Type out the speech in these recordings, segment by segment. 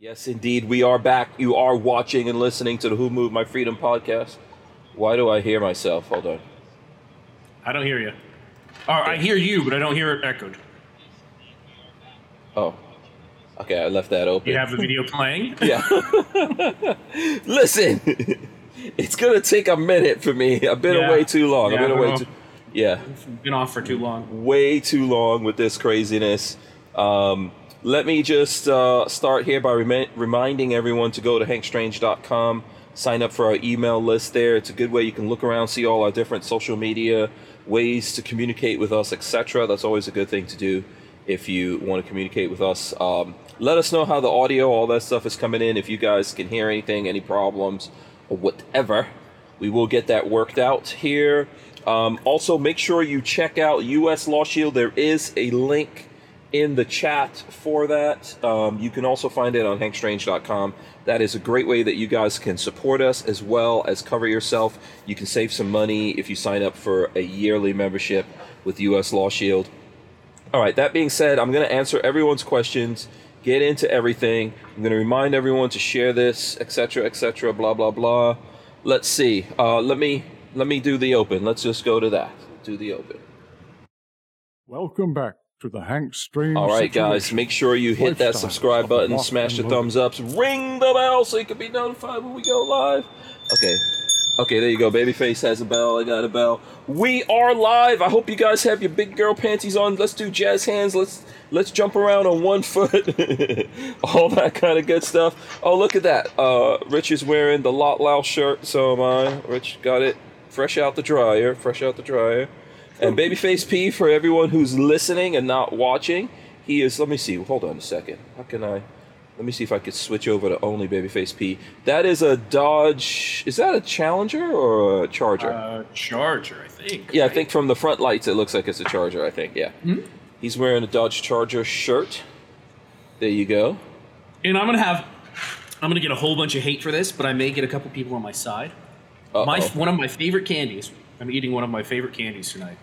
Yes, indeed, we are back. You are watching and listening to the Who Moved My Freedom podcast. Why do I hear myself? Hold on. I don't hear you. Or I hear you, but I don't hear it echoed. Oh, okay. I left that open. You have the video playing? Yeah. Listen, it's gonna take a minute for me. I've been Yeah. away too long. I've Yeah, been away know. too. Yeah, Been off for too long. way too long with this craziness. Um, let me just uh, start here by remi- reminding everyone to go to hankstrange.com, sign up for our email list there. It's a good way you can look around, see all our different social media ways to communicate with us, etc. That's always a good thing to do if you want to communicate with us. Um, let us know how the audio, all that stuff is coming in. If you guys can hear anything, any problems, or whatever, we will get that worked out here. Um, also, make sure you check out US Law Shield. There is a link in the chat for that. Um, you can also find it on hankstrange.com. That is a great way that you guys can support us as well as cover yourself. You can save some money if you sign up for a yearly membership with US Law Shield. All right, that being said, I'm going to answer everyone's questions, get into everything. I'm going to remind everyone to share this, etc., etc., blah, blah, blah. Let's see. Uh, let me let me do the open. Let's just go to that. Do the open. Welcome back to the Hank Strange. All right, guys, make sure you hit that subscribe button, smash the thumbs ups, ring the bell so you can be notified when we go live. Okay. Okay, there you go. Babyface has a bell. I got a bell. We are live. I hope you guys have your big girl panties on. Let's do jazz hands. Let's let's jump around on one foot. All that kind of good stuff. Oh, look at that. Uh, Rich is wearing the Lot Lao shirt. So am I. Rich got it fresh out the dryer. Fresh out the dryer. And Babyface P for everyone who's listening and not watching. He is. Let me see. Hold on a second. How can I? Let me see if I could switch over to only Babyface P. That is a Dodge. Is that a Challenger or a Charger? Uh, Charger, I think. yeah, I think from the front lights it looks like it's a Charger. I think. Yeah. He's wearing a Dodge Charger shirt. There you go. And I'm gonna have, I'm gonna get a whole bunch of hate for this, but I may get a couple people on my side. Uh-oh. My one of my favorite candies. I'm eating one of my favorite candies tonight.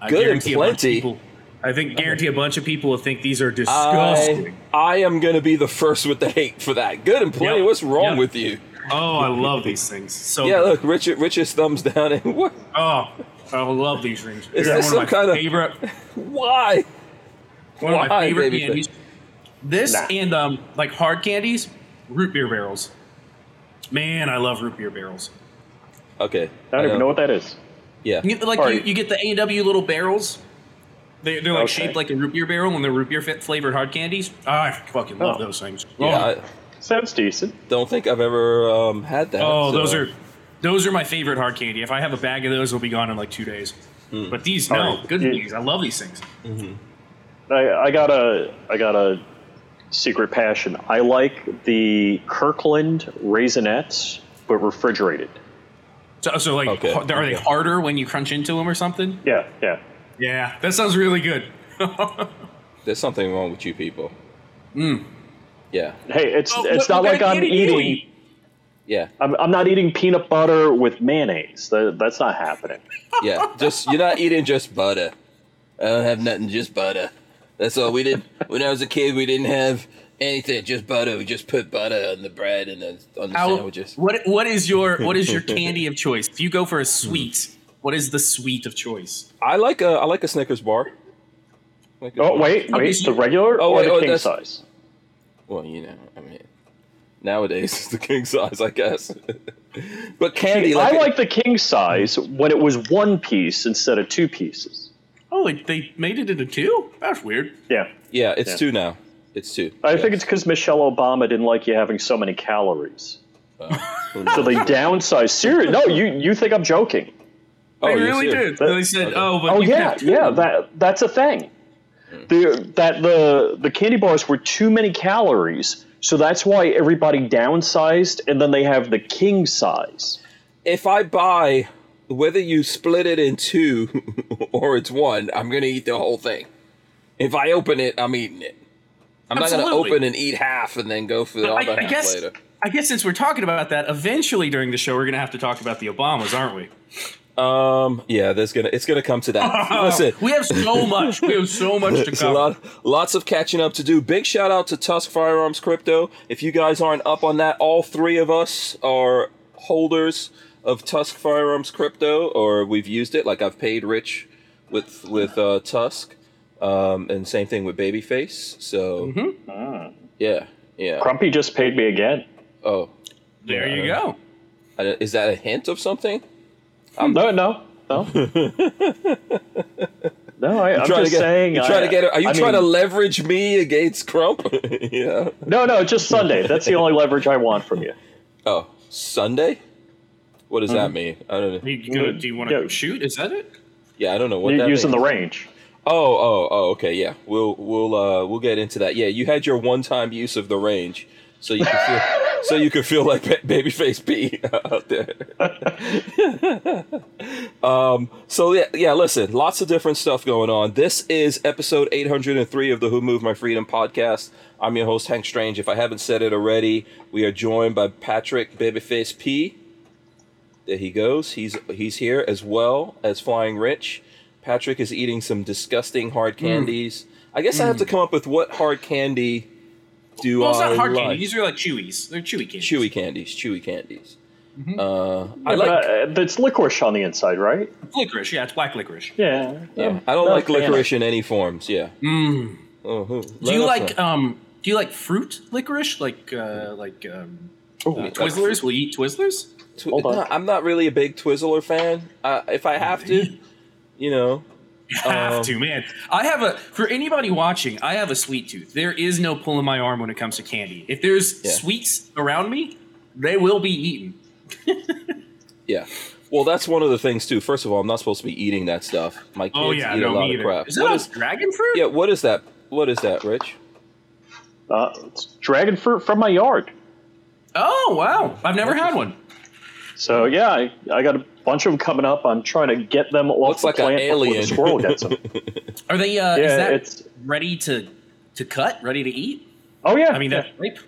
I Good and guarantee a bunch of plenty. people- I think guarantee a bunch of people will think these are disgusting. I am gonna be the first with the hate for that. Good and plenty. Yep. What's wrong Yep. with you? Oh, I love these things. So Yeah, look, Richard. Richard's thumbs down. And what? Oh, I love these rings. Is They're this one some of my kind of- favorite? Why? One of Why, my favorite baby candies. This Nah. and um, like hard candies, root beer barrels. Man, I love root beer barrels. Okay. I don't even know what that is. Yeah. You, like Sorry. you, you get the A and W little barrels. They, they're like Okay. shaped like a root beer barrel, and they're root beer flavored hard candies. I fucking love Oh. those things. Yeah, Oh, I Sounds decent. don't think I've ever um, had that. oh, so- those are those are my favorite hard candy. If I have a bag of those, it'll be gone in like two days. Hmm. But these, no, Alright. good You- things. I love these things. I, I got a I got a secret passion. I like the Kirkland raisinets, but refrigerated. So, so like, Okay, har- are they harder when you crunch into them or something? Yeah, yeah. Yeah, that sounds really good. There's something wrong with you people. Hmm. Yeah. Hey, it's Oh, it's what- not what like I'm candy eating. eat? Yeah. I'm, I'm not eating peanut butter with mayonnaise. That, that's not happening. Yeah. Just you're not eating just butter. I don't have nothing, just butter. That's all we did. When I was a kid, we didn't have anything, just butter. We just put butter on the bread and the, on the How, sandwiches. what what is your what is your candy of choice? If you go for a sweet, what is the sweet of choice? I like a I like a Snickers bar. Like a- Oh wait, Okay, wait. so- The regular Oh, or wait, the oh, king that's- size? Well, you know, I mean, nowadays it's the king size, I guess. but candy, I like, like the king size when it was one piece instead of two pieces. Oh, they, they made it into two. That's weird. Yeah. yeah, it's Yeah. two now. It's two. I Yeah. think it's because Michelle Obama didn't like you having so many calories. Who So they downsized. Serious? No, you you think I'm joking? Oh, they really serious? did. They said, Okay. "Oh, but Oh you yeah, yeah. That that's a thing. The that the the candy bars were too many calories, so that's why everybody downsized, and then they have the king size. if I buy, whether you split it in two or it's one, I'm gonna eat the whole thing. If I open it, I'm eating it. I'm not gonna open and eat half and then go for the I, other I half guess later. I guess since we're talking about that, eventually during the show we're gonna have to talk about the Obamas, aren't we? Um, yeah, there's gonna it's gonna come to that. Listen, we have so much. We have so much to cover. lot, lots of catching up to do. Big shout out to Tusk Firearms Crypto. If you guys aren't up on that, all three of us are holders of Tusk Firearms Crypto, or we've used it. Like I've paid Rich with with uh, Tusk, um, and same thing with Babyface. So yeah, yeah. Crumpy just paid me again. Oh, there you go. I- is that a hint of something? No, no, no. no, I, I'm Trying just to get, saying. You're trying I- to get. Are you I trying to leverage me against Crump? yeah. No, no, just Sunday. That's the only leverage I want from you. Oh, Sunday. What does Mm-hmm. that mean? I don't know. You, you do you want to Yeah. shoot? Is that it? Yeah, I don't know what You're that using means. the range. Oh, oh, oh. Okay, yeah. We'll we'll uh we'll get into that. Yeah, you had your one-time use of the range, so you can feel so you can feel like ba- babyface P out there. um. So yeah, yeah. Listen, lots of different stuff going on. This is episode 803 of the Who Moved My Freedom podcast. I'm your host Hank Strange. If I haven't said it already, we are joined by Patrick Babyface P. There he goes. He's he's here as well as Flying Rich. Patrick is eating some disgusting hard Hmm. candies. I guess I have to come up with what hard candy do Well, it's I not hard like? candy. These are like chewies. They're chewy candies. chewy candies, chewy candies. Mm-hmm. Uh, I Yeah, like. but, uh, that's licorice on the inside, right? Licorice. Yeah, it's black licorice. Yeah. yeah, I don't like a fan of- licorice in any forms. Yeah. Mm. Oh, who- Do you like know. um? Do you like fruit licorice? Like uh, like um, Ooh, uh, Twizzlers? Will you eat Twizzlers? Twi- hold on. no, I'm not really a big Twizzler fan. Uh, if I have to, you know. You have Um, to, man. I have a for anybody watching. I have a sweet tooth. There is no pulling my arm when it comes to candy. If there's Yeah. sweets around me, they will be eaten. Yeah. Well, that's one of the things too. First of all, I'm not supposed to be eating that stuff. My kids Oh yeah, eat no, a lot of crap. Is that What a is- dragon fruit? yeah, what is that? What is that, Rich? Uh, it's dragon fruit from my yard. Oh wow, I've never had one. So yeah, I, I got a bunch of them coming up. I'm trying to get them off Looks the like an plant before the squirrel gets them. Are they? Uh, Yeah, is that it's- ready to to cut? Ready to eat? Oh yeah, I mean, yeah. that's ripe.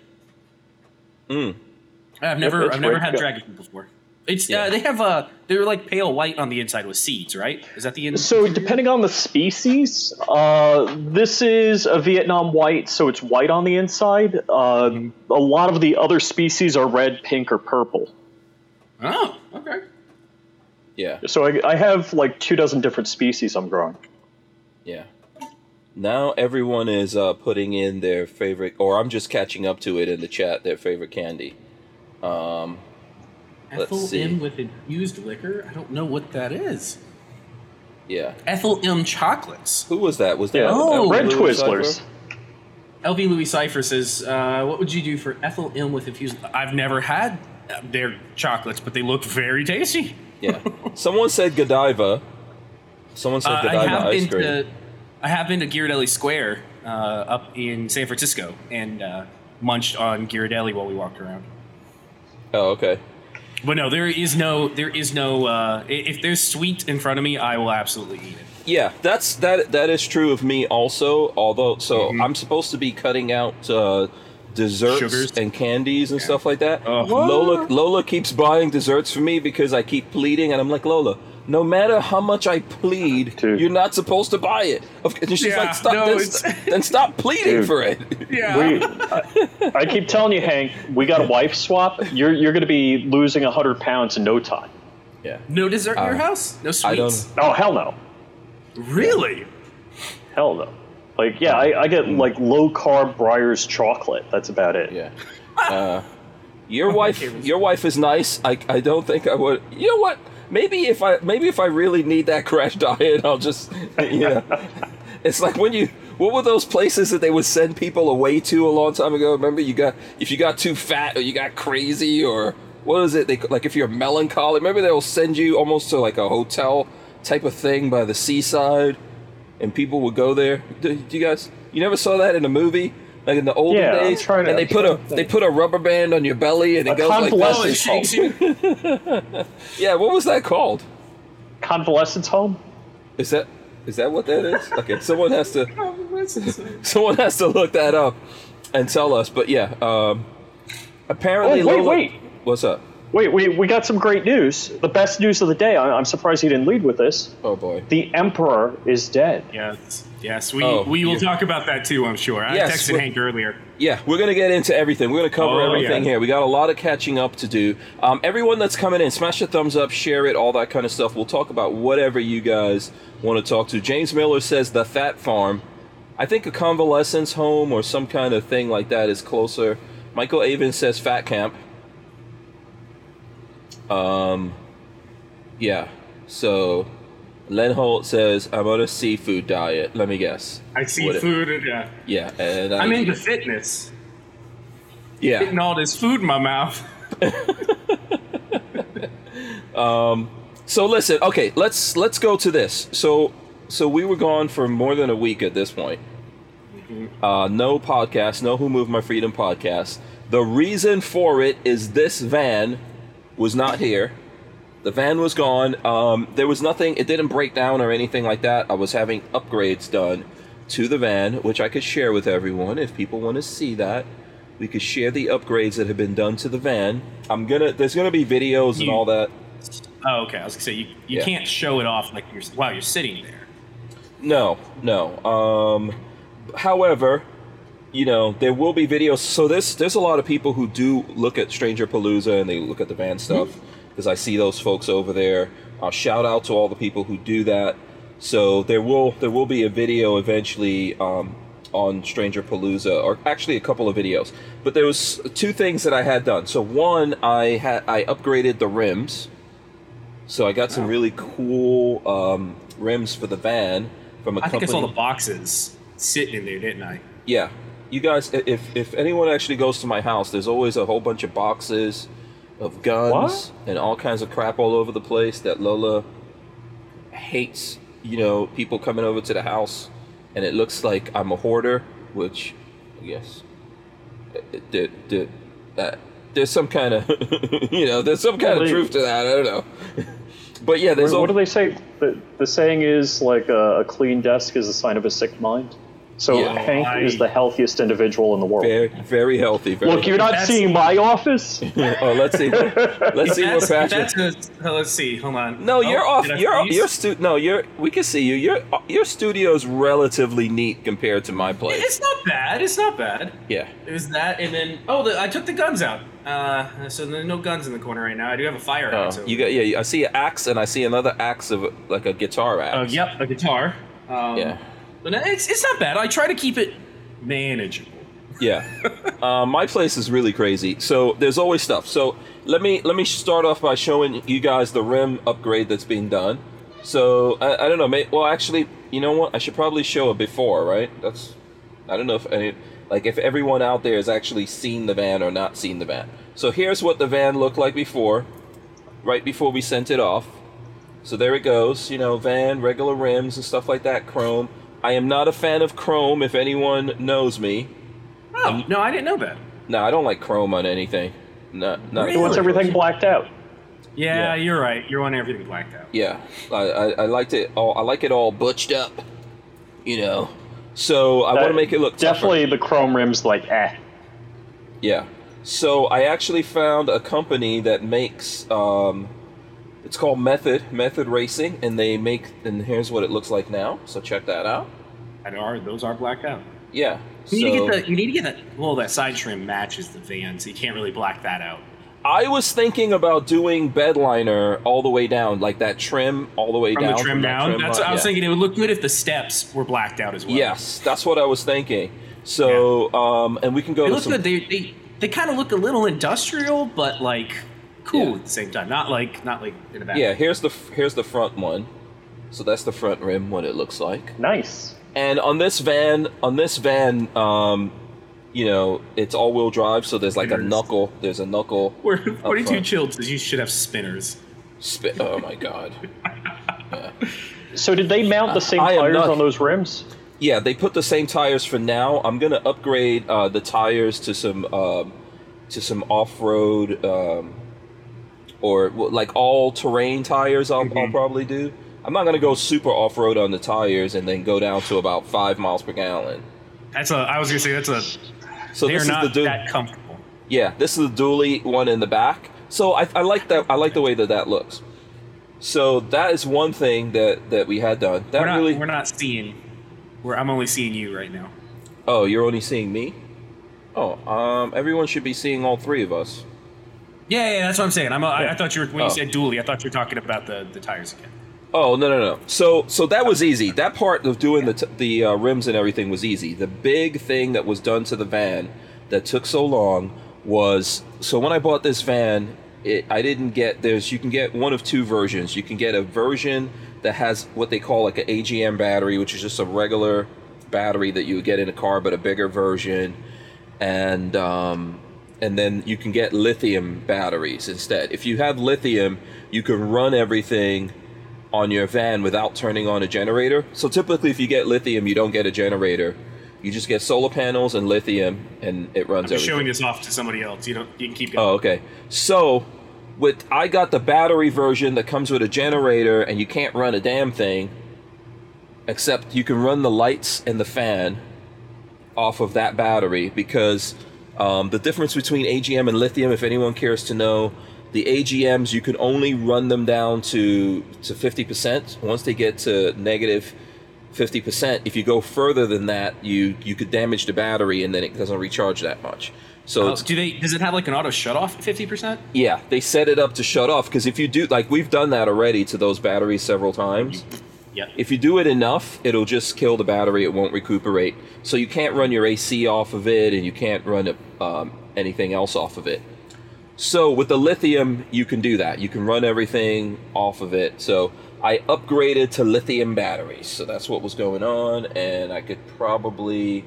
Mm. I've never, it's I've never ripe, had yeah. dragon fruit before. It's Yeah. uh, they have uh, they're like pale white on the inside with seeds, right? Is that the in- So depending on the species, uh, this is a Vietnam white, so it's white on the inside. Uh, A lot of the other species are red, pink, or purple. Oh, okay. Yeah. So I, I have like two dozen different species I'm growing. Yeah. Now everyone is uh, putting in their favorite, or I'm just catching up to it in the chat. Their favorite candy. Um, Let's Ethel see. M with infused liquor. I don't know what that is. yeah. Ethel M chocolates. Who was that? Was that Yeah, Oh. red Louis Twizzlers. Cipher? LV Louis Cipher says, uh, "What would you do for Ethel M with infused?" I've never had uh, their chocolates, but they look very tasty. Yeah. Someone said Godiva. Someone said Uh, I Godiva have ice been cream. to, I have been to Ghirardelli Square uh, up in San Francisco and uh, munched on Ghirardelli while we walked around. Oh, okay. But no, there is no, there is no. Uh, if there's sweet in front of me, I will absolutely eat it. Yeah, that's that. That is true of me also. Although, so Mm-hmm. I'm supposed to be cutting out uh, desserts Sugars? and candies and stuff like that. Ugh. Lola, Lola keeps buying desserts for me because I keep pleading, and I'm like, Lola, no matter how much I plead, Dude. you're not supposed to buy it. And she's Yeah, like, stop, no, then, st- then stop pleading Dude. for it. Yeah. We, I, I keep telling you, Hank, we got a wife swap. You're you're going to be losing hundred pounds in no time. Yeah, no dessert in your Uh, house? No sweets? Oh hell no, Really? hell no. Like yeah, I, I get like low carb Breyers chocolate. That's about it. Yeah. Uh, your wife, your wife is nice. I, I don't think I would. You know what? Maybe if I, maybe if I really need that crash diet, I'll just, you know. it's like when you, what were those places that they would send people away to a long time ago? Remember, you got if you got too fat or you got crazy or what is it? They like if you're melancholy. Remember they'll send you almost to like a hotel type of thing by the seaside, and people would go there. Do, do you guys? You never saw that in a movie? Like in the olden Yeah, I'm days, trying to- and they I'm put a to they put a rubber band on your belly and it A goes like Oh, this. it shakes you. Yeah, what was that called? Convalescence home. Is that is that what that is? Okay, someone has to someone has to look that up and tell us. But yeah, um, apparently, Oh, wait, Lola- wait. What's up? Wait, we, we got some great news. The best news of the day. I, I'm surprised he didn't lead with this. Oh boy. The Emperor is dead. Yes, yes, we Oh, we will yeah. talk about that too. I'm sure. I Yes, texted Hank earlier. Yeah, we're gonna get into everything. We're gonna cover Oh, everything yeah. here. We got a lot of catching up to do. Um, everyone that's coming in, smash a thumbs up, share it, all that kind of stuff. We'll talk about whatever you guys want to talk to. James Miller says the Fat Farm. I think a convalescence home or some kind of thing like that is closer. Michael Avon says Fat Camp. Um, yeah. So, Len Holt says I'm on a seafood diet. Let me guess. I see What it- food. Uh, Yeah, and I, I'm into fitness. yeah. Getting all this food in my mouth. um, So listen, okay, let's let's go to this. So so we were gone for more than a week at this point. Uh, no podcast, no Who Moved My Freedom podcast. The reason for it is this van was not here. The van was gone. Um, there was nothing. It didn't break down or anything like that. I was having upgrades done to the van, which I could share with everyone if people want to see that. We could share the upgrades that have been done to the van. I'm gonna. There's gonna be videos and all that. Oh, okay. I was gonna say you, you Yeah. can't show it off like you're while you're sitting there. No, no. Um, however, you know there will be videos. So there's there's a lot of people who do look at Stranger Palooza and they look at the van stuff because I see those folks over there. Uh, shout out to all the people who do that. So there will there will be a video eventually um, on Stranger Palooza, or actually a couple of videos. But there was two things that I had done. So one, I had I upgraded the rims. So I got some really cool um, rims for the van from a I think company. I saw the boxes sitting in there, didn't I? Yeah, you guys, if if anyone actually goes to my house, there's always a whole bunch of boxes of guns What? and all kinds of crap all over the place that Lola hates. You know, people coming over to the house, and it looks like I'm a hoarder, which, yes, there, there, uh, there's some kind of, you know, there's some kind of truth to that. I don't know. But yeah, there's What, all, do they say? The, the saying is like a, a clean desk is a sign of a sick mind. So Yeah. Hank I- is the healthiest individual in the world. very, very healthy. Very Look, you're not That's- seeing my office. oh, let's see. Let's see what That's, Patrick. that's a, oh, let's see. Hold on. No, Oh, you're off. You're freeze? your stu- No, you're. We can see you. Your your studio's relatively neat compared to my place. It's not bad. It's not bad. Yeah. It was that, and then oh, the, I took the guns out. Uh, so there's no guns in the corner right now. I do have a fire Oh, axe. over you got. Yeah. I see an axe, and I see another axe of like a guitar there. Oh, axe. yep, a guitar. Um, Yeah. But it's, it's not bad. I try to keep it manageable. Yeah. um, my place is really crazy. So there's always stuff. So let me let me start off by showing you guys the rim upgrade that's being done. So I, I don't know. May, well, actually, you know what? I should probably show a before, right? That's. I don't know if any like if everyone out there has actually seen the van or not seen the van. So here's what the van looked like before, right before we sent it off. So there it goes. You know, van, regular rims and stuff like that. Chrome. I am not a fan of chrome. If anyone knows me, Oh no, I didn't know that. no, I don't like chrome on anything. No, not He wants everything blacked out. Yeah, Yeah. you're right. You're on everything blacked out. Yeah, I, I, I liked it all. I like it all butched up. You know, so I want to make it look tougher. Definitely the chrome rims like eh. Yeah. So I actually found a company that makes. Um, it's called Method Method Racing, and they make. And here's what it looks like now. So check that out. And are those are blacked out? Yeah. You need so to get the. You need to get that. Well, that side trim matches the van, so you can't really black that out. I was thinking about doing bedliner all the way down, like that trim all the way From down. the trim that down. trim That's. line. I was Yeah. thinking it would look good if the steps were blacked out as well. Yes, that's what I was thinking. So, um, and we can go They to look some. good. They they, they kind of look a little industrial, but like cool Yeah. at the same time. Not like not like in a back. Yeah, here's the here's the front one. So that's the front rim, what it looks like. Nice. And on this van, on this van, um, you know, it's all-wheel drive, so there's like a knuckle. There's a knuckle. Where up 42 front. chilled says you should have spinners. Spit. Oh my god. So did they mount the same I am tires not- on those rims? Yeah, they put the same tires for now. I'm gonna upgrade uh, the tires to some um, to some off-road um, or like all-terrain tires. I'll, I'll probably do. I'm not gonna go super off-road on the tires and then go down to about five miles per gallon. That's a. I was gonna say that's a. So they're not the du- that comfortable. yeah, this is the dually one in the back. So I, I like that. I like the way that that looks. So that is one thing that that we had done. That we're not, really. we're not seeing. We're, I'm only seeing you right now. Oh, you're only seeing me. Oh, um, everyone should be seeing all three of us. Yeah, yeah, that's what I'm saying. I'm, I, I thought you were when Oh. you said dually. I thought you were talking about the, the tires again. Oh no no no! So so that was easy. That part of doing the t- the uh, rims and everything was easy. The big thing that was done to the van that took so long was so when I bought this van, it, I didn't get there's you can get one of two versions. You can get a version that has what they call like an AGM battery, which is just a regular battery that you would get in a car, but a bigger version, and um, and then you can get lithium batteries instead. If you have lithium, you can run everything on your van without turning on a generator. So typically, if you get lithium, you don't get a generator. You just get solar panels and lithium, and it runs I'm showing this off to somebody else. You don't. You can keep going. Oh, okay. So, with I got the battery version that comes with a generator, and you can't run a damn thing, except you can run the lights and the fan off of that battery because um, the difference between AGM and lithium, if anyone cares to know, the AGMs you can only run them down to to 50%. Once they get to negative 50%, if you go further than that, you you could damage the battery and then it doesn't recharge that much. So Oh, it's do they? Does it have like an auto shut off at fifty percent? yeah, they set it up to shut off because if you do, like we've done that already to those batteries several times. Yeah. If you do it enough, it'll just kill the battery. It won't recuperate. So you can't run your AC off of it, and you can't run um, anything else off of it. So with the lithium, you can do that. You can run everything off of it. So I upgraded to lithium batteries. So that's what was going on, and I could probably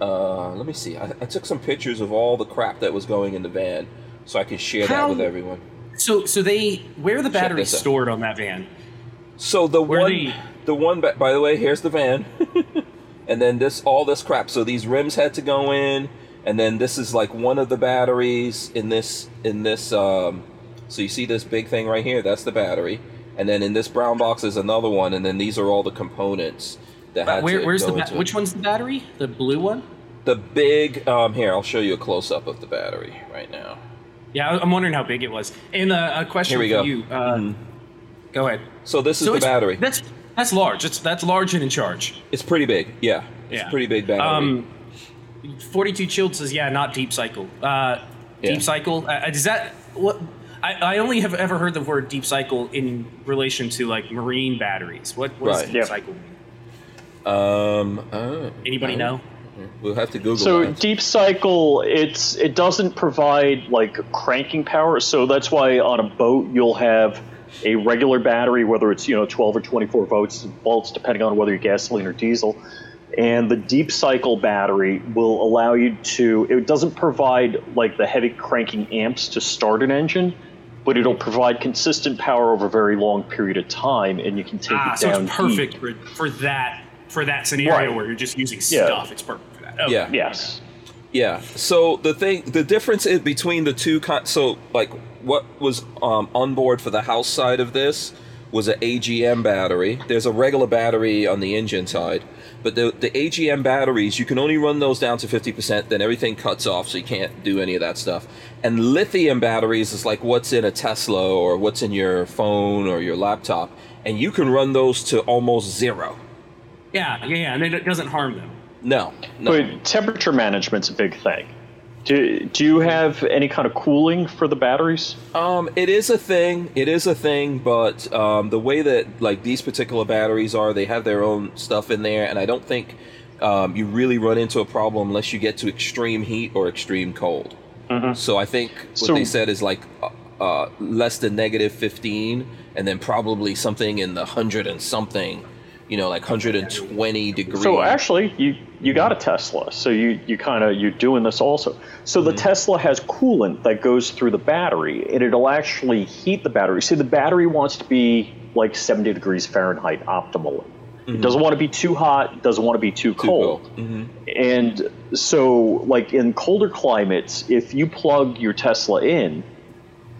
uh, let me see. I, I took some pictures of all the crap that was going in the van, so I can share How- that with everyone. So, so they where are the batteries stored on that van? So the Where one, the one. By the way, here's the van, and then this all this crap. So these rims had to go in, and then this is like one of the batteries in this in this. Um, so you see this big thing right here? That's the battery, and then in this brown box is another one, and then these are all the components that had Where, to where's go the ba- which one's the battery? The blue one? The big. Um, here, I'll show you a close up of the battery right now. Yeah, I'm wondering how big it was. And uh, a question Here we for go. you. Uh, Go ahead. So this is so the battery. That's that's large. It's that's large and in charge. It's pretty big. Yeah, it's Yeah. a pretty big battery. Um, 42 chilled says, yeah, not deep cycle. Uh, Yeah. Deep cycle. Uh, does that what? I, I only have ever heard the word deep cycle in relation to like marine batteries. What, what does deep Yeah. cycle mean? um, uh, Anybody uh, know? We'll have to Google So that. deep cycle, it's it doesn't provide like cranking power. So that's why on a boat you'll have a regular battery, whether it's you know 12 or 24 volts, volts depending on whether you're gasoline or diesel. And the deep cycle battery will allow you to. It doesn't provide like the heavy cranking amps to start an engine, but it'll provide consistent power over a very long period of time, and you can take Ah, it so down it's perfect deep. for, for that for that scenario Right. where you're just using Yeah. stuff. It's perfect for that. Okay. Yeah. Yes. Yeah. So the thing, the difference is between the two. Con- so like, what was um, on board for the house side of this was an AGM battery. There's a regular battery on the engine side, but the the AGM batteries you can only run those down to fifty percent. Then everything cuts off, so you can't do any of that stuff. And lithium batteries is like what's in a Tesla or what's in your phone or your laptop, and you can run those to almost zero. Yeah, yeah, yeah, and it doesn't harm them. No, no. But temperature management's a big thing. Do, do you have any kind of cooling for the batteries? Um, it is a thing. It is a thing, but um, the way that like these particular batteries are, they have their own stuff in there, and I don't think um, you really run into a problem unless you get to extreme heat or extreme cold. So I think what So- they said is like uh, uh, less than negative fifteen, and then probably something in the hundred and something, you know, like hundred and twenty degrees. So actually, you you got a Tesla, so you you kind of you're doing this also. So the Tesla has coolant that goes through the battery, and it'll actually heat the battery. See, the battery wants to be like 70 degrees Fahrenheit optimally. It doesn't want to be too hot, doesn't want to be too, Too cold. cold. Mhm. And so, like in colder climates, if you plug your Tesla in,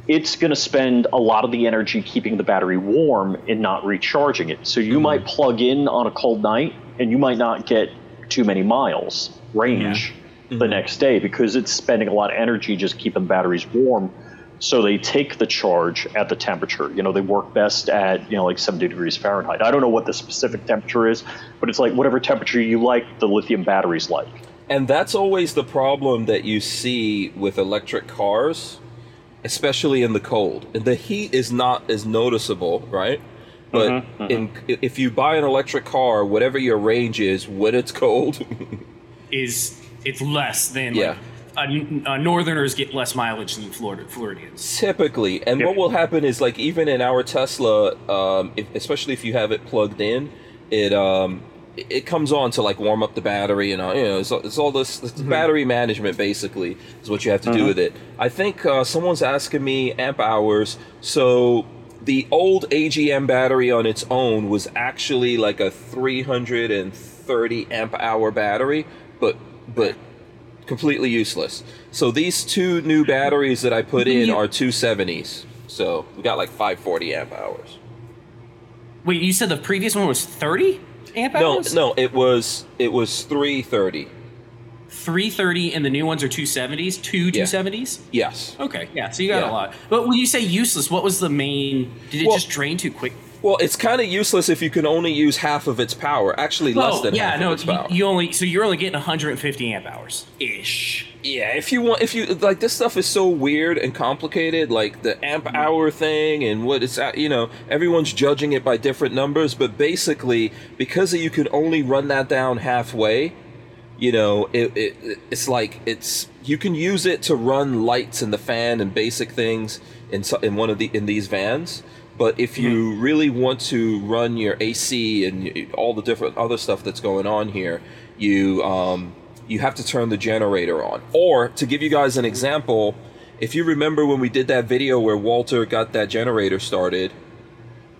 it's going to spend a lot of the energy keeping the battery warm and not recharging it. So you mm-hmm. might plug in on a cold night and you might not get too many miles range the mm-hmm. next day because it's spending a lot of energy just keeping batteries warm So they take the charge at the temperature. You know, they work best at, you know, like 70 degrees Fahrenheit. I don't know what the specific temperature is, but it's like whatever temperature you like, the lithium batteries like. And that's always the problem that you see with electric cars, especially in the cold. And the heat is not as noticeable, right? But Mm-hmm, in if you buy an electric car, whatever your range is when it's cold, Is it's less than Yeah. like uh, uh, Northerners get less mileage than Florida Floridians. typically. And what will happen is like even in our Tesla, um, if, especially if you have it plugged in, it um, it- it comes on to like warm up the battery and uh, you know it's, all- it's all this it's battery management basically is what you have to do with it. I think uh, someone's asking me amp hours. So the old AGM battery on its own was actually like a 330 amp hour battery, but but completely useless. So these two new batteries that I put in are 270s. So we got like 540 amp hours. Wait, you said the previous one was 30 amp No, hours? no, it was it was 330. 330 and the new ones are 270s? Two 270s? Yes. Okay, yeah, so you got Yeah. a lot. But when you say useless, what was the main. Did it Well- just drain too quick? Well, it's kind of useless if you can only use half of its power. Actually, less Oh, than yeah, half no, of its you, power. you only. So you're only getting 150 amp hours ish. Yeah, if you want, if you like, this stuff is so weird and complicated, like the amp Mm-hmm. hour thing and what it's at. You know, everyone's judging it by different numbers, but basically, because you can only run that down halfway, you know, it, it it's like it's you can use it to run lights and the fan and basic things in in one of the in these vans. But if you Mm-hmm. really want to run your AC and all the different other stuff that's going on here, you um, you have to turn the generator on. Or to give you guys an example, if you remember when we did that video where Walter got that generator started,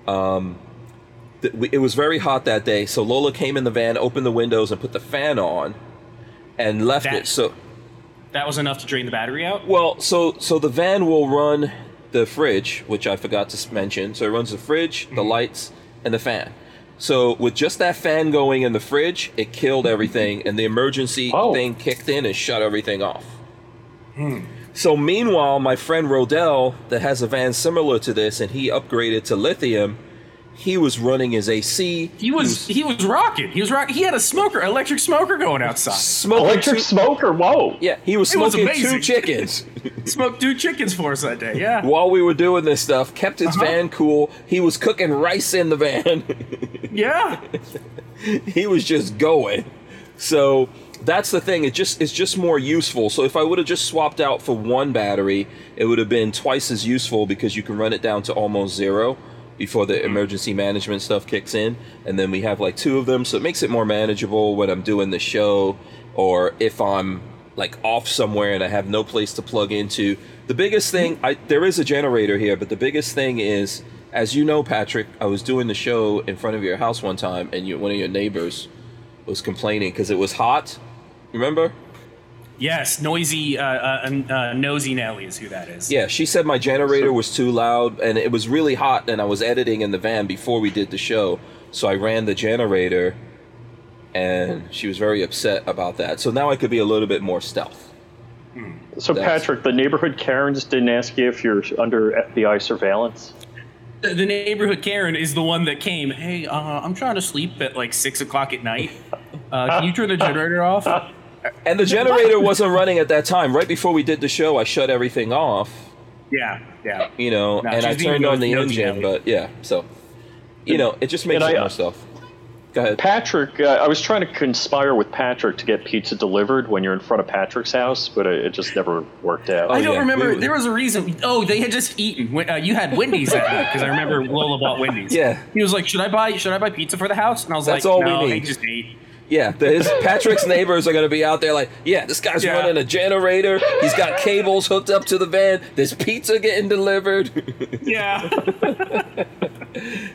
um, th- we- it was very hot that day. So Lola came in the van, opened the windows, and put the fan on, and left That- it. So That was enough to drain the battery out? well, so so the van will run the fridge, which I forgot to mention. So it runs the fridge, the lights, and the fan. So with just that fan going in the fridge, it killed everything, and the emergency Oh. thing kicked in and shut everything off. Hmm. So meanwhile, my friend Rodell, that has a van similar to this, and he upgraded to lithium, he was running his AC. He was he was rocking. He was rocking. He had a smoker, electric smoker going outside. smoking Electric two- smoker, whoa. Yeah, he was It was smoking two chickens. Smoked two chickens for us that day. Yeah. while we were doing this stuff, kept his Uh-huh. van cool. He was cooking rice in the van. Yeah. he was just going. So that's the thing. It just it's just more useful. So if I would have just swapped out for one battery, it would have been twice as useful because you can run it down to almost zero before the emergency management stuff kicks in, and then we have like two of them, so it makes it more manageable when I'm doing the show or if I'm like off somewhere and I have no place to plug into. The biggest thing, I there is a generator here, but the biggest thing is, as you know, Patrick, I was doing the show in front of your house one time, and you, one of your neighbors was complaining because it was hot. Remember? Yes. Noisy, uh, uh, uh, nosy Nelly is who that is. Yeah, she said my generator was too loud and it was really hot, and I was editing in the van before we did the show, so I ran the generator, and she was very upset about that. So now I could be a little bit more stealth. So, That's- Patrick, the neighborhood Karens didn't ask you if you're under FBI surveillance. The, the neighborhood Karen is the one that came. Hey, uh, I'm trying to sleep at like six o'clock at night. Uh, can you turn the generator off? And the generator wasn't running at that time. Right before we did the show, I shut everything off, Yeah. Yeah. you know, No, and I turned on the nosy, engine. Nelly. But yeah, so you know, it just makes And it I- more stealth. Go ahead. Patrick, uh, I was trying to conspire with Patrick to get pizza delivered when you're in front of Patrick's house, but it, it just never worked out. I don't yeah, remember. we there was a reason. Oh, they had just eaten. Uh, you had Wendy's that night because I remember Lola bought Wendy's. Yeah. He was like, "Should I buy? Should I buy pizza for the house?" And I was That's like, all we "No, need." they just ate." Yeah, the, his, Patrick's neighbors are going to be out there like, yeah, this guy's Yeah. running a generator. He's got cables hooked up to the van. There's pizza getting delivered. Yeah.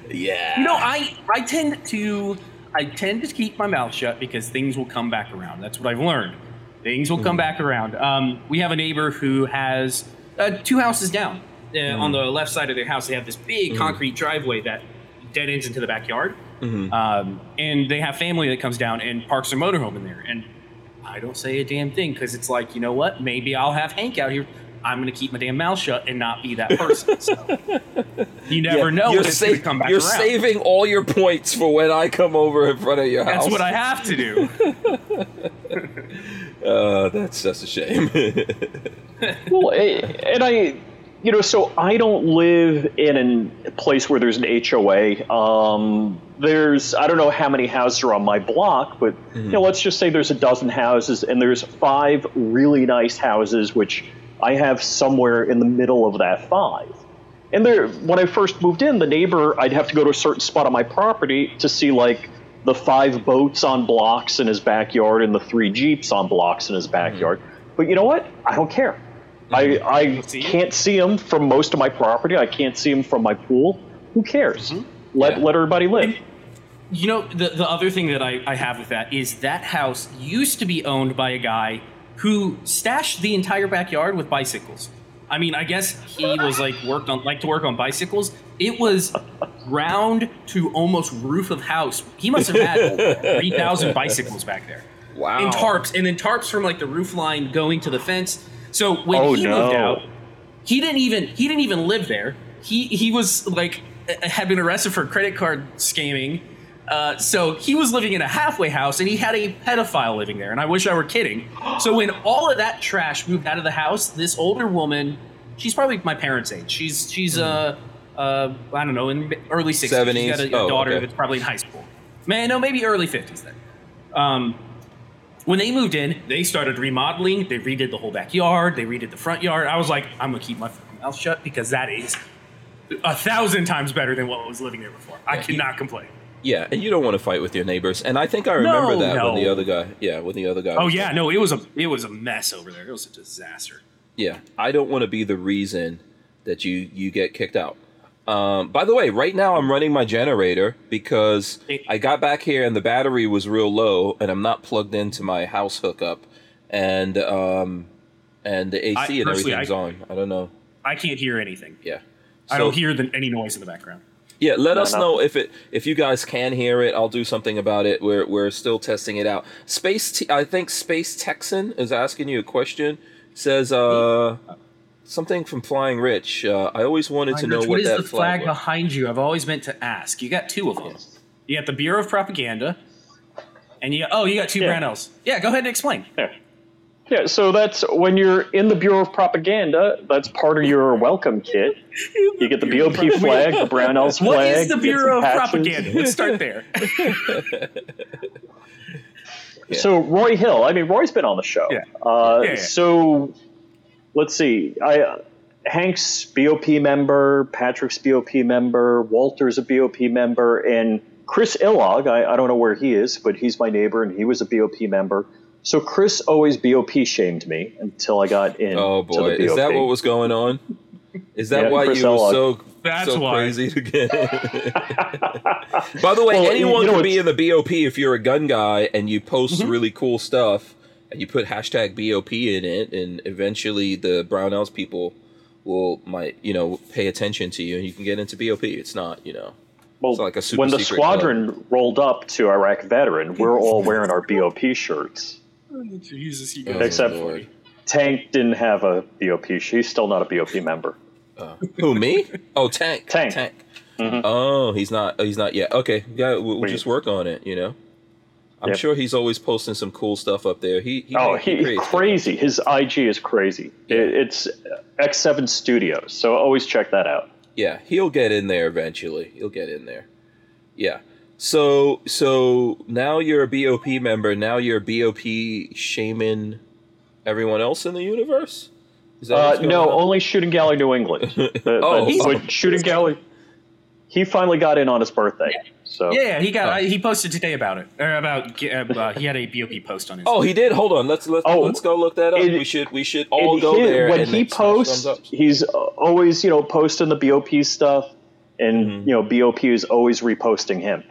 yeah. You know, I I tend to I tend to keep my mouth shut because things will come back around. That's what I've learned. Things will come back around. Um, we have a neighbor who has uh, two houses down. Uh, On the left side of their house, they have this big concrete driveway that dead ends into the backyard. Um, and they have family that comes down and parks their motorhome in there. And I don't say a damn thing because it's like, you know what? Maybe I'll have Hank out here. I'm going to keep my damn mouth shut and not be that person. So you never know You're, when it's sa- come back you're around. saving all your points for when I come over in front of your house. That's what I have to do. Uh, that's that's a shame. well, and I, you know, so I don't live in a place where there's an HOA. Um, there's I don't know how many houses are on my block, but you know, let's just say there's a dozen houses, and there's five really nice houses, which I have somewhere in the middle of that five. And there, when I first moved in, the neighbor, I'd have to go to a certain spot on my property to see like the five boats on blocks in his backyard and the three jeeps on blocks in his backyard. But you know what? I don't care. I, I See? can't see them from most of my property. I can't see them from my pool. Who cares? Mm-hmm. Let Yeah. let everybody live. You know, the, the other thing that I, I have with that is that house used to be owned by a guy who stashed the entire backyard with bicycles. I mean, I guess he was like worked on like to work on bicycles. It was round to almost roof of house. He must have had three thousand bicycles back there. wow. And tarps, and then tarps from like the roof line going to the fence. So when Oh, he no. moved out, he didn't even he didn't even live there. He he was like had been arrested for credit card scamming. Uh, so he was living in a halfway house, and he had a pedophile living there. And I wish I were kidding. So when all of that trash moved out of the house, this older woman, she's probably my parents' age. She's she's uh uh I don't know in early sixties. She's 70s? got a, a Oh, daughter okay. that's probably in high school. Man, no, maybe early fifties then. Um, when they moved in, they started remodeling. They redid the whole backyard. They redid the front yard. I was like, I'm gonna keep my mouth shut because that is a thousand times better than what was living there before. I cannot complain. Yeah, and you don't want to fight with your neighbors. And I think I remember No, that when the other guy. Yeah, when the other guy. Oh yeah, like- no, it was a it was a mess over there. It was a disaster. Yeah, I don't want to be the reason that you you get kicked out. Um, by the way, right now I'm running my generator because I got back here and the battery was real low, and I'm not plugged into my house hookup, and um, and the AC I- and personally, everything's I- on. I don't know. I can't hear anything. Yeah, I don't hear the, any noise in the background. Yeah, let us no. know if it if you guys can hear it. I'll do something about it. We're we're still testing it out. Space, T- I think Space Texan is asking you a question. Says uh something from Flying Rich. Uh, I always wanted to know Rich, what, what is that the flag was. behind you? I've always meant to ask. You got two of them. You got the Bureau of Propaganda, and you got, oh, you got two Yeah. Brownells. Yeah, go ahead and explain. Yeah. Yeah, so that's when you're in the Bureau of Propaganda, that's part of your welcome kit. You get the BOP flag, the Brownells flag. What is the Bureau of patches. Propaganda? Let's start there. So Roy Hill, I mean Roy's been on the show. Yeah. Uh, Yeah, yeah. So let's see. I uh, Hank's BOP member, Patrick's BOP member, Walter's a BOP member, and Chris Illog. I, I don't know where he is, but he's my neighbor, and he was a BOP member. So Chris always BOP shamed me until I got in. Oh to boy, the is that what was going on? Is that Yeah, why Chris you were so That's so why. crazy to get? By the way, Well, anyone you know, can be in the BOP if you're a gun guy and you post Mm-hmm. really cool stuff and you put hashtag BOP in it, and eventually the Brownells people will might you know pay attention to you and you can get into BOP. It's not you know. Well, It's like a super when the secret squadron rolled up to Iraq veteran, we're all wearing our BOP shirts. Jesus, you Oh, Except Lord. Tank didn't have a BOP. He's still not a BOP member. Who me? Oh, Tank. Tank. Tank. Mhm. Oh, he's not. He's not yet. Okay, yeah, we'll, we'll just work on it. You know, I'm Yep. sure he's always posting some cool stuff up there. He, he Oh, he he, creates- crazy. His IG is crazy. It, it's X7 Studios, so always check that out. Yeah, he'll get in there eventually. He'll get in there. Yeah. So so now you're a BOP member. Now you're a BOP shaman. Everyone else in the universe? Is that Uh, no, on? only Shooting Gallery New England. The- Oh. the- but Shooting Gallery, he finally got in on his birthday. So Yeah, yeah, he got. I, he posted today about it. Or about. Uh, uh, he had a BOP post on his. Oh, he did. Hold on. Let's let's Oh, let's go look that up. it- we should we should all go he- there. when and he posts, he's uh, always you know posting the BOP stuff, and Mhm. you know BOP is always reposting him.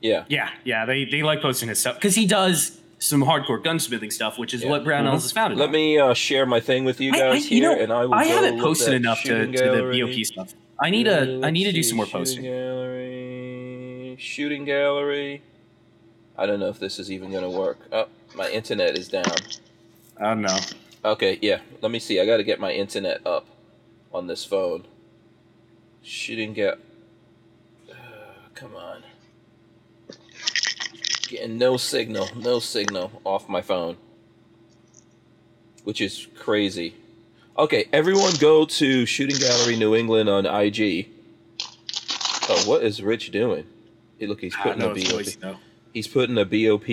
Yeah. Yeah, yeah, they, they like posting his stuff because he does some hardcore gunsmithing stuff, which is Yeah. what Brownells is founded. Let on. me uh, share my thing with you I, I, guys you here, know, and I will. I haven't posted enough to, to the. BOP stuff. I need a I need to do some more posting. Gallery, shooting gallery. I don't know if this is even going to work. Oh, my internet is down. I don't know. Okay, yeah. Let me see. I got to get my internet up on this phone. Shouldn't get. Uh, come on. Getting no signal, no signal off my phone. Which is crazy. Okay, everyone go to Shooting Gallery New England on IG. Oh, what is Rich doing? Hey, look, he's putting don't a know his BOP. voice, though. He's putting a BOP.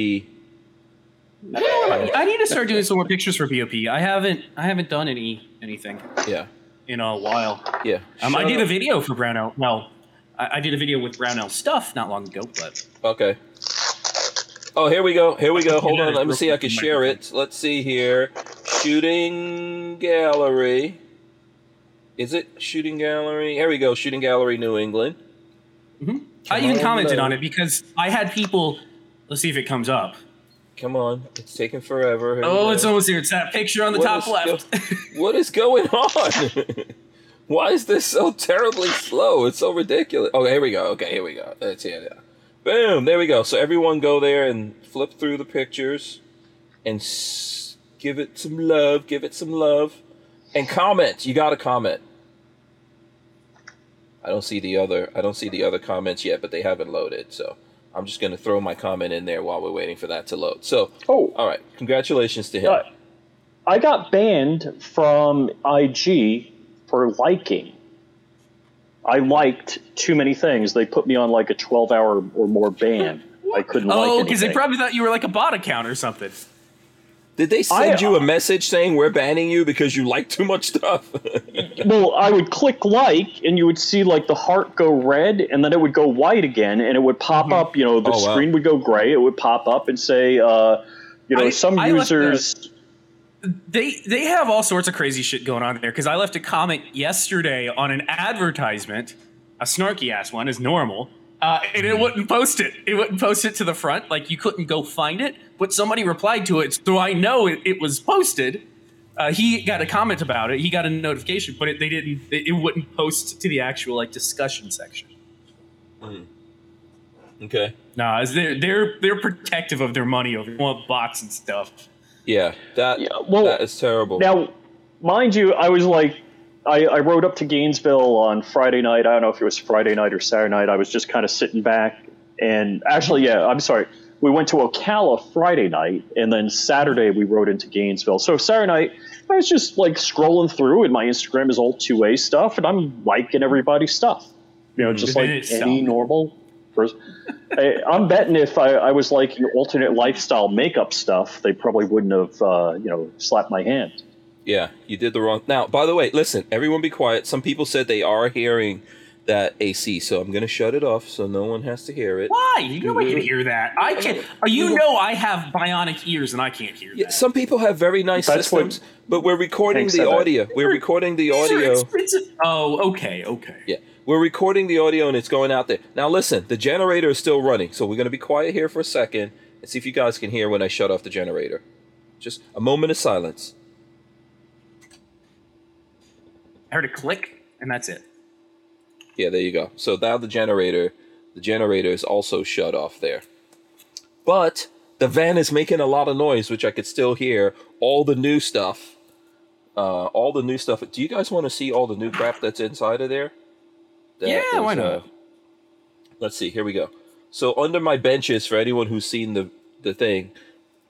I, I need to start doing some more pictures for BOP. I haven't I haven't done any anything Yeah, in a while. yeah. Um, I Shut did a video for Brownell. Well, I, I did a video with Brownell stuff not long ago, but Okay. Oh, here we go. Here we go. Hold on. Let me real see. I can share it. Let's see here. Shooting gallery. Is it shooting gallery? Here we go. Shooting gallery, New England. I even on, commented load. on it because I had people. Let's see if it comes up. Come on. It's taking forever. Oh, it's almost here. It's that picture on the What top left. go- what is going on? Why is this so terribly slow? It's so ridiculous. Oh, here we go. Okay, here we go. That's it. Yeah. Boom. There we go. So everyone go there and flip through the pictures and s- give it some love. Give it some love. And comment. You got to comment. I don't see the other. I don't see the other comments yet, but they haven't loaded. So I'm just gonna throw my comment in there while we're waiting for that to load. So, Oh, all right. Congratulations to him. uh, I got banned from IG for liking. I liked too many things. They put me on like a 12 hour or more ban. I couldn't like oh, because they probably thought you were like a bot account or something. Did they send I- you a message saying we're banning you because you like too much stuff? Well, I would click like, and you would see like the heart go red, and then it would go white again, and it would pop up. You know, the Oh, wow. screen would go gray. It would pop up and say, uh, you know, I- some I users. They they have all sorts of crazy shit going on there. Because I left a comment yesterday on an advertisement, a snarky ass one, as normal, uh, and it wouldn't post it. It wouldn't post it to the front. Like you couldn't go find it, but somebody replied to it, so I know it, it was posted. Uh, he got a comment about it. He got a notification, but it, they didn't. It, it wouldn't post to the actual like discussion section. okay. Nah, it's- they're they're they're protective of their money over want bots and stuff. Yeah, that Yeah, well, that is terrible. Now, mind you, I was like, I, I rode up to Gainesville on Friday night. I don't know if it was Friday night or Saturday night. I was just kind of sitting back. And actually, yeah, I'm sorry. We went to Ocala Friday night, and then Saturday we rode into Gainesville. So Saturday night, I was just like scrolling through, and my Instagram is all 2A stuff, and I'm liking everybody's stuff. You know, just like any normal person. I, I'm betting if I, I was liking alternate lifestyle makeup stuff, they probably wouldn't have, uh, you know, slapped my hand. Yeah, you did the wrong. Now, by the way, listen, everyone, be quiet. Some people said they are hearing that AC, so I'm gonna shut it off so no one has to hear it. Why? You know I can mm-hmm. hear that. I can. not uh, You know I have bionic ears and I can't hear Yeah, that. some people have very nice That's what systems, but we're recording Hank the said that. audio. We're recording the These are audio. expensive- Oh, okay, okay. Yeah, we're recording the audio and it's going out there. Now, listen, the generator is still running, so we're going to be quiet here for a second and see if you guys can hear when I shut off the generator. Just a moment of silence. I heard a click, and that's it. Yeah, there you go. So now the generator, the generator is also shut off there. But the van is making a lot of noise, which I could still hear. All the new stuff, uh, all the new stuff. Do you guys want to see all the new crap that's inside of there? That Yeah, why not? uh, let's see. Here we go. So under my benches, for anyone who's seen the the thing,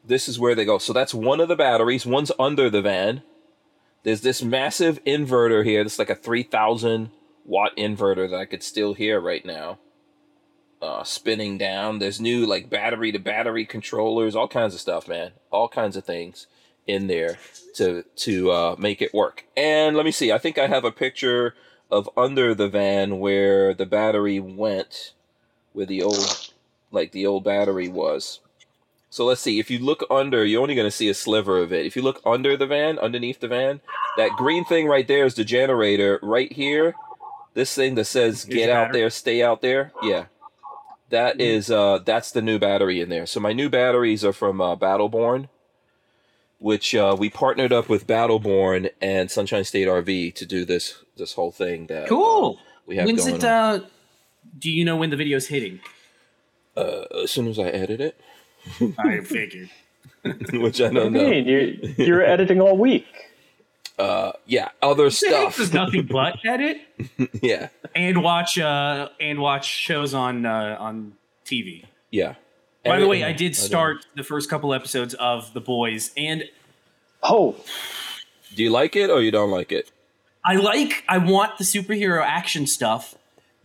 this is where they go. So that's one of the batteries. One's under the van. There's this massive inverter here. Is like a three thousand watt inverter that I could still hear right now. Uh, spinning down. There's new like battery to battery controllers, all kinds of stuff, man. All kinds of things in there to to uh, make it work. And let me see. I think I have a picture of under the van where the battery went, where the old like the old battery was. So let's see. If you look under, you're only going to see a sliver of it. If you look under the van, underneath the van, that green thing right there is the generator. Right here, this thing that says Here's "Get the out there, stay out there." Yeah, that is uh, that's the new battery in there. So my new batteries are from uh, Battleborn, which uh, we partnered up with Battleborn and Sunshine State RV to do this this whole thing. That uh, Cool. we have When's it? Uh, do you know when the video's hitting? Uh, as soon as I edit it. I figured. which I don't do you know. mean? You, you're editing all week. Uh, yeah, other Hank stuff. is nothing but edit yeah, and watch uh and watch shows on uh, on TV. yeah. By the way, I did don't- start the first couple episodes of The Boys, and Oh, Do you like it or you don't like it? I like, I want the superhero action stuff.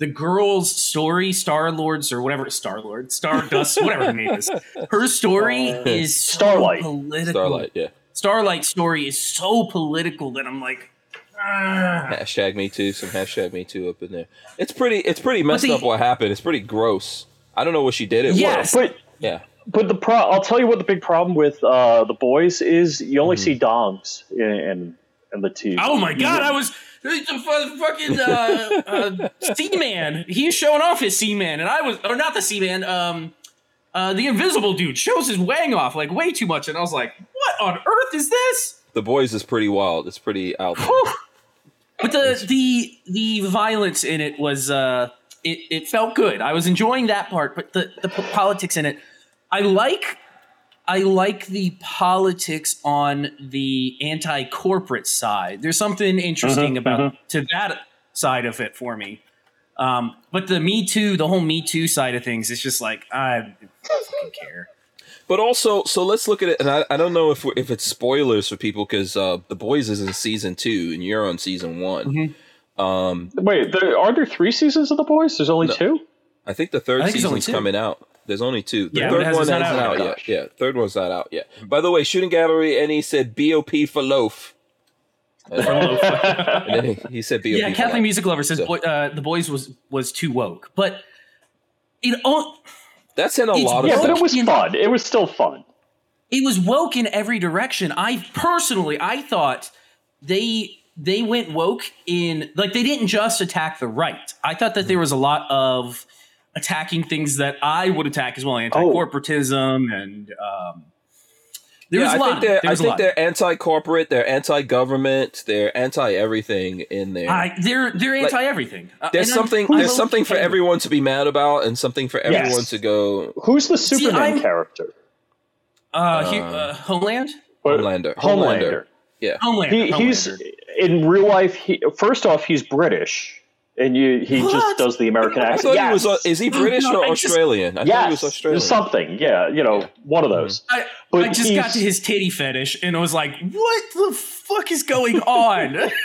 The girl's story, Star Lords or whatever, Star Lord, Stardust, whatever her name is. Her story is so Starlight. political. Starlight, yeah. Starlight story is so political that I'm like, ah. Hashtag me too. Some hashtag me too up in there. It's pretty. It's pretty messed the- up. What happened? It's pretty gross. I don't know what she did. It Yes. was. but Yeah. but the pro. I'll tell you what the big problem with uh, the boys is. You only see dongs and in in the TV. oh my god, I was the fu- fucking uh, uh, Seaman. He's showing off his Seaman, and I was, or not the Seaman, um, uh, the Invisible dude shows his wang off like way too much, and I was like, what on earth is this? The boys is pretty wild. It's pretty out there. But the the the violence in it was uh it, it felt good. I was enjoying that part, but the the p- politics in it, I like I like the politics on the anti-corporate side. There's something interesting about to that side of it for me. Um, but the Me Too, the whole Me Too side of things, it's just like I don't care. But also, so let's look at it. And I, I don't know if if it's spoilers for people because uh, the boys is in season two and you're on season one. Mm-hmm. Um, Wait, there, are there three seasons of the boys? There's only No. two. I think the third I think it's only season's coming out. There's only two. The Yeah, third it hasn't- one it's not isn't out out yet. yet. Yeah, third one's not out yet. By the way, Shooting Gallery, and he said BOP for loaf. and then he, he said BOP. yeah, Kathleen life. Music Lover says So- boy, uh, the boys was was too woke, but it all That's in a lot of Yeah, stuff. but it was You fun. It was still fun. it was woke in every direction. I personally, I thought they they went woke in like they didn't just attack the right. I thought that there was a lot of attacking things that I would attack as well, anti-corporatism and um, there yeah, was a I lot. think they're. there I think lot. they're anti-corporate. They're anti-government. They're anti-everything in there. I, they're they're anti everything. Uh, there's and I'm- something. I'm There's something for okay with everyone to be mad about, and something for Yes. everyone to go. Who's the Superman I'm- character? Uh, Hu- uh, Homeland. Homelander. Homelander. Yeah. Homelander. He, he's Homelander. in real life. He, first off, he's British, and you he What? just does the American I accent. thought yes. he was. Uh, is he British No, or I just- Australian? I thought he was Australian. something. Yeah, you know, one of those. I, But I just got to his titty fetish and I was like, what the fuck is going on?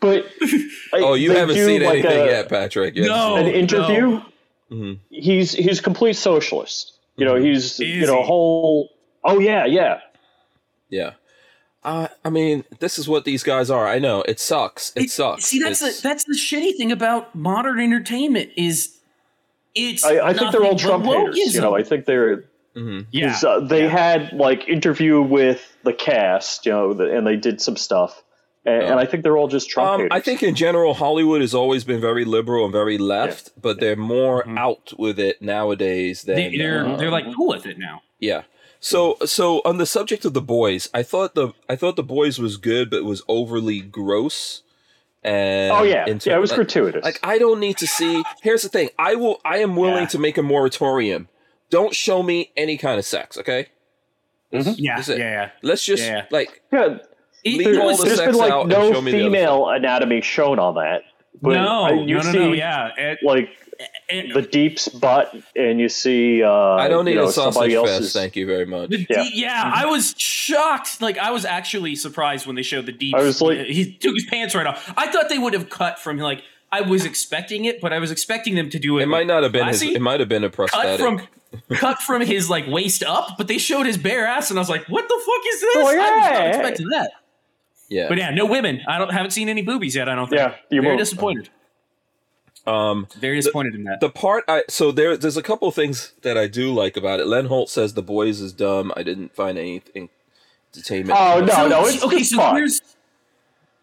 But Oh, you haven't seen like anything a- yet, Patrick. You haven't No. seen An it. interview. Mhm. He's he's complete socialist. You know, he's you know he? whole. Oh yeah, yeah. Yeah. Uh, I mean, this is what these guys are. I know it sucks. It, sucks. See, that's It's- the that's the shitty thing about modern entertainment is it's. I, I think they're all nothing Trump but haters. You know. I think they're. mhm. yeah. 'cause, uh, they had like interview with the cast, you know, the, and they did some stuff, and, and I think they're all just Trump Um, haters. I think in general, Hollywood has always been very liberal and very left, but they're more out with it nowadays than they, they're uh, they're like cool with it now. Yeah. So so on the subject of the boys, I thought the I thought the boys was good, but it was overly gross. And Oh yeah, in yeah, it was like, gratuitous. Like I don't need to see. Here's the thing. I will. I am willing Yeah. to make a moratorium. Don't show me any kind of sex. Okay. Mm-hmm. Yeah, yeah, yeah. Let's just Yeah. like yeah, It- Leave it all the there's sex been like out no show me the other female anatomy shown on that. But no, you no, no, see no, yeah. It- like it- the deep's butt, and you see. Uh, I don't need you know, a sausage somebody fest. else's. Thank you very much. The Yeah. yeah. yeah, I was shocked. Like I was actually surprised when they showed the deep. I was like- he took his pants right off. I thought they would have cut from like I was expecting it, but I was expecting them to do it. It might not have been his. It might have been a cut prosthetic. from cut from his like waist up, but they showed his bare ass, and I was like, "What the fuck is this?" Oh, I was not expecting that. yeah. But yeah, no women. I don't haven't seen any boobies yet. I don't think. Yeah, you very won't. disappointed. Um. Very disappointed in that. the part I so there there's a couple of things that I do like about it. Len Holt says the boys is dumb. I didn't find anything entertainment. Oh no, So, no, it's okay. it's So fun. here's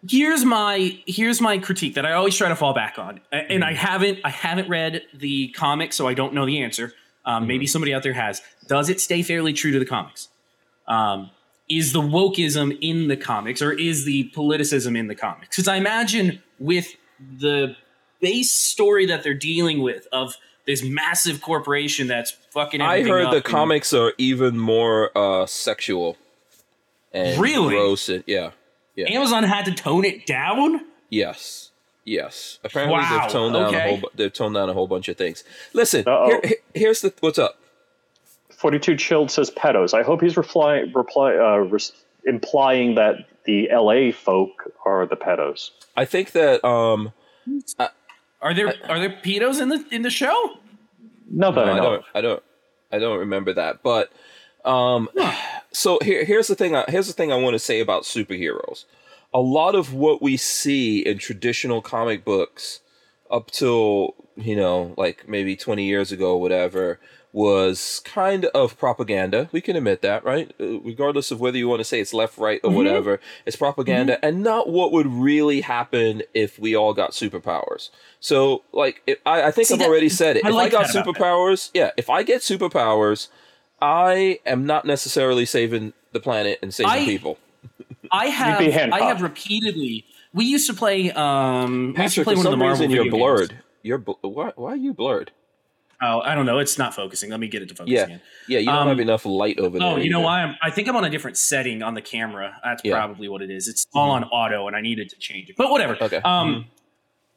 here's my here's my critique that I always try to fall back on, and Mm-hmm. I haven't I haven't read the comic, so I don't know the answer. Um, Maybe Mm-hmm. somebody out there has. Does it stay fairly true to the comics? Um, is the wokeism in the comics, or is the politicism in the comics? Because I imagine with the base story that they're dealing with of this massive corporation that's fucking. I heard up the and- comics are even more uh, sexual and Really? gross. And, yeah. Yeah. Amazon had to tone it down. Yes. Yes. Apparently Wow, they've toned down a whole they've toned down a whole bunch of things. Listen, here, here- here's the what's up. 42 Chilled says pedos. I hope he's reply, reply, uh, res- implying that the LA folk are the pedos. I think that um Are there are there pedos in the in the show? Not that No, I I don't. I don't. I don't remember that. But um, so here, here's the thing. I, here's the thing I want to say about superheroes. A lot of what we see in traditional comic books, up till you know, like maybe 20 years ago, whatever, was kind of propaganda. We can admit that, right? Uh, Regardless of whether you want to say it's left, right, or whatever, it's propaganda, and not what would really happen if we all got superpowers. So, like, if, I, I think See, I've that- already said it. I if like I got that about that. superpowers, yeah, if I get superpowers, I am not necessarily saving the planet and saving I- people. I have be I have repeatedly. We used to play. Um, we used to play for one of the some Marvel reason you're video games. blurred. You're bl- why? Why are you blurred? Oh, I don't know. It's not focusing. Let me get it to focus Yeah, again. yeah. You don't Um, have enough light over there. Oh, you know either. why? I'm, I think I'm on a different setting on the camera. That's Yeah. probably what it is. It's all on auto, and I needed to change it. But whatever. Okay. Um,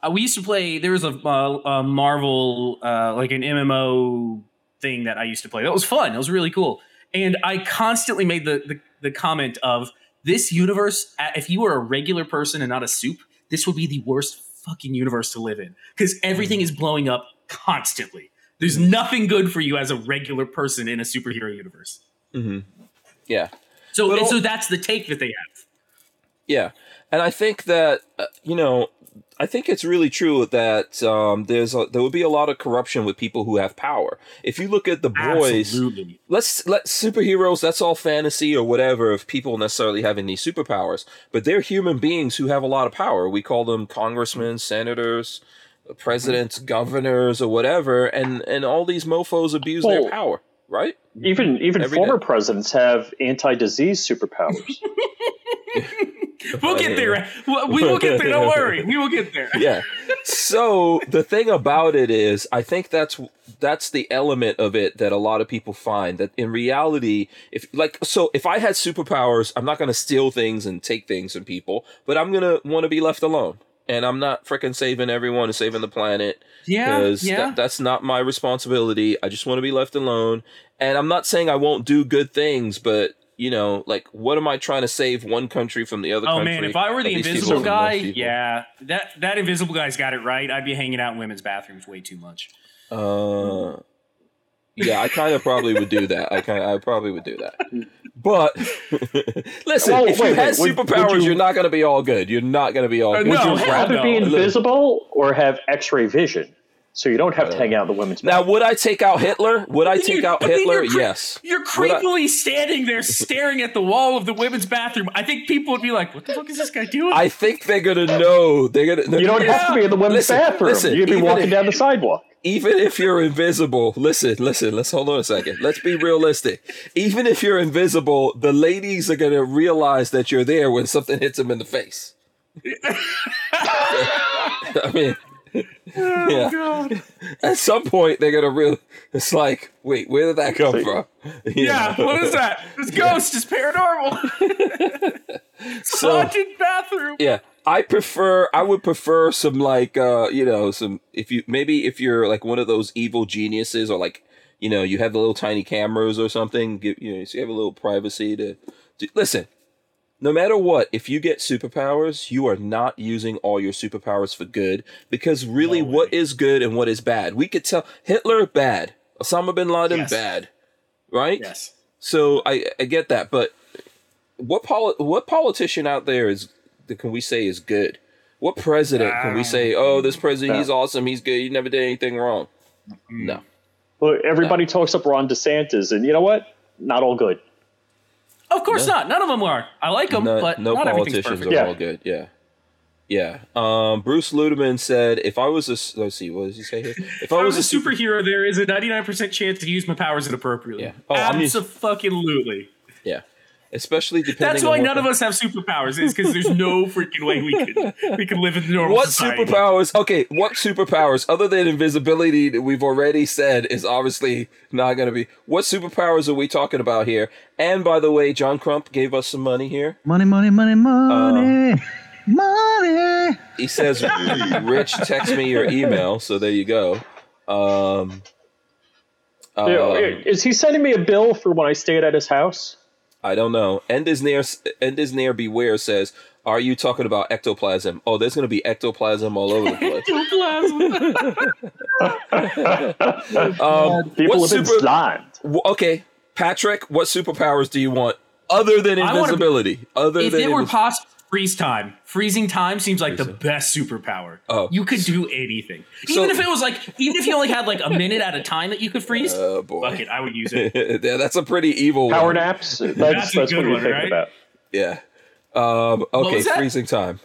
uh, we used to play. There was a, uh, a Marvel, uh, like an MMO thing that I used to play. That was fun. It was really cool. And I constantly made the the, the comment of this universe. If you were a regular person and not a soup, this would be the worst fucking universe to live in because everything is blowing up constantly. There's nothing good for you as a regular person in a superhero universe. Yeah. So, so that's the take that they have. Yeah, and I think that uh, you know, I think it's really true that um, there's a, there would be a lot of corruption with people who have power. If you look at the boys, Absolutely. let's let superheroes. That's all fantasy or whatever of people necessarily having these superpowers, but they're human beings who have a lot of power. We call them congressmen, senators, presidents, governors, or whatever, and and all these mofo's abuse Well- their oh. power, right? Even even Every former day. presidents have anti-disease superpowers. We'll get there. We will get there. Don't worry. We will get there. yeah. So the thing about it is, I think that's that's the element of it that a lot of people find that in reality, if like so, if I had superpowers, I'm not going to steal things and take things from people, but I'm gonna want to be left alone, and I'm not freaking saving everyone and saving the planet Yeah. because Yeah. that's not my responsibility. I just want to be left alone, and I'm not saying I won't do good things, but. You know, like, what am I trying to save one country from the other Oh country? man, if I were the At least people invisible guy, yeah, that that invisible guy's got it right. I'd be hanging out in women's bathrooms way too much. Uh, yeah, I kind of probably would do that. I kind I probably would do that. But listen, Well, if you had wait, superpowers, would you- you, are not going to be all good. You're not going to be all Uh, good. no, Would you rather no. be Look. invisible or have X-ray vision, so you don't have to hang uh, out in the women's Now, bathroom? would I take out Hitler? Would I take You- out I mean, Hitler? you're cre- yes. You're Would I- creepily standing there staring at the wall of the women's bathroom. I think people would be like, "What the fuck is this guy doing?" I think they're gonna know. They're gonna. You don't have to be in the women's Listen, bathroom. listen, You'd be walking if- down the sidewalk. even if you're invisible, listen, listen, let's hold on a second. Let's be realistic. Even if you're invisible, the ladies are going to realize that you're there when something hits them in the face. I mean, yeah. At some point, they're going to real. It's like, wait, where did that come from? You yeah, know? what is that? This ghost is paranormal. So- Haunted bathroom. Yeah, I prefer. I would prefer some like uh, you know, some if you maybe if you're like one of those evil geniuses or like you know you have the little tiny cameras or something. Give you know, so you have a little privacy to, to listen. No matter what, if you get superpowers, you are not using all your superpowers for good because really, No what is good and what is bad? We could tell Hitler bad, Osama bin Laden Yes. bad, right? Yes. So I, I get that, but what poli- what politician out there is that can we say is good? What president can we say, oh, this president, he's awesome, he's good, he never did anything wrong? No. Well, everybody talks up Ron DeSantis, and you know what? Not all good. Of course No. not. None of them are. I like them, No, but no not everything's politicians perfect. are Yeah. all good. Yeah. Yeah. Um, Bruce Ludeman said, if I was a let's see, what does he say here? If If I was a super, superhero, there is a 99% chance to use my powers inappropriately. Yeah. Oh, I'm used- Absolutely. yeah. Especially depending. On. That's why what none of us have superpowers. Is because there's no freaking way we could we could live in the normal What society. superpowers? Okay, what superpowers other than invisibility that we've already said is obviously not going to be? What superpowers are we talking about here? And by the way, John Crump gave us some money here. Money, money, money, money, money. He says, "Rich, text me your email." So there you go. Um, Yeah, um, is he sending me a bill for when I stayed at his house? I don't know. End is near. End is near. Beware says, "Are you talking about ectoplasm? Oh, there's going to be ectoplasm all over the place." Um, People what have been super- slimed. okay, Patrick, what superpowers do you want other than I wanna be- invisibility? other If than it were possible, freeze time. Freezing time seems like the Freezing. best superpower. Oh. you could do anything. So- Even if it was like, even if you only had like a minute at a time that you could freeze. oh boy, Fuck it, I would use it. yeah, that's a pretty evil Power one. naps. That's, That's that's, a what good you're one, thinking right? about. Yeah. Um, okay, freezing time.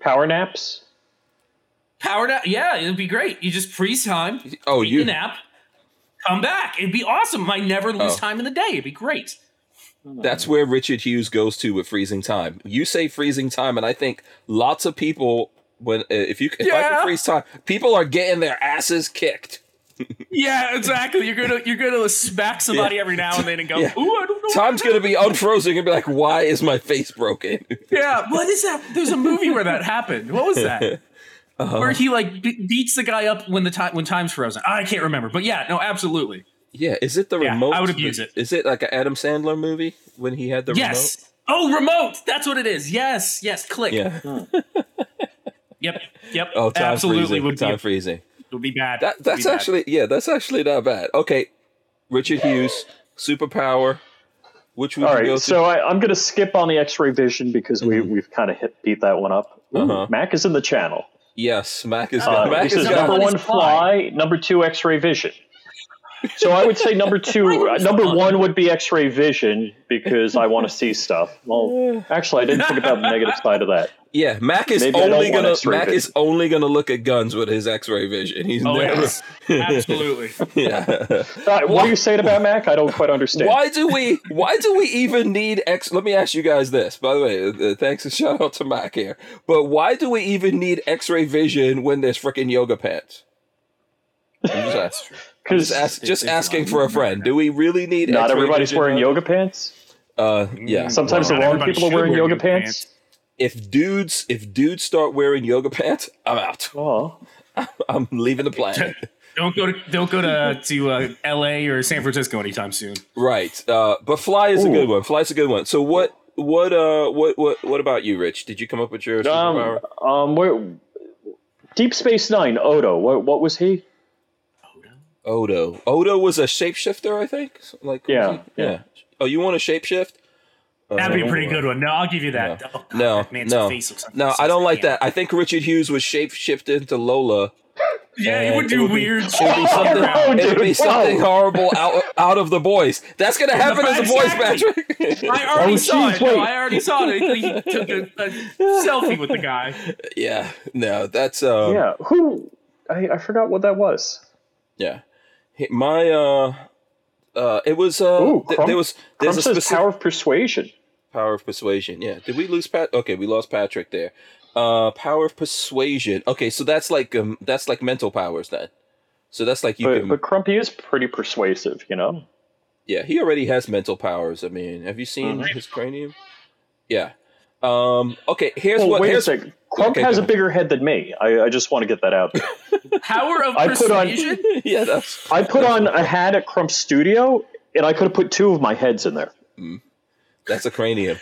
Power naps. Power nap, yeah, it'd be great. You just freeze time. Oh, take you- the nap, come back. It'd be awesome. I never lose Oh. time in the day. It'd be great. That's where Richard Hughes goes to with freezing time. You say freezing time, and I think lots of people when uh, if you if I Yeah. can freeze time, people are getting their asses kicked. Yeah, exactly. You're gonna you're gonna smack somebody every now and then and go, Yeah. ooh, I don't know. Time's gonna be unfrozen and be like, why is my face broken? Yeah, what is that? There's a movie where that happened. What was that? Uh-huh. Where he like be- beats the guy up when the time when time's frozen. I can't remember, but yeah, no, absolutely. Yeah, is it the Yeah, remote? I would abuse it. Is it like an Adam Sandler movie when he had the remote Yes. Oh, remote. That's what it is. Yes. Yes. Click. remote? Yeah. Yep. Yep. Oh, time absolutely freezing. would time be freezing. would be bad. That that's be bad. actually yeah, that's actually not bad. Okay, Richard Hughes, superpower. Which would All you go to? so I, I'm going to skip on the X-ray vision because we we've kind of hit beat that one up. Ooh, Uh-huh. Mac is in the channel. yes, Mac is Uh, Mac is got- got number one fly? fly, number two X-ray vision. So I would say number two, uh, number one would be X-ray vision because I want to see stuff. Well, actually, I didn't think about the negative side of that. Yeah, Mac is Maybe only gonna Mac vision. is only gonna look at guns with his X-ray vision. He's Oh never. yes. absolutely. Yeah. Uh, what are you saying about Mac? I don't quite understand. why do we? Why do we even need X? Let me ask you guys this. By the way, uh, thanks and shout out to Mac here. But why do we even need X-ray vision when there's freaking yoga pants? I'm just, ask, Because just, ask, just asking for a friend. Do we really need? not everybody's wearing yoga pants. Uh, yeah. Sometimes Not the wrong people are wearing wear yoga yoga pants. If dudes, if dudes start wearing yoga pants, I'm out. Oh, I'm leaving the planet. Don't go to don't go to to uh, L.A. or San Francisco anytime soon. Right. Uh, but fly is a good one. Fly is a good one. So what? What? Uh, what? What? What about you, Rich? Did you come up with your superpower? um, um, where, Deep Space Nine, Odo. What, what was he? Odo. Odo was a shapeshifter, I think. Like, was Yeah, yeah. Oh, you want a shapeshift? That'd be a Uh, pretty good one. No, I'll give you that. Oh, God, No, that man's no, face looks like no. I don't like that. I think Richard Hughes was shapeshifted into Lola. Yeah, he And would it do would be- weird It would be something. Oh, it would be something horrible out out of the boys. That's gonna happen as a boys, Exactly. Patrick. I already Oh, saw geez, it. No. I already saw it. He took a, a selfie with the guy. yeah. No, that's um. yeah, who? I, I forgot what that was. Yeah. Hey, My uh uh it was uh Ooh, th- there was Crump a specific power of persuasion. power of persuasion. Yeah. Did we lose Pat? Okay, we lost Patrick there. Uh power of persuasion. Okay, so that's like um that's like mental powers then. So that's like you But, can but Crumpy is pretty persuasive, you know? Yeah, he already has mental powers. I mean, have you seen Mm-hmm. his cranium? Yeah. Um okay, here's Well, what wait a here's second. Crump Okay, has a bigger head than me. I, I just want to get that out there. Power of I put on- persuasion. Yeah, that's I put on a hat at Crump's studio, and I could have put two of my heads in there. that's a cranium.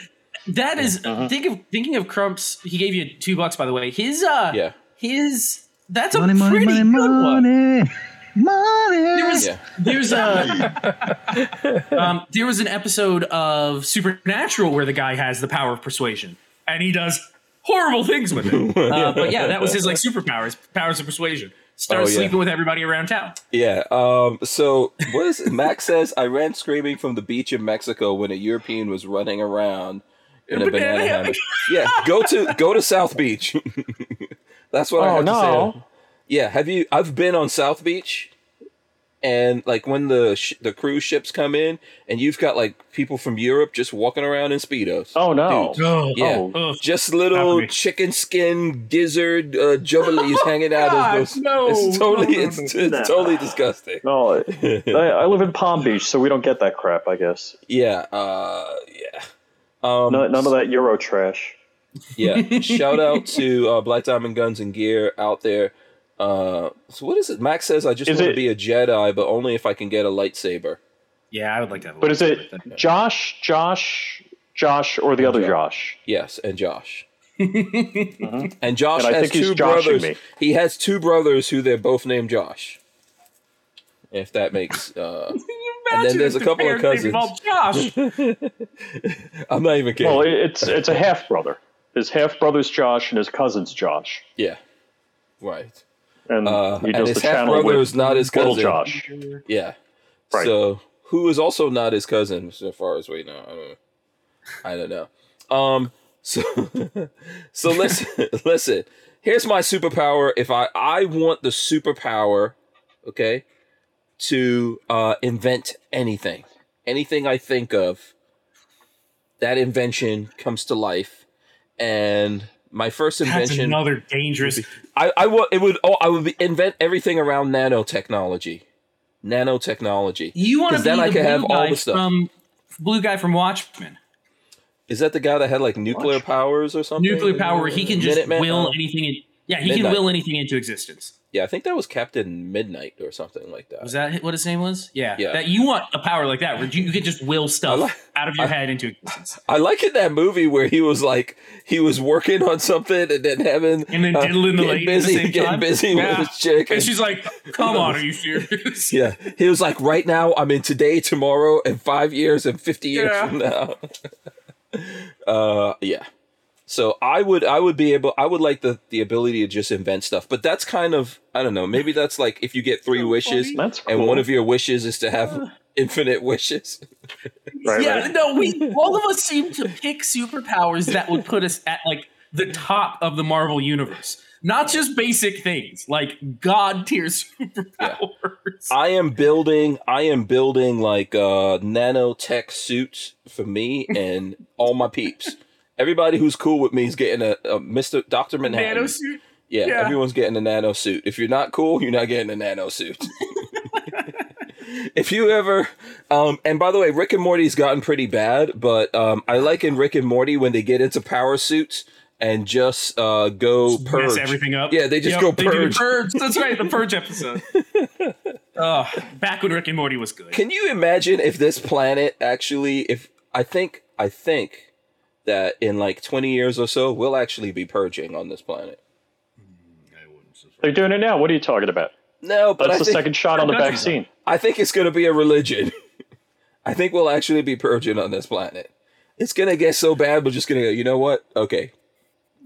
That is- think of thinking of Crumps. He gave you two bucks, by the way. His uh, Yeah. his that's a Money, money, pretty money, good one. Money, money. There was Yeah. there's a um, there was an episode of Supernatural where the guy has the power of persuasion, and he does horrible things with it. Uh, but yeah, that was his like superpowers, powers of persuasion. Start Oh, yeah. sleeping with everybody around town. Yeah. Um. So what is? Max says I ran screaming from the beach in Mexico when a European was running around in a, A banana, banana hammock. Yeah. Go to go to South Beach. That's what I Oh, have to no. say. Yeah. Have you? I've been on South Beach. and like when the sh- the cruise ships come in, and you've got like people from Europe just walking around in speedos. Oh no. Dude, Oh, yeah, oh. just little chicken skin gizzard uh, jubblies hanging out God, of those. no, it's totally, no, no, it's, no. it's totally disgusting. No, I, I live in Palm Beach, so we don't get that crap. I guess Yeah, uh, yeah. Um, no, none of that Euro trash. Yeah. Shout out to uh, Black Diamond Guns and Gear out there. Uh, so what is it? Max says I just Is want to be a Jedi, but only if I can get a lightsaber. Yeah, I would like to have. a But is it Josh, Josh, Josh, or the other Josh? Yes, and Josh. And Josh And I has think he's two joshing brothers. me. He has two brothers who they're both named Josh. If that makes, uh, you And then imagine there's if a couple of parents named cousins. Josh. I'm not even kidding. Well, it's it's a half brother. His half brother's Josh, and his cousin's Josh, yeah, right. And Uh, he and does his the half channel brother with is not his little cousin. Josh. Yeah. Right. So who is also not his cousin, so far as we know. I don't know. I don't know. Um. So so listen, listen. Here's my superpower. If I I want the superpower, okay, to uh, invent anything, anything I think of, that invention comes to life, and my first invention. That's invention. another dangerous. I I would it would oh I would be, invent everything around nanotechnology, nanotechnology. You want to be then the I can blue have all guy the stuff. from blue guy from Watchmen. Is that the guy that had like nuclear Watch. powers or something? Nuclear power, where he can just Minuteman? will anything. In, yeah, he Midnight. can will anything into existence. Yeah, I think that was Captain Midnight or something like that. Was that what his name was? Yeah. Yeah. That you want a power like that, where you, you could just will stuff like- out of your I- head into existence, I like in that movie where he was like he was working on something and then having and then uh, diddling the getting lady busy, at the getting time. busy Yeah. with his chick. And and- she's like, "Come on, are you serious?" yeah, he was like, right now I'm in today, tomorrow, and five years and fifty years Yeah. from now. uh, yeah. So I would, I would be able, I would like the the ability to just invent stuff, but that's kind of, I don't know, maybe that's like if you get three wishes, That's and one of your wishes is to have infinite wishes. Right, yeah, right. no, we all of us seem to pick superpowers that would put us at like the top of the Marvel universe. Not just basic things, like god tier superpowers. I am building, I am building like uh, nanotech suits for me and all my peeps. Everybody who's cool with me is getting a, a Mr. Doctor Manhattan. Nanosuit. Yeah, Yeah. everyone's getting a nano suit. If you're not cool, you're not getting a nano suit. if you ever, um, and by the way, Rick and Morty's gotten pretty bad, but um, I like in Rick and Morty when they get into power suits and just uh, go purge Mess everything up. Yeah, they just Yep, go they do purge. purge. That's right, the purge episode. oh, back when Rick and Morty was good. Can you imagine if this planet actually, if I think, I think that in like 20 years or so, we'll actually be purging on this planet. They're doing it now. What are you talking about? No, but That's I the think, second shot on the Countries vaccine. I think it's going to be a religion. I think we'll actually be purging on this planet. It's going to get so bad, we're just going to go, you know what? Okay.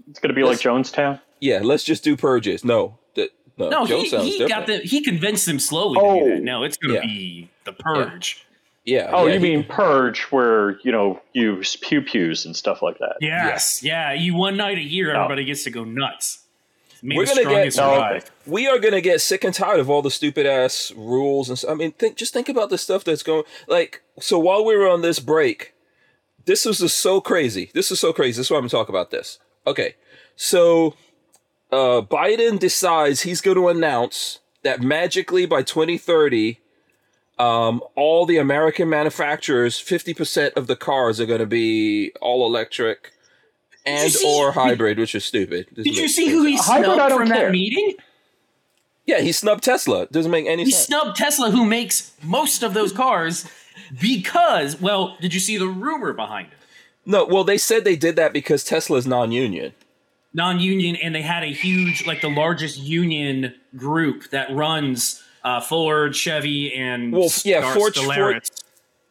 It's going to be like Jonestown. Yeah, let's just do purges. No. That, no, No, he, he got the he convinced them slowly to Oh. do that. Oh. No, it's gonna Yeah. be the purge. Yeah. Oh, yeah, you he- mean purge, where you know you use pew pews and stuff like that? Yes, yeah. You one night a year, everybody gets to go nuts. We're gonna get- strongest No, we are gonna get sick and tired of all the stupid ass rules and stuff. I mean, think just think about the stuff that's going. Like, so while we were on this break, this was just so crazy. This is so crazy. This is why I'm gonna talk about this. Okay, so uh, Biden decides he's going to announce that magically by 2030, um, all the American manufacturers, 50% of the cars are going to be all electric and see- or hybrid, which is stupid. This Did you makes see who he sense. Hybrid, snubbed from care. that meeting? Yeah, he snubbed Tesla. Doesn't make any He sense. He snubbed Tesla, who makes most of those cars, because well, did you see the rumor behind it? No, well, they said they did that because Tesla's non-union. non-union and they had a huge like the largest union group that runs uh, Ford, Chevy, and Well, yeah, Ford- Stellantis.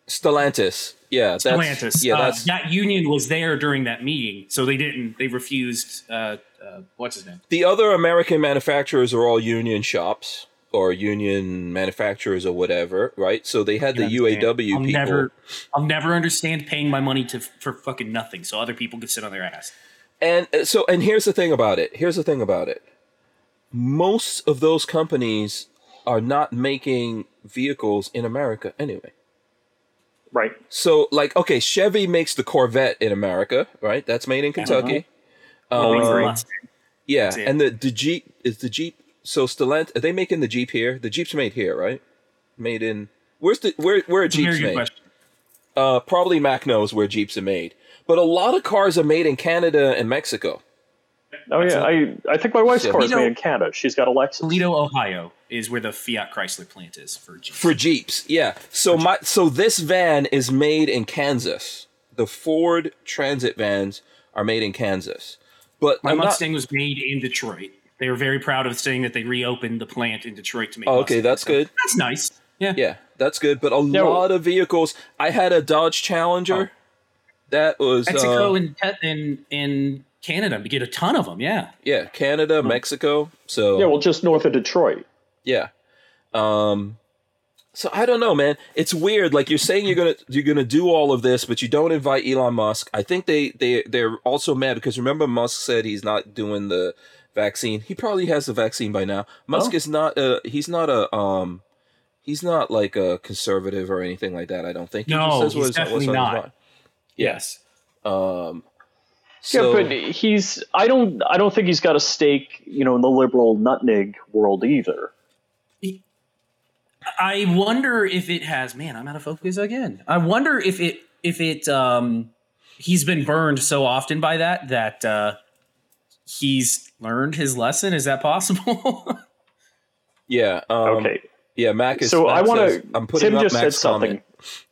Stellantis. Yeah, that's Stellantis. yeah, Uh, that union was there during that meeting, so they didn't. They refused. Uh, uh, what's his name? the other American manufacturers are all union shops or union manufacturers or whatever, right? So they had the? UAW I'll people. never, I'll never understand paying my money to for fucking nothing, so other people could sit on their ass. And uh, so, and here's the thing about it. Here's the thing about it. Most of those companies are not making vehicles in America anyway. Right. So, like, okay, Chevy makes the Corvette in America, right? That's made in Kentucky. Makes the Um, Mustang. yeah, and the the Jeep is the Jeep. So Stellantis, are they making the Jeep here? The Jeep's made here, right? Made in where's the where where are a very Jeeps made? question. Uh, probably Mac knows where Jeeps are made, but a lot of cars are made in Canada and Mexico. Oh yeah, I I think my wife's So- car is made in Canada. She's got a Lexus. Toledo, Ohio, is where the Fiat Chrysler plant is for Jeeps. for Jeeps. Yeah. So my so this van is made in Kansas. The Ford Transit vans are made in Kansas. But My I'm not- Mustang was made in Detroit. They were very proud of saying that they reopened the plant in Detroit to make. Oh, okay, Mustangs. that's So good. That's nice. Yeah. Yeah, that's good. But a lot of vehicles. I had a Dodge Challenger. That was Mexico uh, and and and Canada. We get a ton of them. Yeah. yeah, Canada, Mexico. So Yeah, well, just north of Detroit. Yeah. Um so I don't know, man. It's weird. Like you're saying you're gonna you're gonna do all of this, but you don't invite Elon Musk. I think they they they're also mad because remember Musk said he's not doing the vaccine. He probably has the vaccine by now. Musk Oh. is not a he's not a um he's not like a conservative or anything like that. I don't think. He No, just says he's what's- what's definitely on not. Yes. Um so, yeah, but he's. I don't. I don't think he's got a stake, you know, in the liberal nutmeg world either. I wonder if it has. Man, I'm out of focus again. I wonder if it if it um he's been burned so often by that that uh he's learned his lesson. Is that possible? yeah. Um, Okay. Yeah, Mac is. so Mac I want says- to. I'm putting Tim up just Mac's said something. comment.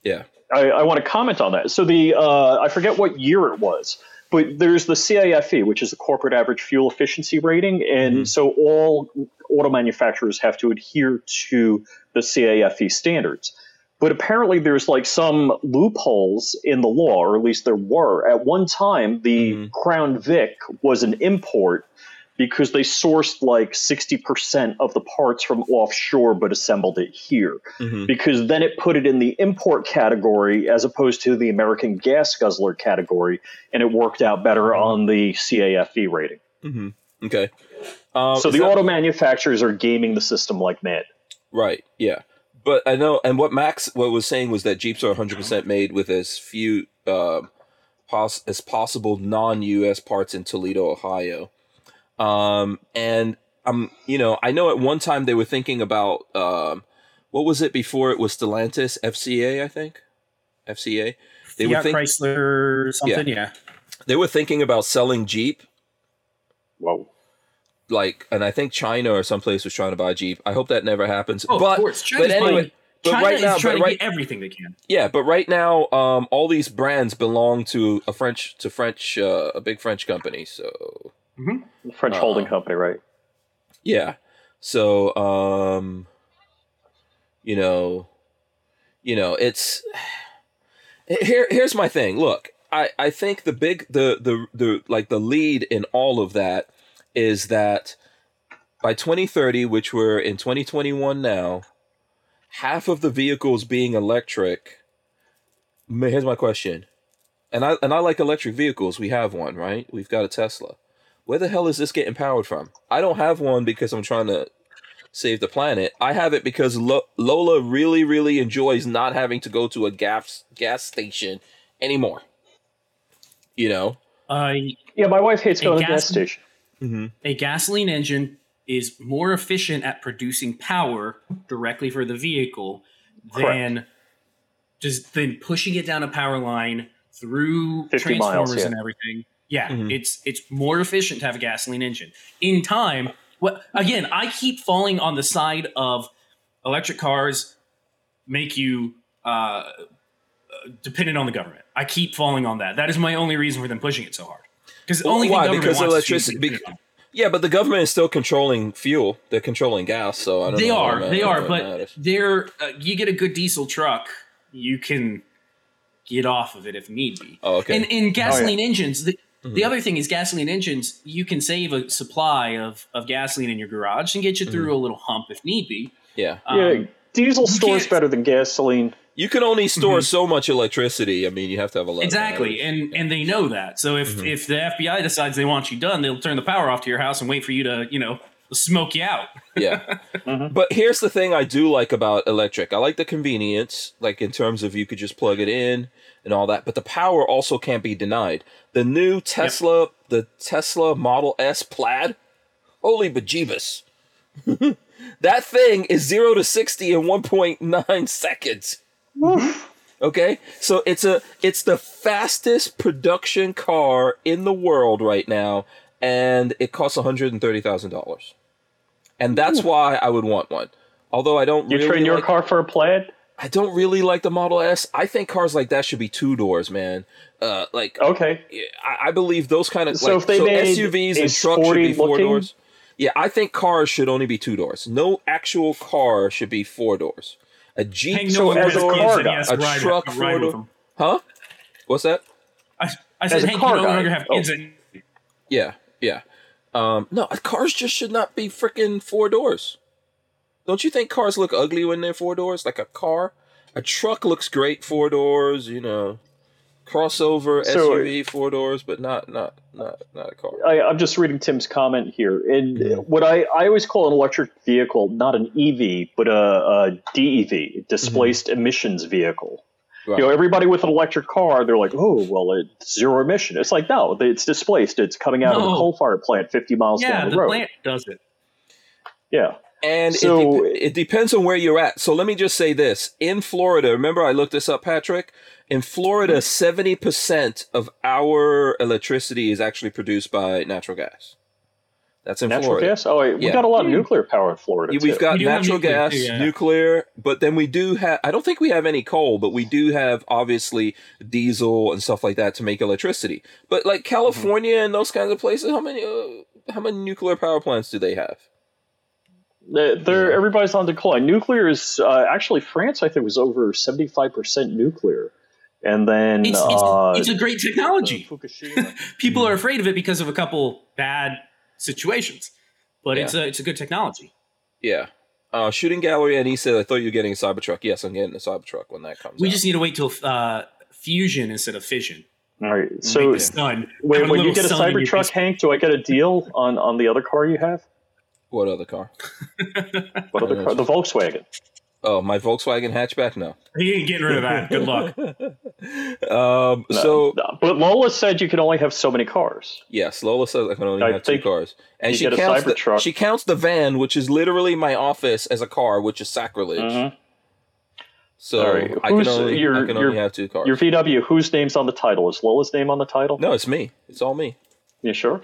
Yeah. I, I want to comment on that. So the uh, I forget what year it was, but there's the CAFE, which is the corporate average fuel efficiency rating, and Mhm. so all auto manufacturers have to adhere to the CAFE standards. But apparently, there's like some loopholes in the law, or at least there were. At one time, the Mhm. Crown Vic was an import because they sourced like 60% of the parts from offshore but assembled it here Mhm. because then it put it in the import category as opposed to the American gas guzzler category, and it worked out better on the CAFE rating. hmm Okay. Um, so the that- auto manufacturers are gaming the system like mad. Right. Yeah. But I know, and what Max what was saying was that Jeeps are 100 percent made with as few um, pos- as possible non-U.S. parts in Toledo, Ohio. Um, and I'm, you know, I know at one time they were thinking about um, what was it before it was Stellantis, FCA, I think, FCA. They were think- Chrysler something. Yeah. they were thinking about selling Jeep Whoa. like and I think China or someplace was trying to buy Jeep. I hope that never happens. Oh, but of course. China's but anyway, buying- but China right is now, trying but to right, get everything they can. yeah, but right now, um, all these brands belong to a French to French uh, a big French company. So French Uh, holding company, right? yeah, so um, you know, you know, it's here. Here's my thing. Look, I I think the big the the the like the lead in all of that is that by 2030, which we're in 2021 now, half of the vehicles being electric. Here's my question, and I and I like electric vehicles. We have one, right? We've got a Tesla. Where the hell is this getting powered from? I don't have one because I'm trying to save the planet. I have it because Lo- Lola really, really enjoys not having to go to a gas gas station anymore. You know. Uh, Yeah, my wife hates A going to the gas- gas station. Mm-hmm. a gasoline engine is more efficient at producing power directly for the vehicle than just than pushing it down a power line through 50 miles, transformers yeah. and everything. Yeah, Mhm. it's it's more efficient to have a gasoline engine. In time, what again, I keep falling on the side of electric cars make you uh, dependent on the government. I keep falling on that. That is my only reason for them pushing it so hard. Because Well, only why? government Because electricity- you to bec- depend. Yeah, but the government is still controlling fuel. They're controlling gas, so I don't They are, they are, but they're uh, you get a good diesel truck, you can get off of it if need be. Oh, okay. And in gasoline engines, the, Mhm. the other thing is gasoline engines, you can save a supply of, of gasoline in your garage and get you through Mm-hmm. a little hump if need be. yeah, Um, yeah, diesel stores better than gasoline. you can only store Mhm. so much electricity. I mean, you have to have a lot. Exactly, batteries. and and they know that. So if Mhm. if the FBI decides they want you done, they'll turn the power off to your house and wait for you to you know smoke you out. Yeah. Mhm. But here's the thing I do like about electric. I like the convenience, like in terms of you could just plug it in and all that, but the power also can't be denied. The new Tesla, the Tesla Model S Plaid, holy bejeebus. that thing is 0 to 60 in 1.9 seconds. Okay? So it's a it's the fastest production car in the world right now and it costs $130,000 and that's why I would want one. Although I don't You really trade your like, car for a plaid? I don't really like the Model S. I think cars like that should be two doors, man. Uh, like Okay. I, I believe those kind of Oh. So like if they so made SUVs and trucks should sporty be four looking- doors. Yeah, I think cars should only be two doors. No actual car should be four doors. A Jeep Hang four no one as a his door, kids car guy, a ride, truck ride four with door. huh? What's that? I, I said, a Hank, you car no guy. longer have Oh. kids. And Yeah, yeah. Um, no, cars just should not be freaking four doors. Don't you think cars look ugly when they're four doors? Like a car, a truck looks great four doors. You know, crossover So- SUV four doors, but not not not not a car. I, I'm just reading Tim's comment here. And mm-hmm. what I, I always call an electric vehicle, not an EV, but a, a DEV, displaced mm-hmm. emissions vehicle. Right. You know, everybody with an electric car, they're like, oh, well, it's zero emission. It's like, no, it's displaced. It's coming out of a coal fired plant 50 miles yeah, down the, the road. plant does it. Yeah. And So- it, de- it depends on where you're at. So let me just say this. In Florida, remember I looked this up, Patrick? In Florida, 70% of our electricity is actually produced by natural gas. That's in Natural Florida. gas? Oh, wait, we Yeah. got a lot of nuclear power in Florida. Yeah, We've too. got We natural nuclear, gas, too, yeah. nuclear, but then we do have, I don't think we have any coal, but we do have obviously diesel and stuff like that to make electricity. But like California and those kinds of places, how many, uh, how many nuclear power plants do they have? They're, they're- everybody's on decline. Nuclear is uh, actually France. I think was over seventy five percent nuclear, and then It's, it's, uh, it's a great technology. Fukushima. People are afraid of it because of a couple bad situations, but it's a it's a good technology. Yeah. Uh, shooting gallery, and he said, "I thought you were getting a Cybertruck." Yes, I'm getting a Cybertruck when that comes. We out. just need to wait till uh, fusion instead of fission. All right. So the sun. wait, when you get a sun in your Cybertruck, Hank, do I get a deal on on the other car you have? What other car? What other car? The Volkswagen. Oh, my Volkswagen hatchback. No. He ain't getting rid of that. Good luck. Um. No, so no. but Lola said you can only have so many cars. yes, Lola says I can only I have two cars, and she get a counts the, Cybertruck. she counts the van, which is literally my office, as a car, which is sacrilege. Mhm. So All right. I can only your- I can your- only have two cars. Your VW. Whose name's on the title? Is Lola's name on the title? no, it's me. It's all me. You sure?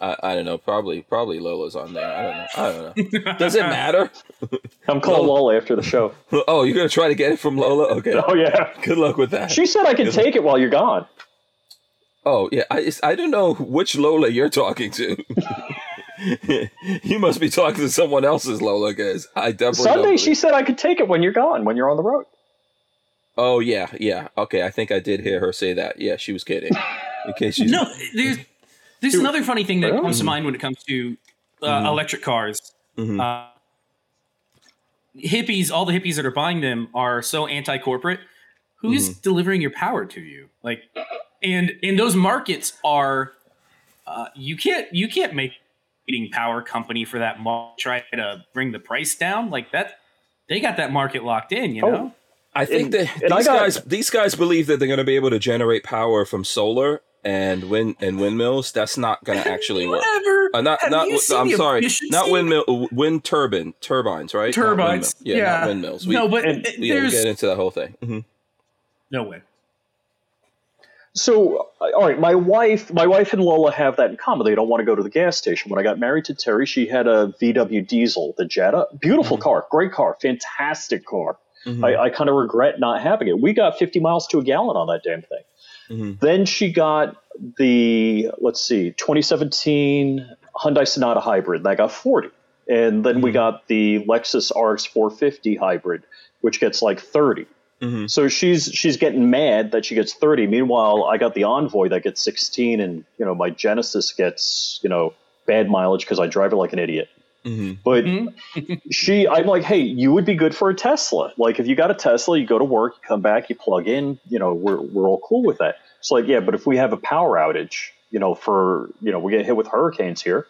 I, I don't know. Probably probably Lola's on there. I don't know. I don't know. Does it matter? I'm calling Lola. Lola after the show. oh, you're gonna try to get it from Lola? Okay. Oh yeah. Good luck with that. She said I can take it while you're gone. Oh yeah, I I don't know which Lola you're talking to. you must be talking to someone else's Lola, guys. I definitely don't Sunday, she said I could take it when you're gone, when you're on the road. Oh yeah, yeah. Okay, I think I did hear her say that. Yeah, she was kidding. In case she's No, there's there's another funny thing that Really? comes to mind when it comes to uh, Mhm. electric cars. Mhm. Uh, hippies, all the hippies that are buying them are so anti-corporate. Who's Mm-hmm. delivering your power to you? Like, and and those markets are, uh, you can't you can't make eating power company for that mar- try to bring the price down like that. They got that market locked in, you Oh, know. I think And- that and these got- guys these guys believe that they're going to be able to generate power from solar and wind and windmills. That's not going to actually work. Whatever. Uh, not Have not. you seen I'm the sorry. efficiency? Not windmill. uh, Wind turbine turbines, right? Turbines. windmill. yeah, not windmills. We, no, but and- yeah, we get into that whole thing. hmm no way. So, uh, all right, my wife, my wife and Lola have that in common. They don't want to go to the gas station. When I got married to Terry, she had a VW diesel, the Jetta. Beautiful car, great car, fantastic car. Mhm. I, I kind of regret not having it. We got 50 miles to a gallon on that damn thing. Mhm. Then she got the, let's see, 2017 Hyundai Sonata hybrid, I got 40. And then we Mhm. got the Lexus RX 450 hybrid, which gets like 30. Mhm. So she's she's getting mad that she gets 30. Meanwhile, I got the Envoy that gets 16, and you know my Genesis gets you know bad mileage because I drive it like an idiot. Mhm. But Mhm. she, I'm like, hey, you would be good for a Tesla. Like if you got a Tesla, you go to work, you come back, you plug in. You know, we're we're all cool with that. It's like, yeah, but if we have a power outage, you know, for you know we get hit with hurricanes here,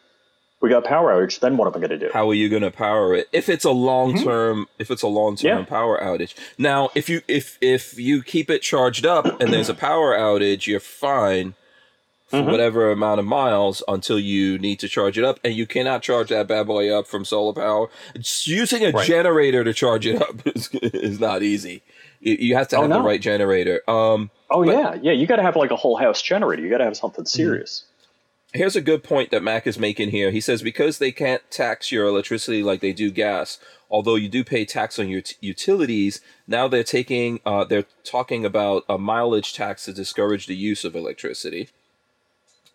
we got power outage. Then what am I going to do? how are you going to power it if it's a long term if it's a long term Mm-hmm. Yeah. power outage now if you if if you keep it charged up and there's a power outage you're fine for Mm-hmm. whatever amount of miles until you need to charge it up and you cannot charge that bad boy up from solar power Just using a Right. generator to charge it up is, is not easy you, you have to Oh, have the right generator um oh yeah, yeah. You got to have like a whole house generator. You got to have something Mm-hmm. serious. here's a good point that Mac is making here. He says because they can't tax your electricity like they do gas, although you do pay tax on your t- utilities. Now they're taking, uh, they're talking about a mileage tax to discourage the use of electricity.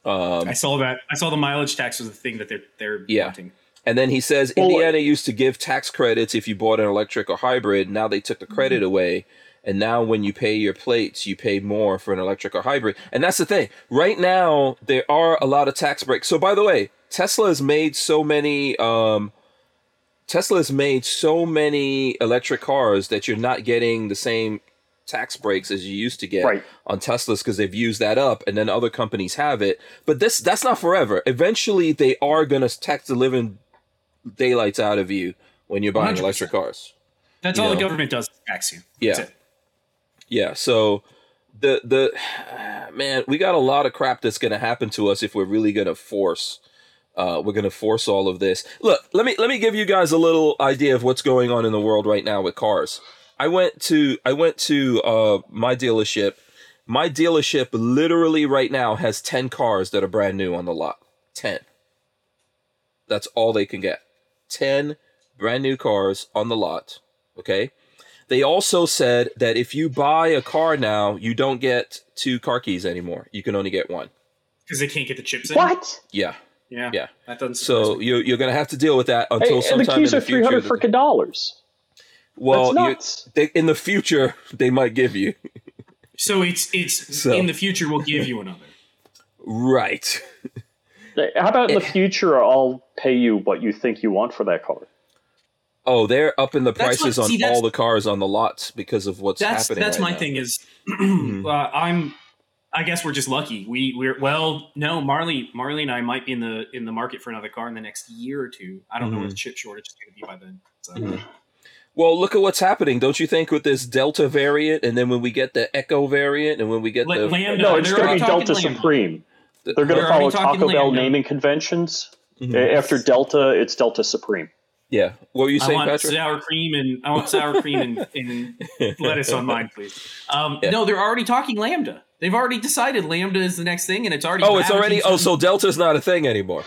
Um, I saw that. I saw the mileage tax was the thing that they're they're Yeah. wanting. And then he says Well, Indiana used to give tax credits if you bought an electric or hybrid. Now they took the credit away. And now when you pay your plates, you pay more for an electric or hybrid. And that's the thing. Right now, there are a lot of tax breaks. So by the way, Tesla has made so many um Tesla has made so many electric cars that you're not getting the same tax breaks as you used to get Right. on Teslas because they've used that up and then other companies have it. But this that's not forever. Eventually they are gonna tax the living daylights out of you when you're buying 100%. electric cars. That's You all the government does. Tax you. Yeah. It. Yeah, so the the man, we got a lot of crap that's gonna happen to us if we're really gonna force uh, we're gonna force all of this. Look, let me let me give you guys a little idea of what's going on in the world right now with cars. I went to I went to uh, my dealership. My dealership literally right now has ten cars that are brand new on the lot. Ten. That's all they can get. Ten brand new cars on the lot. Okay. They also said that if you buy a car now, you don't get two car keys anymore. You can only get one. Because they can't get the chips in. What? Yeah. Yeah. Yeah. That doesn't. So me. you're, you're going to have to deal with that until Hey, and sometime the keys in are the three future. hundred freaking dollars. Well, you- they, in the future, they might give you. So it's it's So- in the future we'll give you another. Right. How about in the Eh. future? I'll pay you what you think you want for that car. Oh, they're upping the prices what- on see, that's- all the cars on the lots because of what's That's happening. that's right my now. thing is Mm-hmm. uh, I'm I guess we're just lucky. We we're well no Marley Marley and I might be in the in the market for another car in the next year or two. I don't know Mm-hmm. where the chip shortage is going to be by then. So. Mhm. Well, look at what's happening. Don't you think with this Delta variant, and then when we get the Echo variant, and when we get La- the Lambda, No, it's going to be Delta Lambda. Supreme. They're going to follow Taco Bell Lambda. naming conventions. Mhm. Uh, After Delta, it's Delta Supreme. yeah. What were you saying, I saying, want Patrick? sour cream and I want sour cream and, and lettuce on mine, please. Um, Yeah. No, they're already talking Lambda. They've already decided Lambda is the next thing, and it's already. Oh, it's already. Oh, so some- Delta's not a thing anymore.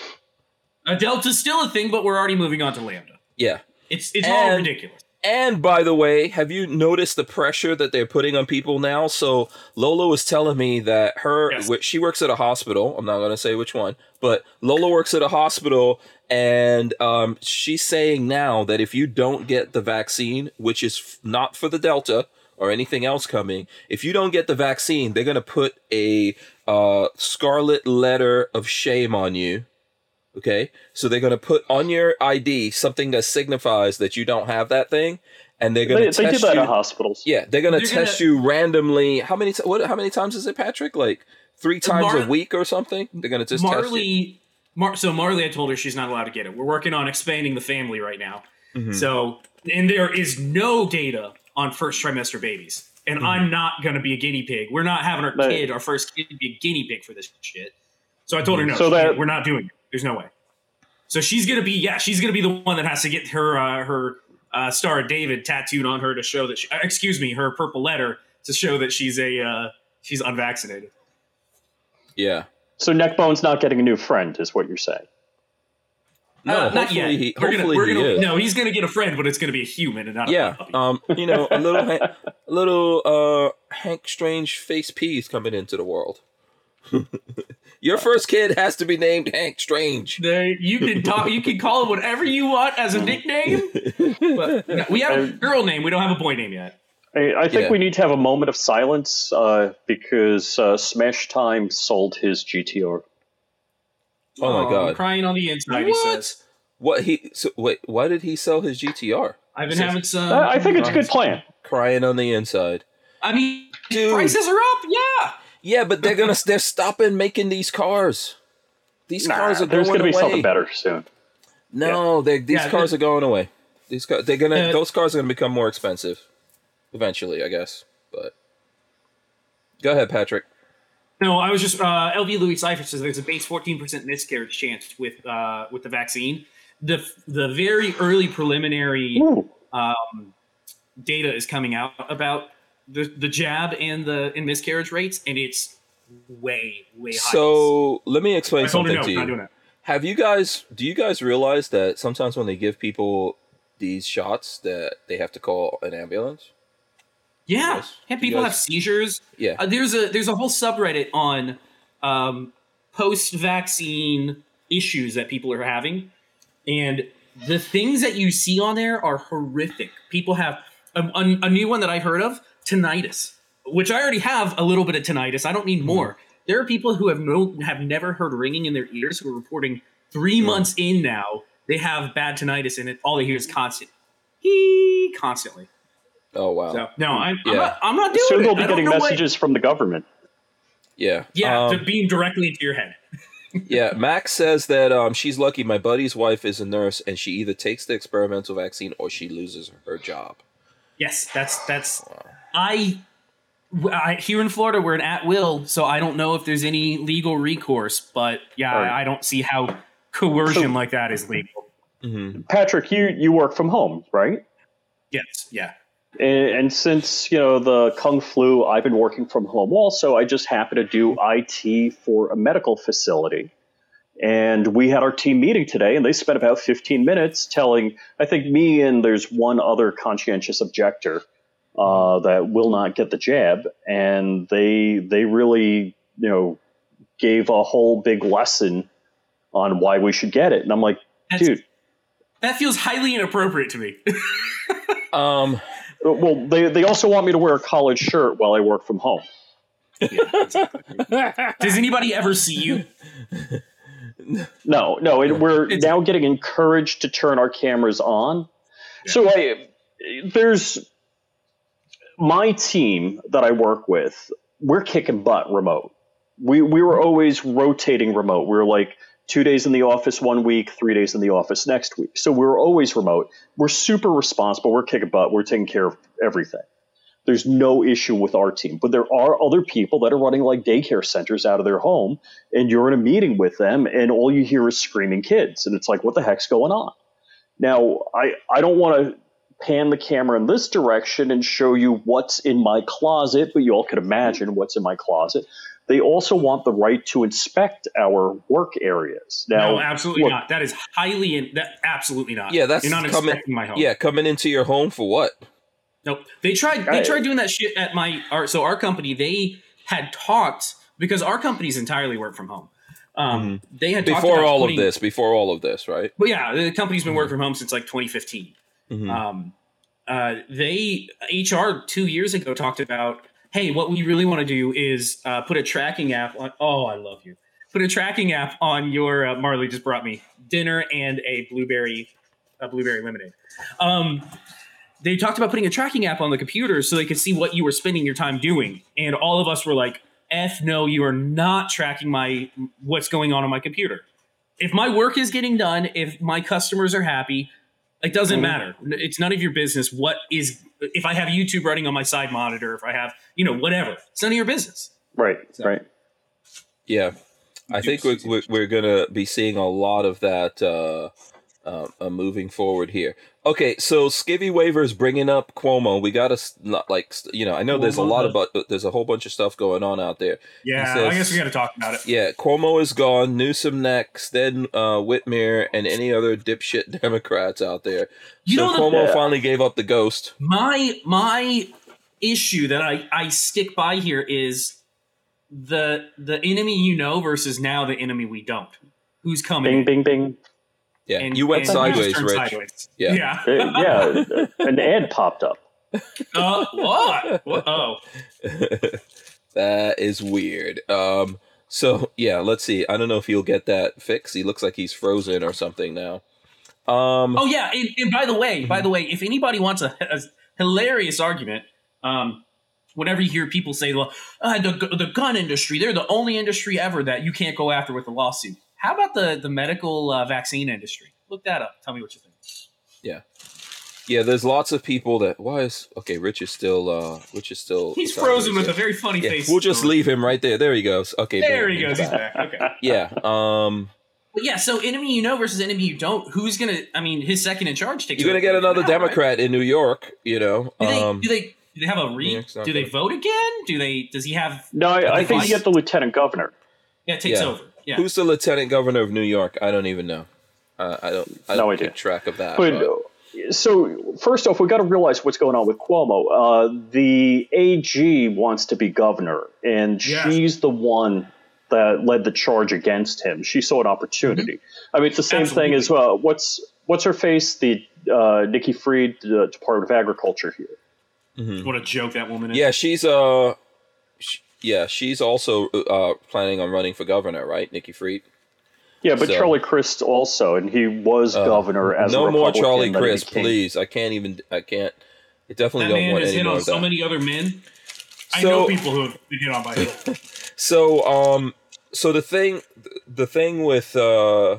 uh, Delta's still a thing, but we're already moving on to Lambda. Yeah. It's it's all ridiculous. And by the way, have you noticed the pressure that they're putting on people now? So Lola was telling me that her Yes. she works at a hospital. I'm not going to say which one, but Lola works at a hospital, and um, she's saying now that if you don't get the vaccine, which is f- not for the Delta or anything else coming, if you don't get the vaccine, they're going to put a uh, scarlet letter of shame on you. Okay, so they're going to put on your ID something that signifies that you don't have that thing, and they're going They, to they do test that you. at hospitals. Yeah, they're gonna test gonna- you randomly. How many? What? How many times is it, Patrick? Like three times Mar- a week or something? They're gonna just test you. Marley, Mar- so Marley, I told her she's not allowed to get it. We're working on expanding the family right now. Mm-hmm. So, and there is no data on first trimester babies, and Mm-hmm. I'm not going to be a guinea pig. We're not having our But- kid, our first kid, be a guinea pig for this shit. So I told her no. So that- we're not doing it. There's no way. So she's gonna be yeah, she's gonna be the one that has to get her uh, her uh, Star David tattooed on her to show that she, uh, excuse me, her purple letter to show that she's a uh, she's unvaccinated. Yeah. So Neckbone's not getting a new friend, is what you're saying. No, Uh, not yet. he. We're gonna- we're he gonna- is. No, he's gonna get a friend, but it's gonna be a human and not a Yeah. puppy. Um. You know, a little, Han- a little uh, Hank Strange face peas coming into the world. Your first kid has to be named Hank Strange. They- you can talk. You can call him whatever you want as a nickname. But no, we have a girl name. We don't have a boy name yet. I, I think Yeah. we need to have a moment of silence uh, because uh, Smash Time sold his GTR. Oh my I'm God. crying on the inside. He What? says. What he? So, wait. Why did he sell his GTR? I've been Says- having some. Uh, I think it's a good plan. Crying on the inside. I mean, Dude. prices are up. Yeah. Yeah, but they're gonna they're stopping making these cars. These Nah, cars are there's going going to be away. something better soon. No, they these Yeah, cars are going away. These cars, they're gonna Uh, those cars are gonna become more expensive eventually, I guess. But go ahead, Patrick. No, I was just uh, LV Louis Cipher says there's a base 14% miscarriage chance with uh, with the vaccine. The the very early preliminary um, data is coming out about the the jab and the and miscarriage rates, and it's way way high. So let me explain I told her something no, to not doing you. Have you guys? Do you guys realize that sometimes when they give people these shots, that they have to call an ambulance? Yeah, Yes. yeah. People guys- have seizures. Yeah. Uh, there's a there's a whole subreddit on um, post-vaccine issues that people are having, and the things that you see on there are horrific. People have a, a, a new one that I've heard of: tinnitus, which I already have a little bit of tinnitus. I don't need more. There are people who have no have never heard ringing in their ears who are reporting three months in now they have bad tinnitus, and it all they hear is constant, hee, constantly. Oh wow. So no, I'm, Yeah. I'm not. I'm not doing Soon it. they'll be getting know what- messages from the government. Yeah. Yeah, Um, to beam directly into your head. yeah. Max says that um, she's lucky. My buddy's wife is a nurse, and she either takes the experimental vaccine or she loses her job. Yes, that's that's. I, I here in Florida we're an at will, so I don't know if there's any legal recourse. But yeah, Right. I, I don't see how coercion So- like that is legal. hmm Patrick, you you work from home, right? Yes, yeah. And, and since you know the kung flu, I've been working from home. Also, I just happen to do IT for a medical facility, and we had our team meeting today, and they spent about 15 minutes telling. I think me and there's one other conscientious objector uh, that will not get the jab, and they they really you know gave a whole big lesson on why we should get it, and I'm like, That's, dude. that feels highly inappropriate to me. Um. Well, they, they also want me to wear a collared shirt while I work from home. Does anybody ever see you? No, no, it, we're It's- now getting encouraged to turn our cameras on. So I, there's my team that I work with. We're kicking butt remote. We we were always rotating remote. We were like two days in the office one week, three days in the office next week. So we were always remote. We're super responsible. We're kicking butt. We're taking care of everything. There's no issue with our team, but there are other people that are running like daycare centers out of their home, and you're in a meeting with them, and all you hear is screaming kids, and it's like, what the heck's going on? Now, I I don't want to pan the camera in this direction and show you what's in my closet, but you all can imagine what's in my closet. They also want the right to inspect our work areas. Now, no, absolutely look, not. That is highly in, that absolutely not. Yeah, that's you're not coming. inspecting my home. Yeah, coming into your home for what? Nope. They tried. They tried doing that shit at my. Our, so our company, they had talked because our company's entirely work from home. Um, They had talked Mm-hmm. Before about all putting- of this. Before all of this, right? But yeah, the company's been working from home since like 2015. Mhm. Um, uh, they HR two years ago talked about, hey, what we really want to do is uh, put a tracking app on. Oh, I love you. Put a tracking app on your. Uh, Marley just brought me dinner and a blueberry, a blueberry lemonade. Um, they talked about putting a tracking app on the computer so they could see what you were spending your time doing, and all of us were like, "F no, you are not tracking my what's going on on my computer." If my work is getting done, if my customers are happy, it doesn't Mhm. matter. It's none of your business. What is if I have YouTube running on my side monitor? If I have, you know, whatever, it's none of your business. right, So- right. Yeah, I think we're, we're, we're gonna be seeing a lot of that uh, uh, uh, moving forward here. Okay, so Skivvy Waiver is bringing up Cuomo. We got to not like you know. I know there's a lot the- about there's a whole bunch of stuff going on out there. Yeah, says- I guess we got to talk about it. Yeah, Cuomo is gone. Newsom next, then uh, Whitmer, and any other dipshit Democrats out there. You so know, the, Cuomo Yeah. finally gave up the ghost. my my issue that I I stick by here is the the enemy you know versus now the enemy we don't. Who's coming? Bing, bing, bing. Yeah, And- you went and we just sideways, turned Rich. sideways. Yeah. Yeah. Yeah, an ad popped up. Uh, what? What? Oh. that is weird. Um, so yeah, let's see. I don't know if he'll get that fixed. He looks like he's frozen or something now. Um, Oh yeah, and, and by the way, by the way, if anybody wants a, a hilarious argument, um, whenever you hear people say, "Well, uh, the the gun industry, they're the only industry ever that you can't go after with a lawsuit," How about the the medical uh, vaccine industry? Look that up. Tell me what you think. Yeah, yeah. there's lots of people that why is okay. Rich is still uh Rich is still He's frozen with a very funny Yeah, face. we'll just leave him right there. There he goes. Okay, There boom, he goes. He's back. Okay. Yeah. Um, But yeah, so enemy you know versus enemy you don't. Who's gonna? I mean, his second in charge takes. you're gonna get another now, right? Democrat in New York. You know. Do they, Um, do they? Do they have a New re? York's not Do they gonna- vote again? Do they? Does he have? No, I, I think Vice? you get the lieutenant governor. Yeah, it takes Yeah. over. Yeah. Who's the lieutenant governor of New York? I don't even know. Uh, I don't. I No don't idea. keep track of that. But uh, so first off, we've got to realize what's going on with Cuomo. Uh, the AG wants to be governor, and Yeah. she's the one that led the charge against him. She saw an opportunity. I mean, it's the same thing as well. What's what's her face? The uh, Nikki Fried, the Department of Agriculture here. What a joke that woman is. yeah, she's uh, sh- yeah, she's also uh planning on running for governor, right? Nikki Fried. Yeah, but So- Charlie Crist also, and he was governor as a no more Charlie then he Crist, became- please. I can't even. I can't. I definitely That don't man want has any hit more on of so that. many other men. I know people who have been hit on by him. So um so the thing the thing with uh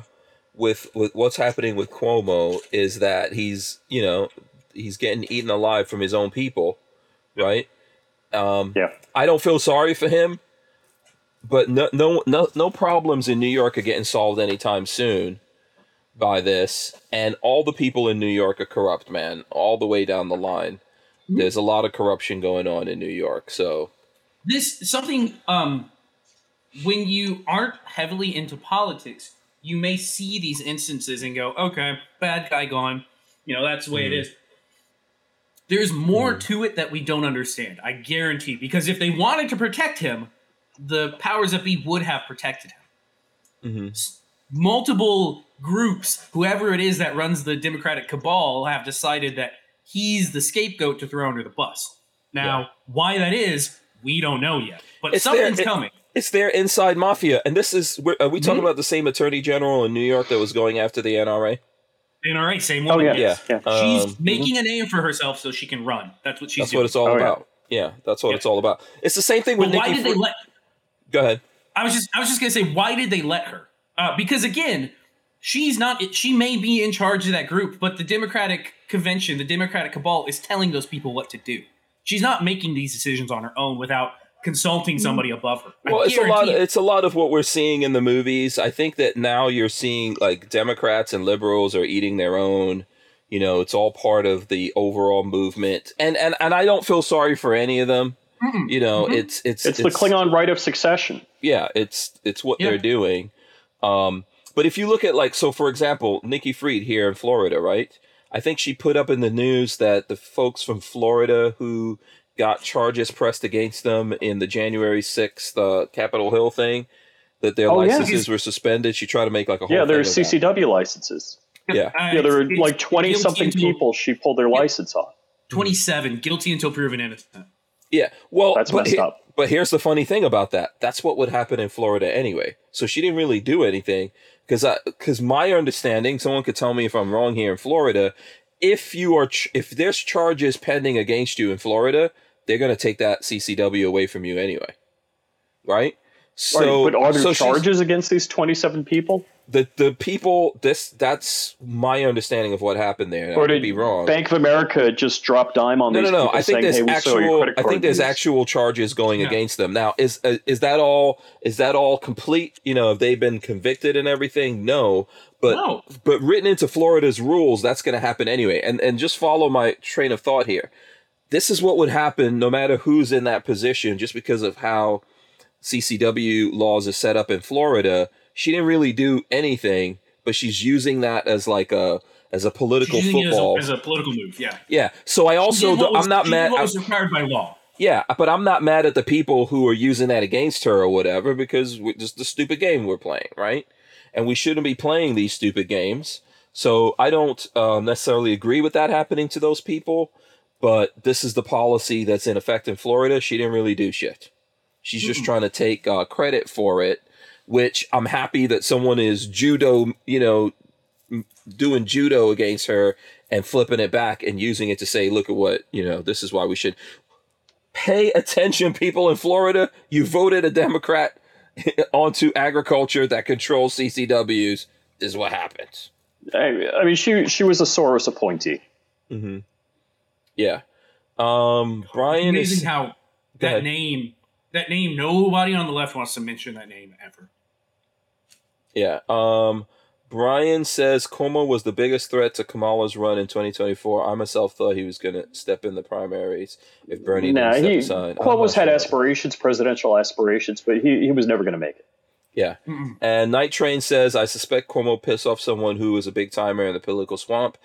with with what's happening with Cuomo is that he's, you know, he's getting eaten alive from his own people, right? Um Yeah. I don't feel sorry for him, but no no no no problems in New York are getting solved anytime soon by this. And all the people in New York are corrupt, man, all the way down the line. There's a lot of corruption going on in New York, so. This something um when you aren't heavily into politics you may see these instances and go okay bad guy gone. You know that's the way it is there's more mm. to it that we don't understand i guarantee because if they wanted to protect him the powers that be would have protected him mm-hmm. S- multiple groups whoever it is that runs the democratic cabal have decided that he's the scapegoat to throw under the bus now Yeah. why that is we don't know yet but It's there- something's it- coming It's their inside mafia, and this is we're, uh, we talking Mhm. about the same attorney general in New York that was going after the NRA? NRA, same Oh woman. yeah, yes. yeah. Yeah. She's Um, making a name for herself so she can run. That's what she's That's doing. what it's all Oh, about. Yeah. that's what Yeah. it's all about. It's the same thing with but why Nikki. did they let? Go ahead. I was just I was just gonna say why did they let her? Uh, because again, she's not. She may be in charge of that group, but the Democratic convention, the Democratic cabal, is telling those people what to do. She's not making these decisions on her own without consulting somebody above her. I Well, it's a lot. guarantee it. It's a lot of what we're seeing in the movies. I think that now you're seeing like Democrats and liberals are eating their own. You know, it's all part of the overall movement, and and and I don't feel sorry for any of them. You know, it's it's It's, the Klingon rite of succession. yeah, it's it's what Yeah. they're doing. Um, but if you look at like so, for example, Nikki Fried here in Florida, right? I think she put up in the news that the folks from Florida who got charges pressed against them in the January sixth uh, Capitol Hill thing, that their Oh, yeah. licenses were suspended. She tried to make like a whole Yeah, there they're of that. CCW licenses. Yeah, Uh, Yeah, there were like twenty something until- people she pulled their license on. 27, guilty until proven innocent. yeah. Well, That's but messed he- up. But here's the funny thing about that. That's what would happen in Florida anyway. So she didn't really do anything because because my understanding, someone could tell me if I'm wrong here in Florida. If you are ch- if there's charges pending against you in Florida, they're gonna take that CCW away from you anyway, right? So, right, but are there so charges against these twenty-seven people? The the people this that's my understanding of what happened there. I could be wrong. Bank of America just drop dime on No, these no, no. people I think saying, there's "Hey, we saw your actual. credit I think there's use." actual charges going Yeah. against them. Now, is uh, is that all? Is that all complete? You know, have they been convicted and everything? No, but No. but written into Florida's rules, that's going to happen anyway. And and just follow my train of thought here. This is what would happen no matter who's in that position, just because of how CCW laws are set up in Florida. She didn't really do anything, but she's using that as like a as a political She's using it as a- football. as a, political move. Yeah. yeah. So I also did what do, was- I'm not mad. What was required by law. yeah, but I'm not mad at the people who are using that against her or whatever because we, just the stupid game we're playing, right? And we shouldn't be playing these stupid games. So I don't uh, necessarily agree with that happening to those people, but this is the policy that's in effect in Florida. She didn't really do shit. She's just trying to take uh, credit for it, which I'm happy that someone is judo, you know, doing judo against her and flipping it back and using it to say, look at what, you know, this is why we should pay attention, people in Florida. You voted a Democrat onto agriculture that controls CCWs, this is what happens. I, I mean, she she was a Soros appointee. Yeah. Um, Brian Amazing is. how that ahead. name, that name, nobody on the left wants to mention that name ever. Yeah. Um, Brian says Cuomo was the biggest threat to Kamala's run in 2024. I myself thought he was going to step in the primaries if Bernie Nah, didn't step he aside. I'm Cuomo's had sure. aspirations, presidential aspirations, but he, he was never going to make it. Yeah. And Night Train says, I suspect Cuomo pissed off someone who was a big timer in the political swamp.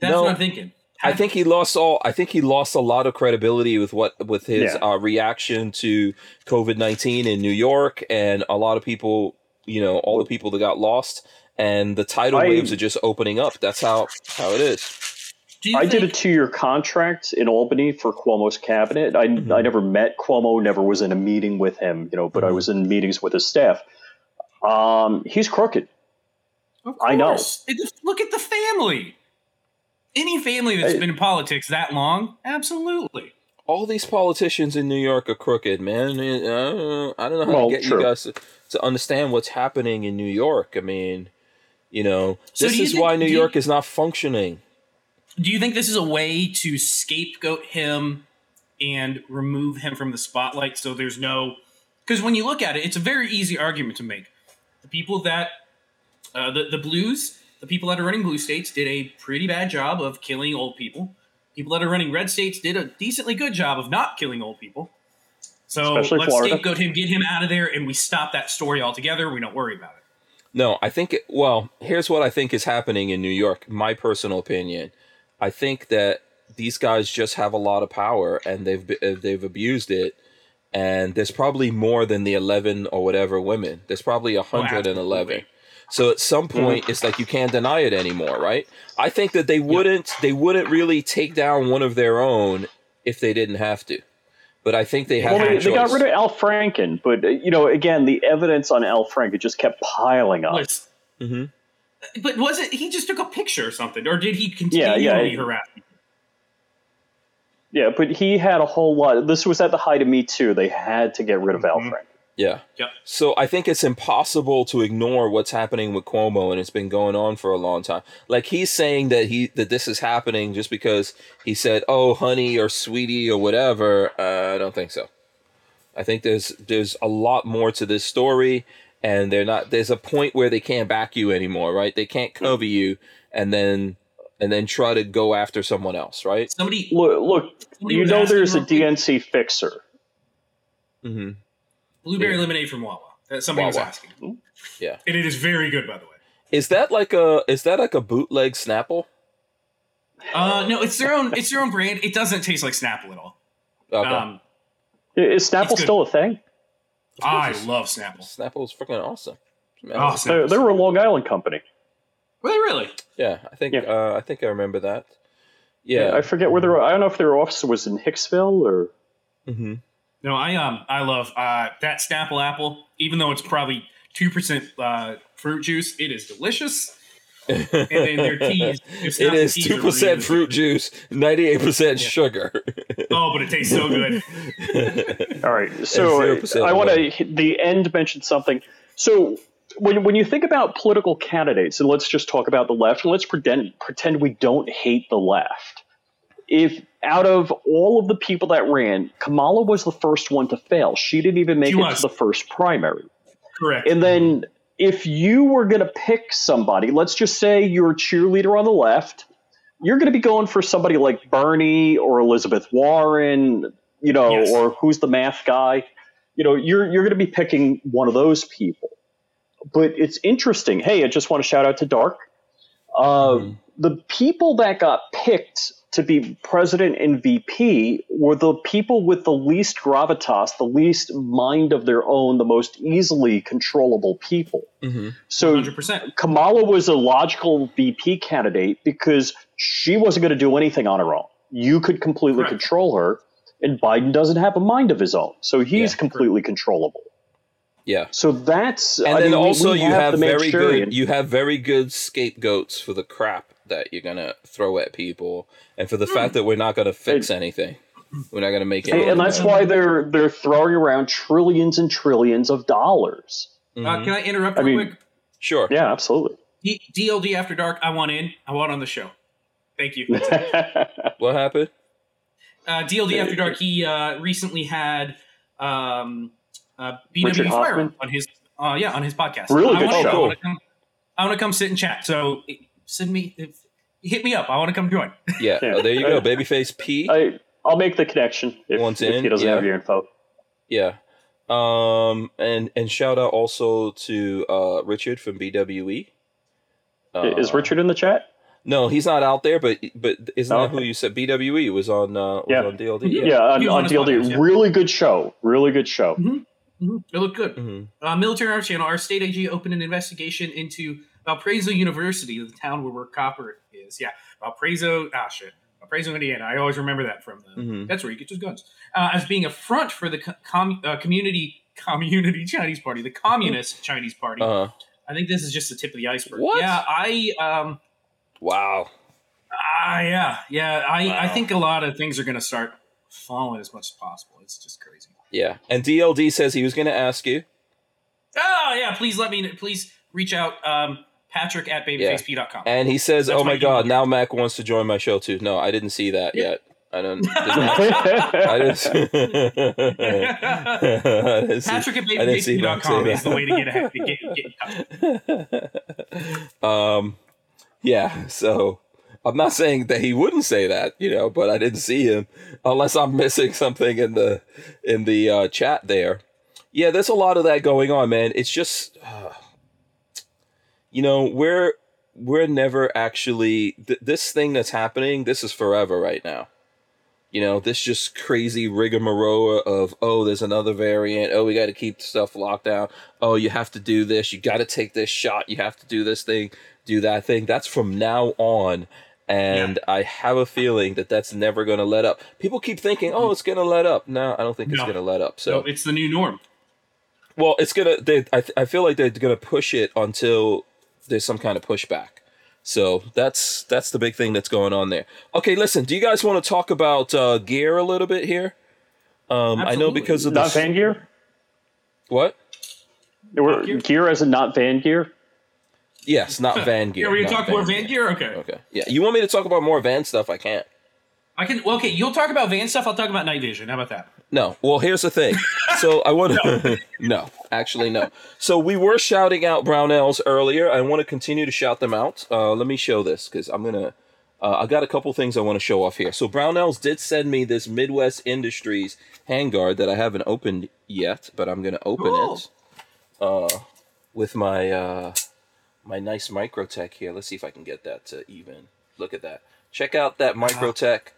That's No, what I'm thinking. I think he lost all. I think he lost a lot of credibility with what with his Yeah. uh, reaction to COVID nineteen in New York, and a lot of people, you know, all the people that got lost, and the tidal I- waves are just opening up. That's how how it is. Do you I did a two-year contract in Albany for Cuomo's cabinet. I, Mm-hmm. I never met Cuomo, never was in a meeting with him, you know, but I Mhm. was in meetings with his staff. Um, he's crooked. Of I know. just- look at the family. Any family that's Hey. been in politics that long, absolutely. All these politicians in New York are crooked, man. I don't know, I don't know how Well, to get true. you guys to, to understand what's happening in New York. I mean, you know, So this you is think- why New do you- York is not functioning. Do you think this is a way to scapegoat him and remove him from the spotlight so there's no. Because when you look at it, it's a very easy argument to make. The people that. Uh, the, the blues, the people that are running blue states did a pretty bad job of killing old people. People that are running red states did a decently good job of not killing old people. So Especially let's Florida. scapegoat him, get him out of there, and we stop that story altogether. We don't worry about it. No, I think. Well, here's what I think is happening in New York. My personal opinion. I think that these guys just have a lot of power and they've uh, they've abused it. And there's probably more than the eleven or whatever women. There's probably a hundred and eleven. absolutely. So at some Mm-hmm. point, it's like you can't deny it anymore, right? I think that they wouldn't they wouldn't really take down one of their own if they didn't have to. But I think they have Well, they, they got rid of Al Franken, but uh, you know, again, the evidence on Al Franken just kept piling up. Was- Mhm. But was it he just took a picture or something, or did he continually Yeah, yeah. harass people? Yeah, but he had a whole lot. This was at the height of Me Too. They had to get rid of Al Mhm. Franken. Yeah. Yep. So I think it's impossible to ignore what's happening with Cuomo, and it's been going on for a long time. Like he's saying that he that this is happening just because he said, "Oh, honey" or "sweetie" or whatever. Uh, I don't think so. I think there's there's a lot more to this story, and they're not. There's a point where they can't back you anymore, right? They can't cover you, and then and then try to go after someone else, right? Somebody, Look, look somebody you know there's a DNC fixer. hmm blueberry Yeah. lemonade from Wawa. That somebody was Wawa. asking. Yeah. and it is very good, by the way. Is that like a is that like a bootleg Snapple? Uh, no, it's their own. It's their own brand. It doesn't taste like Snapple at all. Okay. Um, Is Snapple still a thing? I love Snapple. Snapple Snapple's freaking awesome. Oh, They're, they're a Long Island company. Were they really? Yeah, I think Yeah. uh, I think I remember that. Yeah. I forget where their. I don't know if their office was in Hicksville or. hmm No, I um, I love uh that Snapple apple. Even though it's probably two percent uh, fruit juice, it is delicious. And then their teas, their it Snapple is teas two are percent fruit juice, ninety eight percent sugar. Oh, but it tastes so good. All right, so I want to. The end mentioned something. So when when you think about political candidates, and let's just talk about the left, and let's pretend pretend we don't hate the left. If out of all of the people that ran, Kamala was the first one to fail. She didn't even make She it was. to the first primary. Correct. And then if you were going to pick somebody, let's just say you're a cheerleader on the left, you're going to be going for somebody like Bernie or Elizabeth Warren, you know, Yes. or who's the math guy. You know, you're you're going to be picking one of those people. But it's interesting. Hey, I just want to shout out to Dark. Uh, Mhm. The people that got picked to be president and VP were the people with the least gravitas, the least mind of their own, the most easily controllable people. hmm So 100%. Kamala was a logical VP candidate because she wasn't going to do anything on her own. You could completely Correct. control her, and Biden doesn't have a mind of his own, so he's Yeah. completely controllable. Yeah. So that's And I then mean, also you have the very good you have very good scapegoats for the crap that you're gonna throw at people and for the Hmm. fact that we're not gonna fix anything. We're not gonna make it. And, and that's why they're they're throwing around trillions and trillions of dollars. Uh, Mhm. can I interrupt I real mean- quick? Sure. Yeah, absolutely. D- DLD After Dark. I want in. I want on the show. Thank you. What happened? uh, DLD After Dark. He uh, recently had um, uh, Richard BW Fire Hoffman? on his uh, yeah on his podcast. Really I good wanna- show. I want to come. I want to come sit and chat. So send me. If, hit me up. I want to come join. Yeah. Yeah. Oh, there you go. Babyface P. I I'll make the connection if, Once if in, he doesn't yeah. have your info. Yeah. Um. And and shout out also to uh Richard from BWE. Uh, Is Richard in the chat? No, he's not out there. But but isn't Oh, that who you said? BWE was on. Uh, was Yeah. on DLD. Yeah, on, on on DLD. podcast, yeah. Really good show. Really good show. Mhm. It looked good. hmm Uh, Military Arms Channel, our state AG opened an investigation into Valparaiso University, the town where, where copper is. Yeah, Valparaiso, ah, shit. Valparaiso, Indiana. I always remember that from the, Mhm. that's where you get your guns. Uh, as being a front for the com- uh, community, community Chinese party, the Communist Chinese party. Uh. I think this is just the tip of the iceberg. What? Yeah, I, um, Wow. ah, yeah, yeah, I, I think a lot of things are going to start falling as much as possible. It's just crazy. Yeah. And DLD says he was going to ask you. Oh yeah, please let me please reach out. Um, Patrick at babyfaceP.com. And he says, That's "Oh my God, now Mac wants to join my show too." No, I didn't see that Yeah. yet. I don't. I didn't. I didn't see- Patrick at babyfaceP.com is the way to get ahead. Get, get um, yeah. So I'm not saying that he wouldn't say that, you know, but I didn't see him unless I'm missing something in the in the uh, chat there. Yeah, there's a lot of that going on, man. It's just, uh, you know, we're we're never actually th- this thing that's happening. This is forever right now. You know, this just crazy rigmarole of oh, there's another variant. Oh, we got to keep stuff locked down. Oh, you have to do this. You got to take this shot. You have to do this thing, do that thing. That's from now on. And I have a feeling that that's never going to let up. People keep thinking, "Oh, it's going to let up." No, I don't think it's going to let up. So, So it's the new norm. well, it's gonna. They, I, I feel like they're gonna push it until there's some kind of pushback. So that's that's the big thing that's going on there. Okay, listen. Do you guys want to talk about uh, gear a little bit here? Um, I know because of the not Van Gear? what? We're- Gear? gear as in not Van Gear? Yes, not van gear. Are we not gonna talk more van gear? Okay. Okay. Yeah. You want me to talk about more van stuff? I can't. I can. Well, okay, you'll talk about van stuff. I'll talk about night vision. How about that? No. Well, here's the thing. So I want to. no, actually, no. So we were shouting out Brownells earlier. I want to continue to shout them out. Uh, let me show this because I'm gonna. Uh, I got a couple things I want to show off here. So Brownells did send me this Midwest Industries handguard that I haven't opened yet, but I'm gonna open Cool. it. Uh, with my uh, my nice Microtech here. Let's see if I can get that to even. Look at that. Check out that Microtech.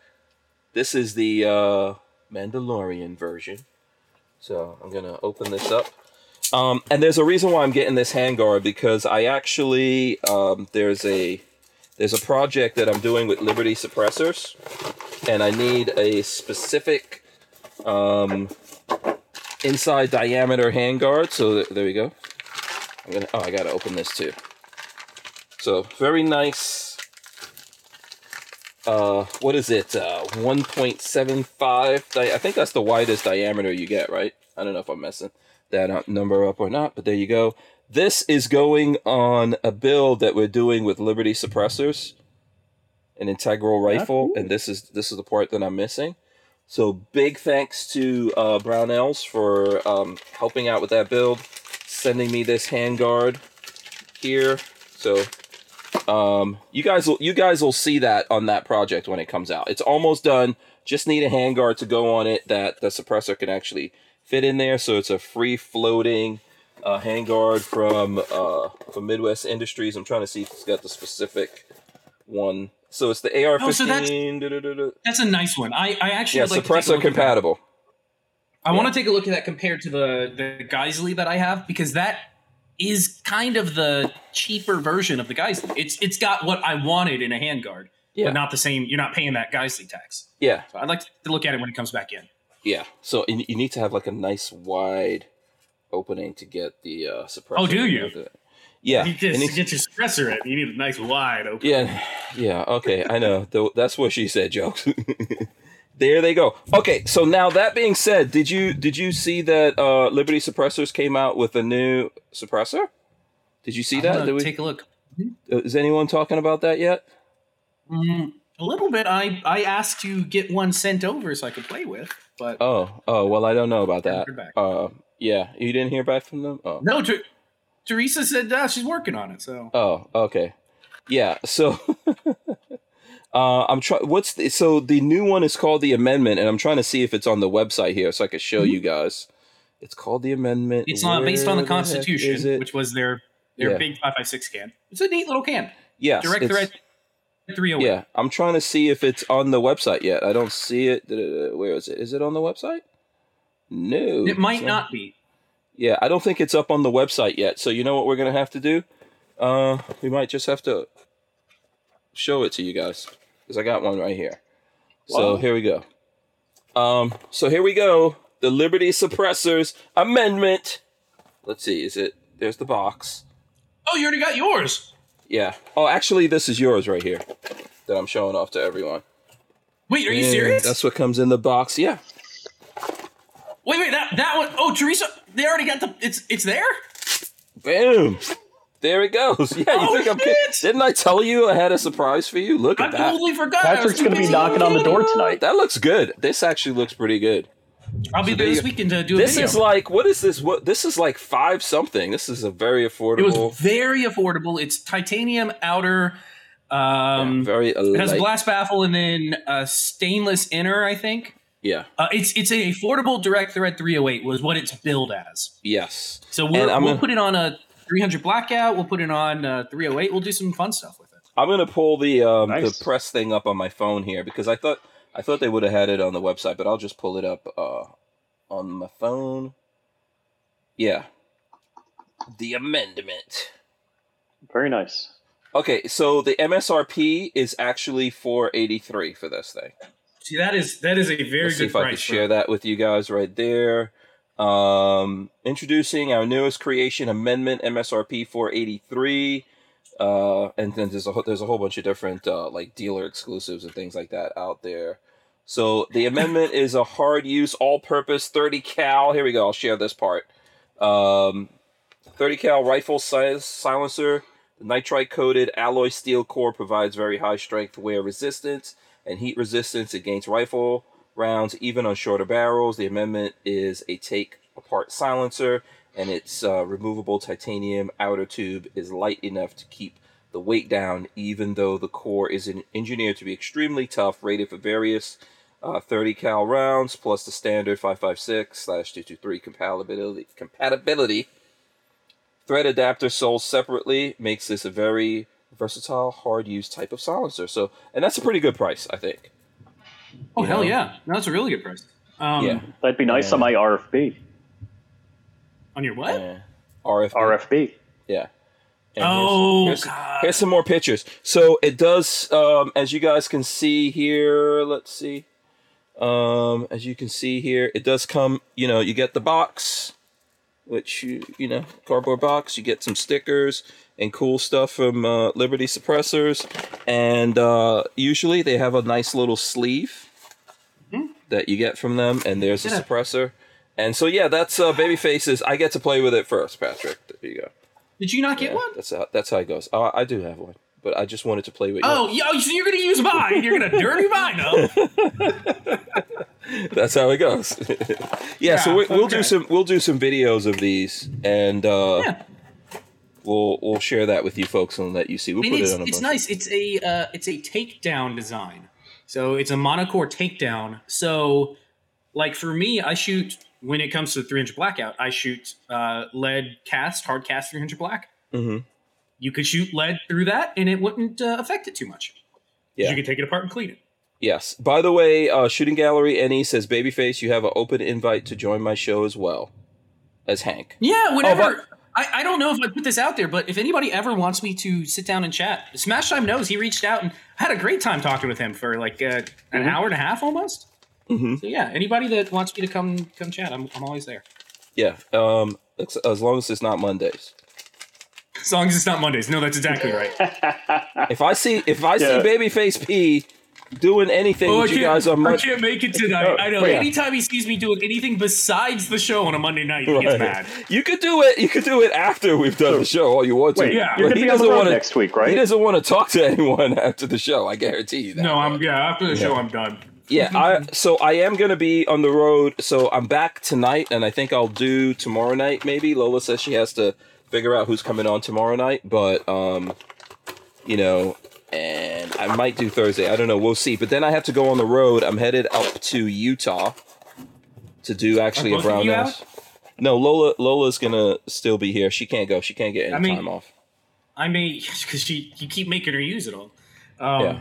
This is the uh, Mandalorian version. So I'm gonna open this up. Um, and there's a reason why I'm getting this handguard because I actually um, there's a there's a project that I'm doing with Liberty Suppressors, and I need a specific um, inside diameter handguard. So th- there we go. I'm gonna. Oh, I gotta open this too. So very nice. Uh, what is it? Uh, 1.75. Di- I think that's the widest diameter you get, right? I don't know if I'm messing that number up or not, but there you go. This is going on a build that we're doing with Liberty suppressors, an integral rifle, and this is this is the part that I'm missing. So big thanks to uh, Brownells for um, helping out with that build, sending me this handguard here. So um, you guys will you guys will see that on that project when it comes out. It's almost done. Just need a handguard to go on it that the suppressor can actually fit in there. So it's a free floating uh, handguard from uh, from Midwest Industries. I'm trying to see if it's got the specific one. So it's the AR-15. Oh, so that's- That's a nice one. I, I actually yeah, like to take a suppressor look at that. compatible. I want to take a look at that compared to the the Geissele that I have because that is kind of the cheaper version of the Geissele. It's it's got what I wanted in a handguard, Yeah. but not the same. You're not paying that Geissele tax. Yeah, So I'd like to look at it when it comes back in. Yeah. So you you need to have like a nice wide opening to get the uh, suppressor. Oh, do you? Yeah. You it just get your suppressor in. You need a nice wide open. Yeah, yeah, okay, I know. That's what she said, jokes. There they go. Okay, so now that being said, did you did you see that uh, Liberty Suppressors came out with a new suppressor? Did you see I'm that? gonna Did we- take a look. uh, is anyone talking about that yet? Mm, a little bit. I I asked to get one sent over so I could play with, but oh, oh well, I don't know about that. Uh, yeah, you didn't hear back from them. Oh. No, Ter- Teresa said uh, she's working on it. So oh, okay, yeah. So uh, I'm trying. What's the so the new one is called the amendment, and I'm trying to see if it's on the website here so I could show mm-hmm. you guys. It's called the amendment. It's not based on the, Constitution, which was their their yeah. big five five six can. It's a neat little can. Yeah, direct thread 308. Yeah, I'm trying to see if it's on the website yet. I don't see it. Where is it? Is it on the website? No. It might not, be. Yeah, I don't think it's up on the website yet. So you know what we're gonna have to do? Uh, we might just have to show it to you guys because I got one right here. So here we go. Um, so here we go. The Liberty Suppressors Amendment. Let's see. Is it? There's the box. Oh, you already got yours. Yeah. Oh, actually, this is yours right here that I'm showing off to everyone. Wait, are you And serious? That's what comes in the box. Yeah. Wait, wait, that that one oh Teresa, they already got the. It's it's there. Boom. There it goes. Yeah, you Oh, think I'm kidding? Didn't I tell you I had a surprise for you? Look I at that. I totally forgot. Patrick's going to be knocking on the door tonight. That looks good. This actually looks pretty good. I'll be So there there this you- weekend to do a video. This video. is like what is this? What this is like five something. This is a very affordable. it affordable, was very affordable. It's titanium outer. Um, yeah, very it has a light- baffle and then a stainless inner. I think Yeah. uh, it's it's a affordable direct thread 308 was what it's billed as. Yes. So we'll, we'll gonna- put it on a 300 blackout. We'll put it on uh, 308. We'll do some fun stuff with it. I'm gonna pull the um, Nice. the press thing up on my phone here because I thought I thought they would have had it on the website, but I'll just pull it up uh, on my phone. Yeah. The amendment. Very nice. Okay, so the MSRP is actually 483 for this thing. See, that is that is a very Let's see good if I can share that with you guys right there. Um, introducing our newest creation, Amendment MSRP 483. Uh, and then there's a there's a whole bunch of different uh, like dealer exclusives and things like that out there. So the amendment is a hard use, all purpose 30 cal. Here we go. I'll share this part. Um, 30 cal rifle size silencer. The nitride coated alloy steel core provides very high strength wear resistance and heat resistance against rifle rounds, even on shorter barrels. The amendment is a take apart silencer, and its uh, removable titanium outer tube is light enough to keep the weight down, even though the core is en- engineered to be extremely tough, rated for various uh, 30 cal rounds, plus the standard 556 slash 223 compatibility. compatibility. Thread adapter sold separately makes this a very versatile, hard use type of silencer. So, and that's a pretty good price, I think. Oh you hell know? yeah! No, that's a really good price. Um, yeah. That'd be nice on my RFB. On your what? Uh, RFB. RFB. Yeah. And Oh, here's, God. here's, here's some more pictures. So it does, um, as you guys can see here. Let's see. Um, as you can see here, it does come. You know, you get the box, which you you know, cardboard box. You get some stickers and cool stuff from uh, Liberty Suppressors, and uh, usually they have a nice little sleeve that you get from them. And there's a suppressor. And so yeah, that's uh, baby faces. I get to play with it first, Patrick. There you go. Did you not get Yeah, one? That's how that's how it goes. Uh, I do have one, but I just wanted to play with you. Oh, so you're gonna use mine? You're gonna dirty mine up? That's how it goes. yeah, so Yeah, we, we'll do some we'll do some videos of these, and uh, Yeah. we'll we'll share that with you folks and let you see. We'll put it's, it on a it's bunch. nice. It's a uh, it's a takedown design. So it's a monocore takedown. So, like for me, I shoot when it comes to 300 blackout. I shoot uh, lead cast, hard cast 300 black. Mhm. You could shoot lead through that, and it wouldn't uh, affect it too much. Yeah. You could take it apart and clean it. Yes. By the way, uh, Shooting Gallery Any says, "Babyface, you have an open invite to join my show as well as Hank." Yeah, whenever. Oh, but- I, I don't know if I put this out there, but if anybody ever wants me to sit down and chat, Smash Time knows he reached out and I had a great time talking with him for like uh, an hour and a half almost. Mhm. So yeah, anybody that wants me to come come chat, I'm, I'm always there. Yeah. Um. As, as long as it's not Mondays. As long as it's not Mondays. No, that's exactly right. If I see if I Yeah. see Babyface P doing anything Oh, I with you can't, guys on I can't make it tonight. I know. wait. Anytime he sees me doing anything besides the show on a Monday night, he gets mad. You could do it. You could do it after we've done the show. All you want to. Wait, Yeah. you're But he be on the doesn't wanna- next week, right? He doesn't want to talk to anyone after the show. I guarantee you that. No, I'm yeah. After the show, I'm done. Yeah, I so I am gonna be on the road. So I'm back tonight, and I think I'll do tomorrow night. Maybe Lola says she has to figure out who's coming on tomorrow night, but um, you know, and I might do Thursday. I don't know. We'll see. But then I have to go on the road. I'm headed up to Utah to do actually a brown house. No, Lola. Lola's gonna still be here. She can't go. She can't get any I mean- time off. I mean, because she you keep making her use it all. Um, Yeah.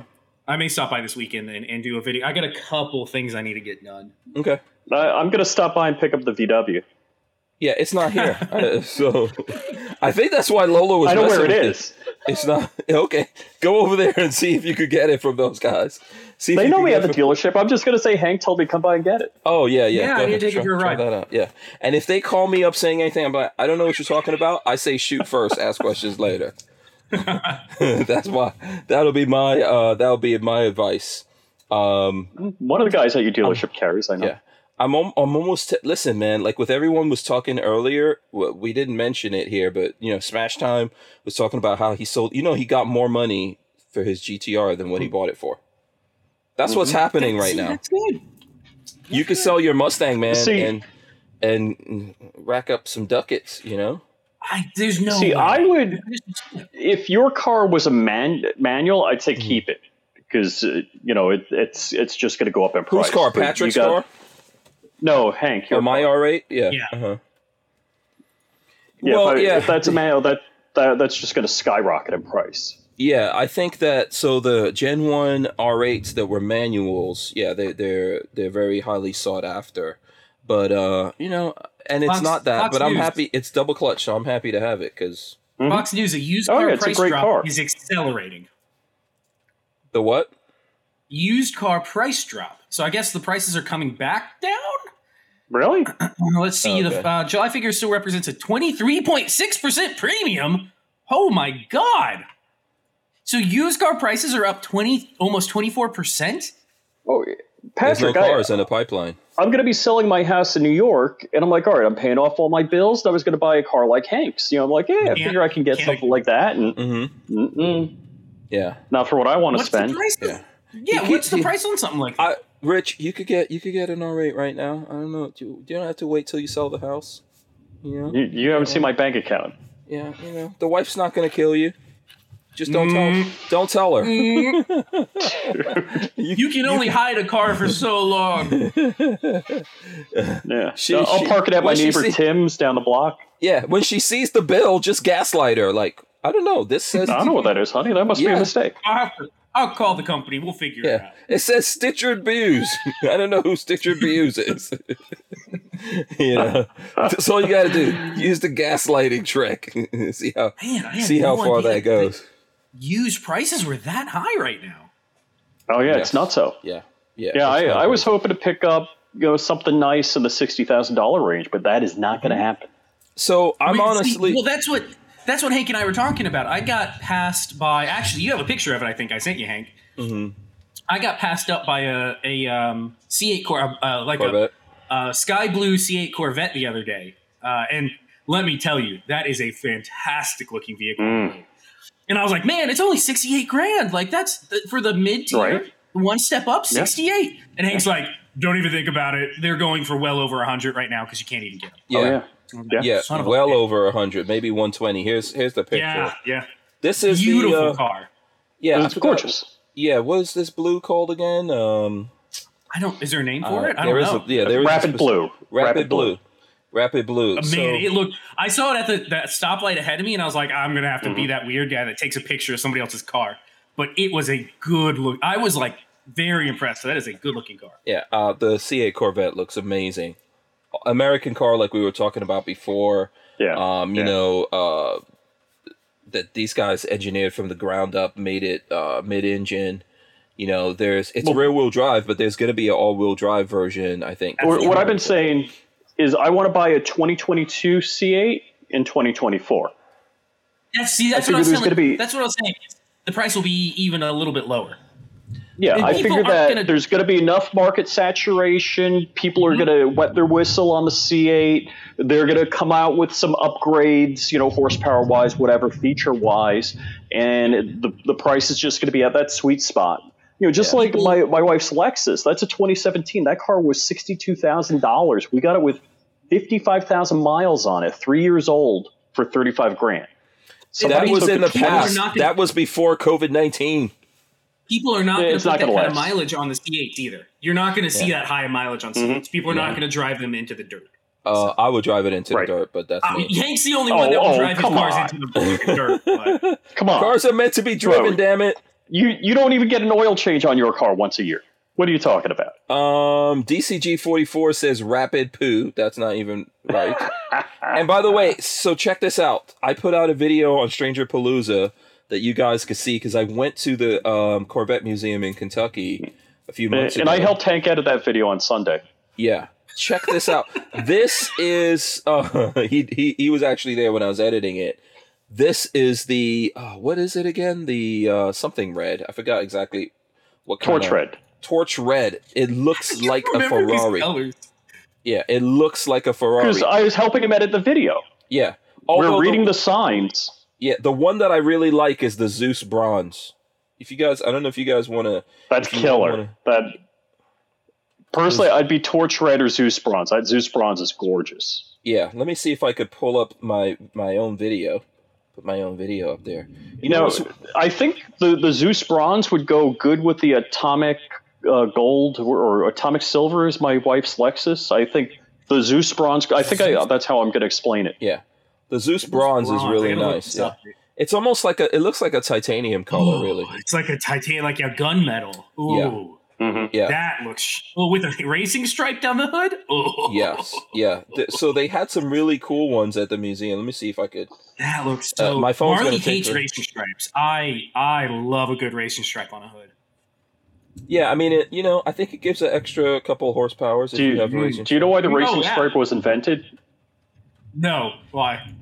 I may stop by this weekend and, and do a video. I got a couple things I need to get done. Okay. I, I'm going to stop by and pick up the VW. Yeah, it's not here. Uh, so I think that's why Lola was. I know where messing it. It's not okay. Go over there and see if you could get it from those guys. See They you know can me at the from- dealership. I'm just going to say Hank told me come by and get it. Oh yeah, yeah. Yeah, Go I need to take it for a try ride. that out. Yeah. And if they call me up saying anything, I'm like, I don't know what you're talking about. I say shoot first, ask questions later. That's why. That'll be my. Uh, that'll be my advice. Um, One of the guys at your dealership carries, I know. yeah. I'm, I'm almost. T- listen, man. Like with everyone was talking earlier, we didn't mention it here, but you know, Smash Time was talking about how he sold. You know, he got more money for his GTR than what he bought it for. That's what's happening right now. That's good. You could sell your Mustang, man, See- and and rack up some ducats. You know. I, there's no. See, way. I would, if your car was a man manual, I'd say keep it because uh, you know it, it's it's just going to go up in price. Whose car? But you Patrick's got- car. No, Hank. Your oh, my R eight. Yeah. Yeah. Uh-huh. Yeah, well, if, I- yeah. if that's a manual, that, that that's just going to skyrocket in price. Yeah, I think that so the Gen One R8s that were manuals, yeah, they they're they're very highly sought after. But uh, you know, and it's Fox- not that. Fox but I'm happy. It's double clutch, so I'm happy to have it because Fox News, a used Oh, car yeah, it's a price great drop car. is accelerating. the what? Used car price drop. So I guess the prices are coming back down. Really? Let's see. Okay. The uh, July figure still represents a 23.6% premium. Oh my god! So used car prices are up 20, almost 24%. Oh, There's Patrick, no I, cars in the pipeline. I'm going to be selling my house in New York, and I'm like, all right, I'm paying off all my bills. And I was going to buy a car like Hank's. You know, I'm like, yeah, I Can't- figure I can get can't- something like that, and Mm-hmm. mm-mm, Yeah. not for what I want to spend. the price? Yeah. Yeah, You what's the price on something like that? I Rich, you could get you could get an R8 right now. I don't know. Do you, you don't have to wait till you sell the house. You know. You, you haven't seen my bank account. Yeah. You know. The wife's not gonna kill you. Just don't tell. Mm. Don't tell her. Mm. you can only hide a car for so long. Yeah, She- No, I'll she- park it at my when neighbor see- Tim's down the block. Yeah, when she sees the bill, just gaslight her. Like, I don't know. This says I don't know what that is, honey. That must be a mistake. I'll have to. I'll call the company. We'll figure it out. it says Stitcher Buse. I don't know who Stitcher Buse is. you know, that's all you got to do. Use the gaslighting trick. see how Man, I had see how far idea that goes. Used prices were that high right now. Oh yeah, Yes. it's not so. Yeah, yeah. Yeah, I, I was hoping to pick up you know something nice in the sixty thousand dollar range, but that is not going to happen. So I'm Wait, see, honestly. well, that's what that's what Hank and I were talking about. I got passed by. Actually, you have a picture of it. I think I sent you, Hank. Mm-hmm. I got passed up by a a um, C8 Cor- uh, like Corvette. a uh, sky blue C8 Corvette the other day, uh, and let me tell you, that is a fantastic looking vehicle. Mm. And I was like, man, it's only sixty eight grand. Like that's the, for the mid tier, Right. one step up, Yeah. sixty eight. And Hank's like, don't even think about it. They're going for well over hundred right now because you can't even get them. yeah, Oh, yeah. Yeah. yeah, Son of a well bitch. over hundred, maybe 120. Here's here's the picture. Yeah, yeah. This is Beautiful the uh, car. yeah. I it's forgot- gorgeous. Yeah, what is this blue called again? Um, I don't. Is there a name for uh, it? I there don't is know. a yeah. There is a Rapid speci- blue. Rapid, blue. Rapid blue. Uh, So- Man, it looked. I saw it at the that stoplight ahead of me, and I was like, I'm gonna have to be Mm-hmm. that weird guy that takes a picture of somebody else's car. But it was a good look. I was like very impressed. So That is a good looking car. Yeah, uh, the C8 Corvette looks amazing. American car, like we were talking about before. Yeah. Um, you yeah. know, uh, that these guys engineered from the ground up, made it uh, mid-engine. You know, there's it's Well- rear-wheel drive, but there's going to be an all-wheel drive version. I think. What, what I've been saying is I want to buy a 2022 C8 in 2024. That's see, that's I what I was was be- That's what I was saying. The price will be even a little bit lower. Yeah, And I figure that gonna- there's going to be enough market saturation. People are mm-hmm. going to wet their whistle on the C8. They're going to come out with some upgrades, you know, horsepower wise, whatever, feature wise, and the the price is just going to be at that sweet spot. You know, just Yeah. like my, my wife's Lexus. That's a 2017. That car was sixty two thousand dollars. We got it with fifty five thousand miles on it, three years old, for thirty five grand. that was in the past. gonna- That was before COVID nineteen. People are not going to put that gonna kind of mileage on the C8s either. You're not going to see that high mileage on C8s. People are not going to drive them into the dirt. Uh, I would drive it into Right. the dirt, but that's Uh, me. Hank's the only Oh, one that will oh, drive his cars on. into the dirt. Come on, Cars are meant to be driven. Bro. Damn it. You you don't even get an oil change on your car once a year. What are you talking about? Um, DCG forty four says rapid poo. That's not even right. and by the way, so check this out. I put out a video on Stranger Palooza that you guys could see because I went to the um, Corvette Museum in Kentucky a few months and ago. And I helped Hank edit that video on Sunday. Yeah. Check this out. this is uh he, he he was actually there when I was editing it. This is the uh, what is it again? The uh something red. I forgot exactly what kind Torch of- red. Torch red. It looks like a Ferrari. Yeah, it looks like a Ferrari. Because I was helping him edit the video. yeah. We're reading the, the signs. yeah, the one that I really like is the Zeus bronze. If you guys I don't know if you guys want to That's killer. wanna- That personally, I'd be Torch Red or Zeus Bronze. I'd, Zeus Bronze is gorgeous. yeah, let me see if I could pull up my my own video. Put my own video up there. You You know, know, I think the, the Zeus Bronze would go good with the Atomic uh, Gold or, or Atomic Silver is my wife's Lexus. I think the Zeus Bronze. I think I, that's how I'm going to explain it. Yeah. The Zeus bronze, is really nice. Yeah. It's almost like a it looks like a titanium color, Ooh, really. It's like a titanium, like a gunmetal. Ooh, Yeah. Yeah. that looks. Oh, with a racing stripe down the hood. Ooh. Yes. Yeah. So they had some really cool ones at the museum. Let me see if I could that looks so. Uh, my phone's Marley gonna take hates racing stripes. I I love a good racing stripe on a hood. Yeah, I mean it you know, I think it gives an extra couple horsepowers if Do you, you, have racing. do you know why the Oh, racing yeah. stripe was invented? No, why?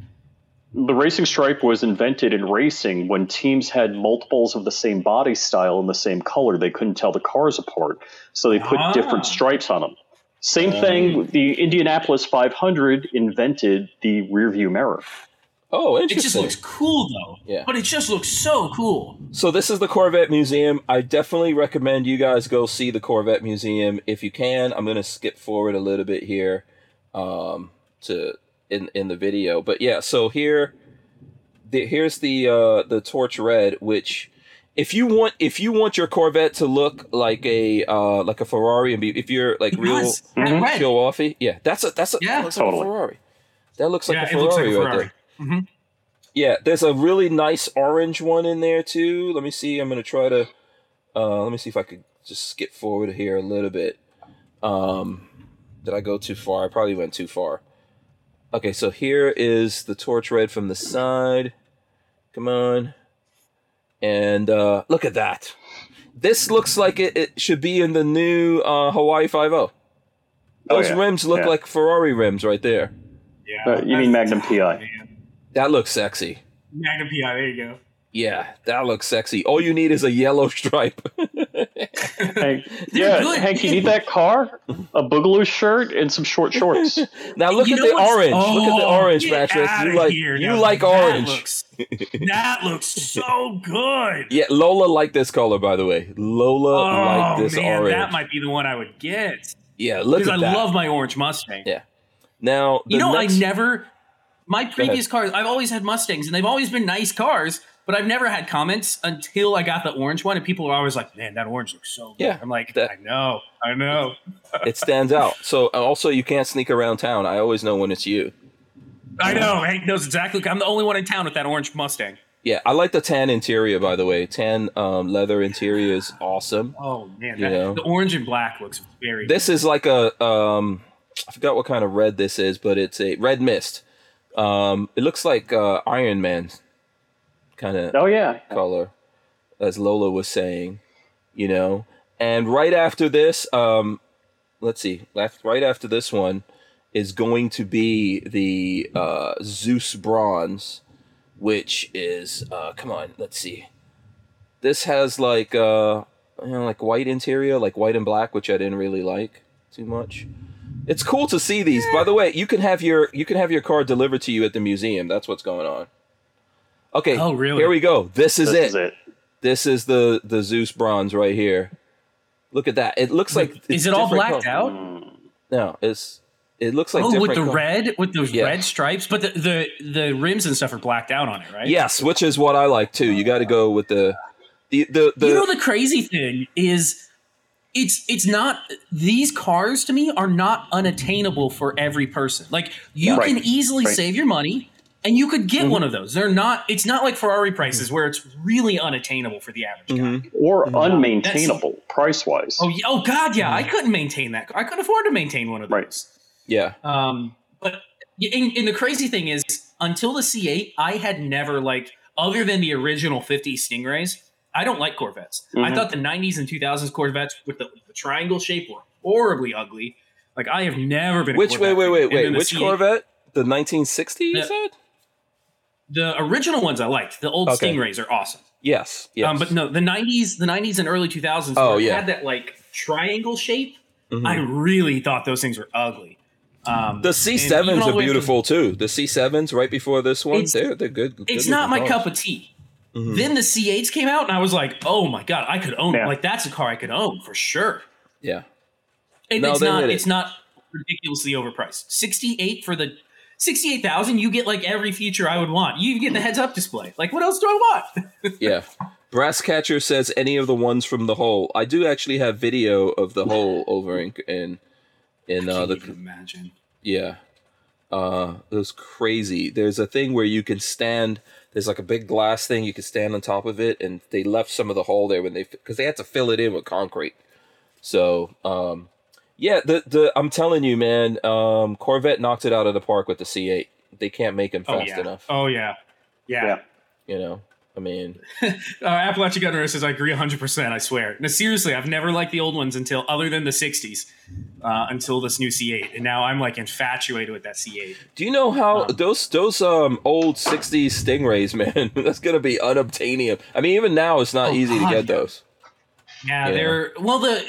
The racing stripe was invented in racing when teams had multiples of the same body style and the same color. They couldn't tell the cars apart, so they put Ah. different stripes on them. Same thing. The Indianapolis 500 invented the rearview mirror. Oh, It just looks cool though. Yeah. But it just looks so cool. So this is the Corvette Museum. I definitely recommend you guys go see the Corvette Museum if you can. I'm gonna skip forward a little bit here, um, to in in the video. But yeah, so here, the, here's the uh the torch red, which if you want if you want your Corvette to look like a uh like a Ferrari and be if you're like It real does. That red. show offy, yeah, that's a that's a Yeah, that looks like a. Ferrari. That looks like yeah, a it Ferrari looks like a right Ferrari. there. Yeah, there's a really nice orange one in there too. Let me see. I'm gonna try to. Uh, let me see if I could just skip forward here a little bit. Um, did I go too far? I probably went too far. Okay, so here is the torch red from the side. Come on, and uh, look at that. This looks like it, it should be in the new uh, Hawaii Five O. Oh, Those yeah. rims look Yeah. like Ferrari rims right there. Yeah. Uh, you mean Magnum PI? Man. That looks sexy. Magnum PI. There you go. Yeah, that looks sexy. All you need is a yellow stripe. Hank, yeah, good. Hank, you need that car, a Boogaloo shirt, and some short shorts. now look You at the orange. look at the Oh, orange, get Patrick. outta You like you Now, like that orange. Looks, that looks so good. yeah, Lola liked this color by the way. Lola Oh liked this man, orange. that might be the one I would get yeah, look because at I that. love my orange Mustang. Yeah. now the You know, next, I never. My previous cars, I've always had Mustangs, and they've always been nice cars. But I've never had comments until I got the orange one, and people are always like, "Man, that orange looks so good." Yeah, I'm like, that- "I know, I know." it stands out. So uh, also you can't sneak around town. I always know when it's you. I know. Hank knows exactly. I'm the only one in town with that orange Mustang. Yeah, I like the tan interior by the way. Tan um, leather interior is awesome. Oh man, that, the orange and black looks very. This is like a um I forgot what kind of red this is, but it's a red mist. Um it looks like uh Iron Man kind of Oh yeah, color as Lola was saying, you know. And right after this, um let's see, left right after this one is going to be the uh Zeus bronze which is uh come on, let's see. This has like uh you know, like white interior, like white and black, which I didn't really like too much. It's cool to see these. By the way, you can have your you can have your car delivered to you at the museum. That's what's going on. Okay. Oh, really? Here we go. This is This it. is it. This is the the Zeus bronze right here. Look at that. It looks like is it all blacked color. out? No, it's it looks like oh, with the color. red, with those Yeah. red stripes, but the, the the rims and stuff are blacked out on it, right? Yes, which is what I like too. You got to go with the the the, the you know the crazy thing is it's it's not these cars to me are not unattainable for every person like you Right. can easily Right. save your money and you could Mm-hmm. get one of those they're not it's not like ferrari prices where it's really unattainable for the average Mm-hmm. guy Or unmaintainable price wise. oh, yeah, oh god yeah i couldn't maintain that i couldn't afford to maintain one of Right. those yeah. um, but and, and the crazy thing is, until the C8, I had never like other than the original 50 Stingrays, I don't like Corvettes. I Mhm. thought the 90s and 2000s Corvettes with the, the triangle shape were horribly ugly. Like I have never been. Which wait wait wait wait which C8 Corvette? The 1960 you The- said? The original ones I liked. The old Okay. Stingrays are awesome. Yes. Yes. Um, but no, the 90s, the 90s and early 2000s. Oh, yeah. had that like triangle shape. Mhm. I really thought those things were ugly. Um, the C7s are way from- beautiful too. The C7s right before this one, they're they're good. it's good not my cup of tea. Mhm. Then the C8s came out, and I was like, "Oh my god, I could own Yeah. like that's a car I could own for sure." Yeah. And No, it's not it. it's not ridiculously overpriced. Sixty eight for the sixty eight thousand, you get like every feature I would want. You get the heads up display. Like what else do I want? Yeah. Brass Catcher says any of the ones from the hole. I do actually have video of the hole over in in in uh, the even imagine. Yeah. Uh it was crazy. There's a thing where you can stand there's like a big glass thing you can stand on top of it and they left some of the hole there when they cuz they had to fill it in with concrete. So, um yeah, the the I'm telling you man, um Corvette knocked it out of the park with the C8. They can't make them Oh fast yeah. enough, Oh yeah. Yeah. Yeah. you know. I mean, Uh, Appalachian Gunner says I agree 100%, I swear. No, seriously, I've never liked the old ones until, other than the 60s, uh, until this new C8. And now I'm like infatuated with that C8. do you know how Um, those those um old 60s Stingrays, man, that's going to be unobtainium. I mean, even now it's not Oh, easy God, to get yeah. those. Yeah, Yeah. they're well. The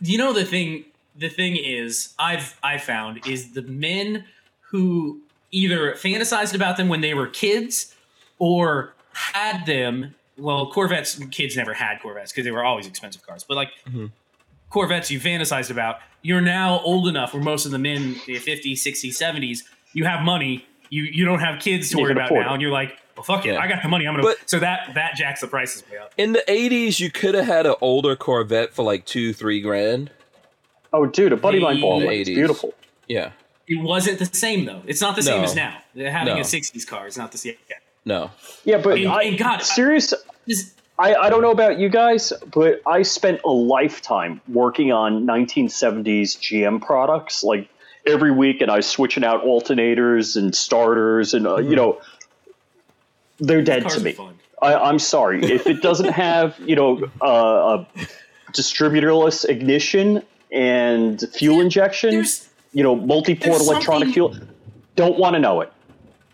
you know the thing. The thing is, I've I found is the men who either fantasized about them when they were kids or had them. Well, Corvettes kids never had Corvettes because they were always expensive cars. But like Mhm. Corvettes, you fantasized about. You're now old enough where most of the men, the 50s, 60s, 70s, you have money. You you don't have kids to You worry about now, it. and you're like, well, fuck it, I got the money. I'm gonna. But- so that that jacks the prices way up. In the 80s, you could have had an older Corvette for like two, three grand. Oh, dude, a buddy of mine bought The one. It's 80s. beautiful. Yeah. It wasn't the same though. It's not the same No. as now. Having No. a '60s car is not the same. Yeah. No. Yeah, but And- I, and God, I- serious. This- I, I don't know about you guys, but I spent a lifetime working on 1970s GM products. Like every week, and I was switching out alternators and starters, and uh, you know, they're dead to me. I, I'm sorry if it doesn't have you know uh, a distributorless ignition and fuel injection. There's You know, multi-port electronic something- fuel. Don't want to know it.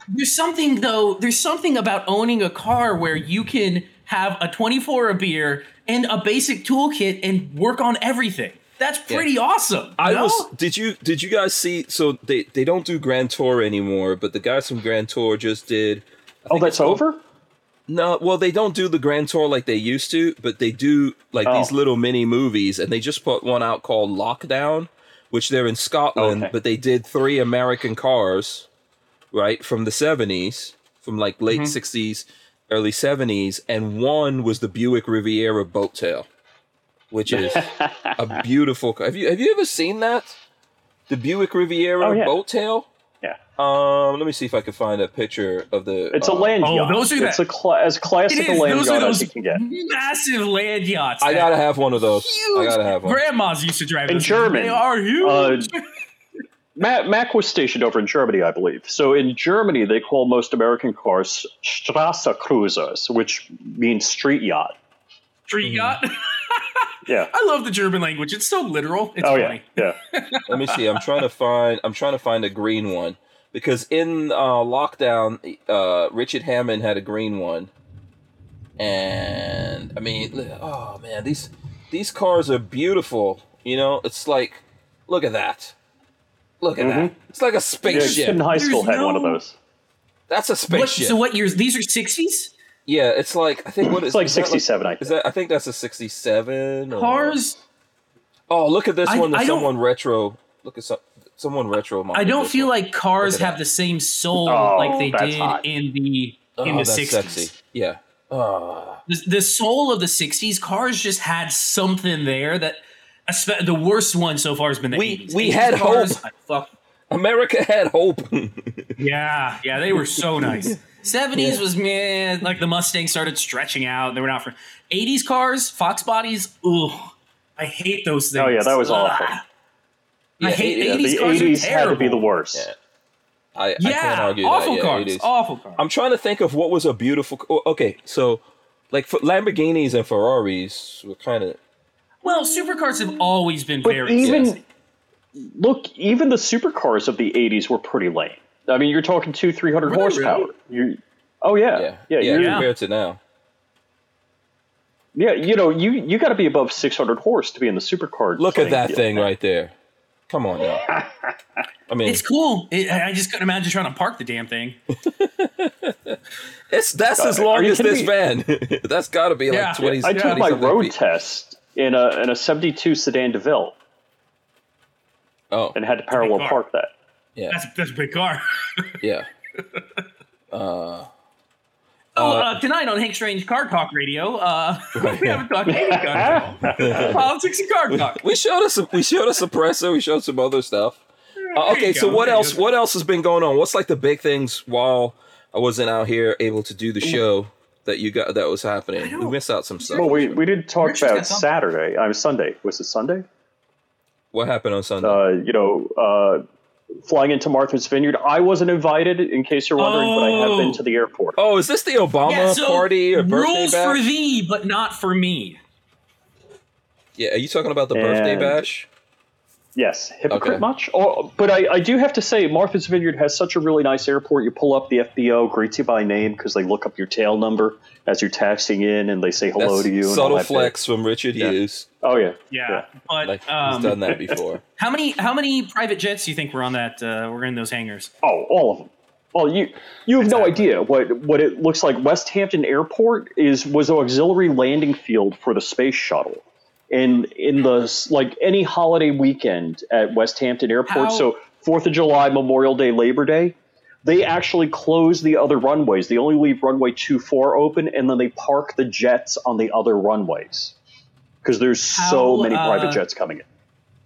There's something though. There's something about owning a car where you can have a 24 a beer and a basic toolkit and work on everything. That's pretty awesome. I you know? was. Did you did you guys see? So they they don't do Grand Tour anymore, but the guys from Grand Tour just did. I Oh, that's called- over. No, well they don't do the Grand Tour like they used to, but they do like Oh. these little mini movies, and they just put one out called Lockdown, which they're in Scotland, Okay. but they did three American cars, right from the seventies, from like late Mm-hmm. 60s early seventies, and one was the Buick Riviera boat tail, which is a beautiful. car. Have you have you ever seen that? The Buick Riviera Oh, yeah. boat tail. Yeah. Um, let me see if I can find a picture of the. It's a uh, land Oh, yacht. those are it's the- a cla- as classic a land Those are yacht as you can get. massive land yachts. I gotta have one of those. I huge. gotta have one. Grandmas used to drive In those. German, They are huge. uh, Mac, Mac was stationed over in Germany, I believe. So in Germany, they call most American cars Straße which means street yacht. Street yacht. Yeah. I love the German language. It's so literal. It's oh funny. yeah, yeah. Let me see. I'm trying to find. I'm trying to find a green one because in uh, lockdown, uh, Richard Hammond had a green one, and I mean, oh man, these these cars are beautiful. You know, it's like, look at that. Look at that. Mm-hmm. It's like a spaceship. kid in high school There's had one of those. That's a What, spaceship. so what years? These are sixties yeah, it's like I think what is It's like is that 67, I Is think. that I think that's a sixty-seven or- cars. Oh, look at this I- one. That I someone retro. Look at some someone retro. I don't feel one. like cars have that. the same soul Oh, like they did hot. in the Oh, in the sixties. Yeah. Oh, The, the soul of the '60s, cars just had something there that. Espe- The worst one so far has been the We- 80s. we 80s had cars, hope. I fuck. America had hope. Yeah, yeah, they were so nice. 70s was man, like the Mustang started stretching out. They were not for 80s cars, Fox bodies. Ugh, I hate those things. Oh, yeah, that was Ugh. awful. I hate 80s 80s, The cars. are 80s had to be the worst. Yeah. I, I can't argue awful that. Yeah, cars. 80s. Awful cars. I'm trying to think of what was a beautiful. Okay, so like for Lamborghinis and Ferraris were kind of. Well, supercars have always been But very even sexy. look, even the supercars of the '80s were pretty lame. I mean, you're talking two, three hundred horsepower. really? You, oh yeah, Yeah, yeah, yeah, you're- Yeah. compared to now. yeah. You know, you you got to be above 600 horse to be in the supercar. Look at that field. thing right there. Come on now. I mean, It's cool. It, I I just couldn't imagine trying to park the damn thing. it's that's as Uh, long as this kidding van. that's got to be like Yeah. 20. I took 20 my something road feet. test in a in a 72 sedan DeVille Oh, and had to parallel park that. yeah, That's that's a big car. yeah. Oh, uh, tonight on Hank Strange Car Talk Radio, uh, we haven't talked any car talk. politics and car talk. We showed us. We showed a suppressor. We showed some other stuff. Uh, okay, so what there else? What else has been going on? What's like the big things while I wasn't out here able to do the show that you got that was happening? We don't- missed out some stuff. Well, we we didn't talk Richard's about something. Saturday. I was Sunday. Was it Sunday? what happened on Sunday? Uh, you know, uh, flying into Martha's Vineyard. I wasn't invited, in case you're wondering, but I have been Oh. to the airport. oh, is this the Obama Yeah, so party or birthday rules bash? for thee, but not for me. yeah, are you talking about the birthday bash? Yes, hypocrite Okay. much? Oh, but I, I do have to say, Martha's Vineyard has such a really nice airport. You pull up, the FBO greets you by name because they look up your tail number as you're taxing in, and they say hello That's to you. and all subtle that flex from Richard Yeah. Hughes. Oh yeah, Yeah, but Like um, he's done that before. how many how many private jets do you think were on that? Uh, were in those hangars? Oh, all of them. Well, you you have no idea what what it looks like. Westhampton Airport is was an auxiliary landing field for the space shuttle, and in the like any holiday weekend at Westhampton Airport, How- so Fourth of July, Memorial Day, Labor Day, they actually close the other runways. They only leave runway two four open, and then they park the jets on the other runways because there's so How, many private uh, jets coming in.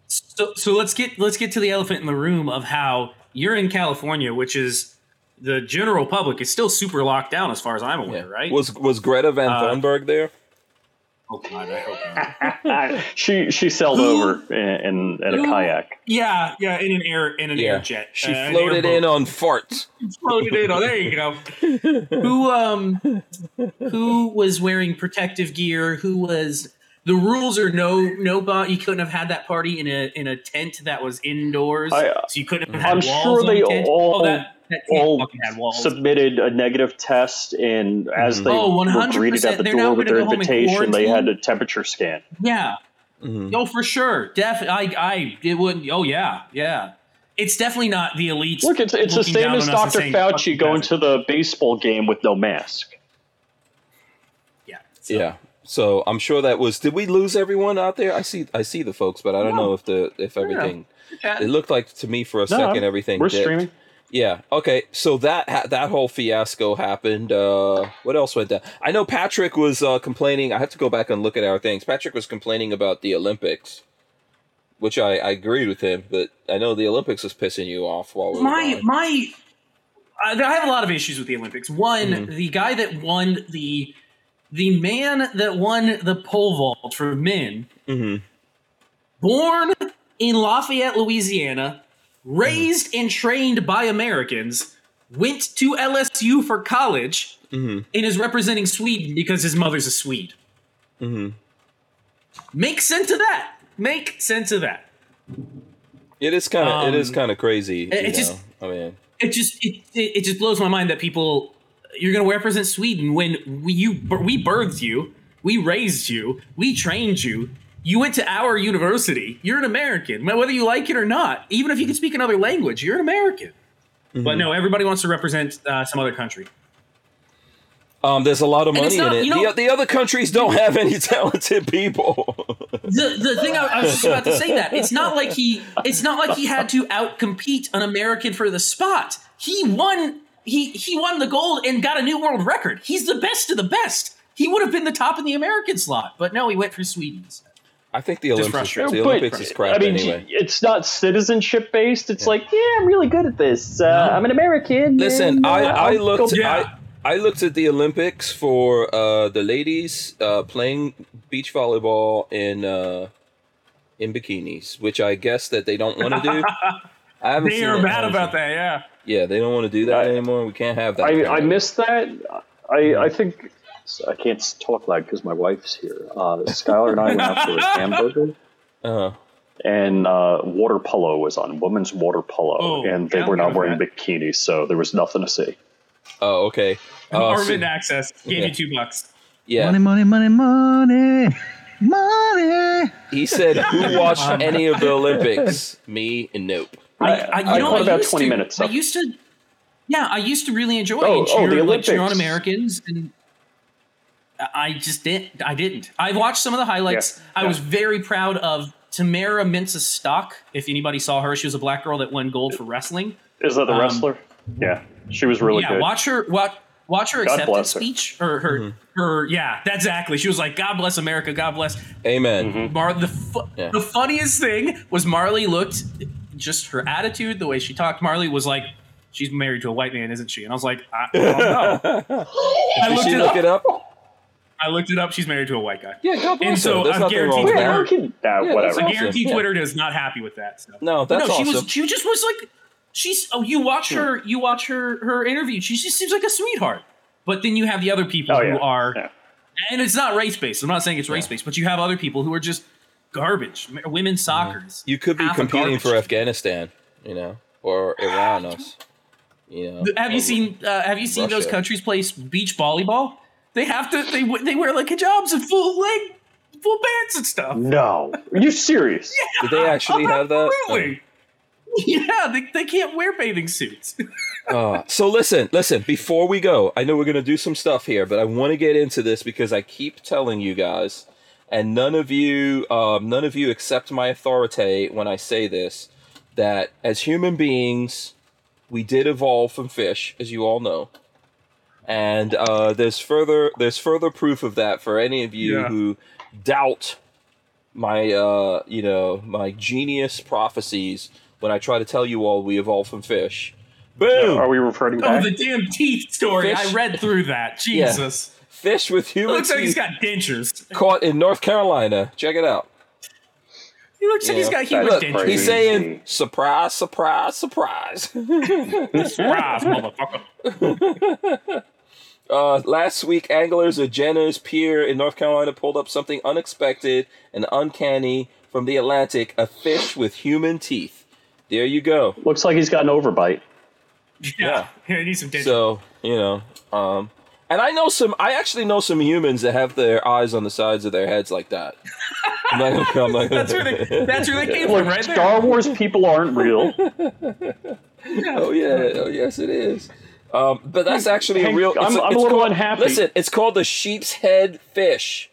So so let's get let's get to the elephant in the room of how you're in California, which is the general public is still super locked down as far as I'm Yeah. aware, right? Was was Greta Van Uh, Thunberg there? Oh God, I hope not. she she sailed Who- over in, in, in a kayak. Yeah, yeah, in an air in an Yeah, air jet. she uh, floated in on farts. floated in. Oh, there you go. who um who was wearing protective gear? Who was the rules are no no bo- you couldn't have had that party in a in a tent that was indoors. I- so you couldn't have had I'm walls sure on they the tent. all- oh, that, that tent all fucking had walls. submitted a negative test, and as they Oh, were greeted at the They're door with their go home and invitation, they had a temperature scan. yeah. Mhm. Oh, for sure. Definitely. I I it wouldn't. Oh yeah, yeah. It's definitely not the elites. Look, it's it's the looking same as on us and Dr. saying, Fauci "Fuck going to the baseball game with no mask. Yeah. So- Yeah. So I'm sure that was. Did we lose everyone out there? I see. I see the folks, but I don't No. know if the if everything. Yeah. It looked like to me for a No, second I'm- everything. We're dipped. streaming. Yeah. Okay. So that ha- that whole fiasco happened. Uh, what else went down? I know Patrick was uh, complaining. I have to go back and look at our things. Patrick was complaining about the Olympics, which I, I agreed with him. But I know the Olympics was pissing you off while we were my gone. my I have a lot of issues with the Olympics. One, Mhm. the guy that won the the man that won the pole vault for men, Mhm. born in Lafayette, Louisiana, raised and trained by Americans, went to LSU for college, Mhm. and is representing Sweden because his mother's a Swede. Mhm. Make sense of that. Make sense of that. It is kind of it is Um, kind of crazy. it- it just-? I mean, it just it, it, it just blows my mind that people you're going to represent Sweden when we you we birthed you, we raised you, we trained you. You went to our university. You're an American, whether you like it or not. Even if you can speak another language, you're an American. Mm-hmm. But no, everybody wants to represent uh, some other country. Um, there's a lot of money not- in it. you know- the, the other countries don't have any talented people. the the thing I, I was just about to say that it's not like he it's not like he had to outcompete an American for the spot. He won he he won the gold and got a new world record. He's the best of the best. He would have been the top in the American slot, but no, he went for Sweden's. I think the Olympics, frustrating. the But, Olympics is crap I mean, anyway. it's not citizenship based. It's like, yeah, I'm really good at this. Uh, I'm an American. Listen, and, uh, I, I I'll looked go- Yeah. I, I looked at the Olympics for uh, the ladies uh, playing beach volleyball in uh, in bikinis, which I guess that they don't want to do. I haven't They seen are mad about that, yeah. Yeah, they don't want to do that I- anymore. We can't have that. I, I missed that. I, I think I can't talk loud because my wife's here. Uh, Skylar and I went out for a hamburger, Uh, and uh, water polo was on, women's water polo, Oh, and they yeah, were not wearing that. bikinis, so there was nothing to see. oh, okay. Uh, Armament so- access gave yeah. you two bucks. yeah, Money, money, money, money, money. he said, "Who watched any of the Olympics? Me and nope." I, I- I, you I know, caught I about 20 to, minutes I used to, yeah, I used to really enjoy Oh, and oh, cheer, the like, cheer on Olympics. Americans, and I just didn't. I didn't. I watched some of the highlights. Yeah, I yeah. was very proud of Tamyra Mensah-Stock. If anybody saw her, she was a black girl that won gold for wrestling. Is that the Um, wrestler? Yeah, she was really yeah, good. watch her. Watch. Watch her God acceptance her. speech or her Mm-hmm. her yeah that's exactly she was like God bless America God bless Amen. Mm-hmm. Mar the fu- Yeah. the funniest thing was Marley looked just her attitude, the way she talked. Marley was like, "She's married to a white man, isn't she?" And I was like, "I, I don't know." I looked she it look up. it up? I looked it up. She's married to a white guy. Yeah, God bless And so her. There's I'm nothing wrong guaranteed with Wait, Twitter- how that. can nah, Yeah, So whatever? that's awesome. guaranteed Yeah. Twitter is not happy with that. So. No, that's no, she awesome. was. She just was like, she's. Oh, you watch her. You watch her. Her interview. She just seems like a sweetheart. But then you have the other people Oh, who yeah. are, Yeah. and it's not race based. I'm not saying it's race based, but you have other people who are just garbage. Women's soccer. is You could be half a competing for garbage. Afghanistan, you know, or Iran. Us, you know. Have you or- seen? Uh, have you seen those Russia. countries play beach volleyball? They have to. They they wear like hijabs and full leg, full pants and stuff. No, are you serious? yeah, Did they actually have that? Absolutely. Yeah, they, they can't wear bathing suits. Uh, so listen, listen. Before we go, I know we're gonna do some stuff here, but I want to get into this because I keep telling you guys, and none of you, um, none of you accept my authority when I say this, that as human beings, we did evolve from fish, as you all know, and uh, there's further there's further proof of that for any of you Yeah. who doubt my uh, you know my genius prophecies when I try to tell you all we evolved from fish. Boom! Are we referring Oh, back? the damn teeth story! Fish. I read through that. Yeah. Jesus, Fish with it human looks like he's got dentures. caught in North Carolina. Check it out. He looks like he's Yeah. got human Look, dentures. he's saying surprise, surprise, surprise. Surprise, motherfucker. uh, last week, anglers at Jennette's Pier in North Carolina pulled up something unexpected and uncanny from the Atlantic: a fish with human teeth. There you go. Looks like he's got an overbite. Yeah, yeah, he needs some dentures. So you know, um, and I know some. I actually know some humans that have their eyes on the sides of their heads like that. I'm not gonna, I'm not gonna- that's where they. That's where they came from, right Star there. Wars people aren't real. Oh yeah, oh yes, it is. Um, but that's actually a Hank, real. I'm- it's I'm a little called- unhappy. Listen, it's called the sheep's head fish,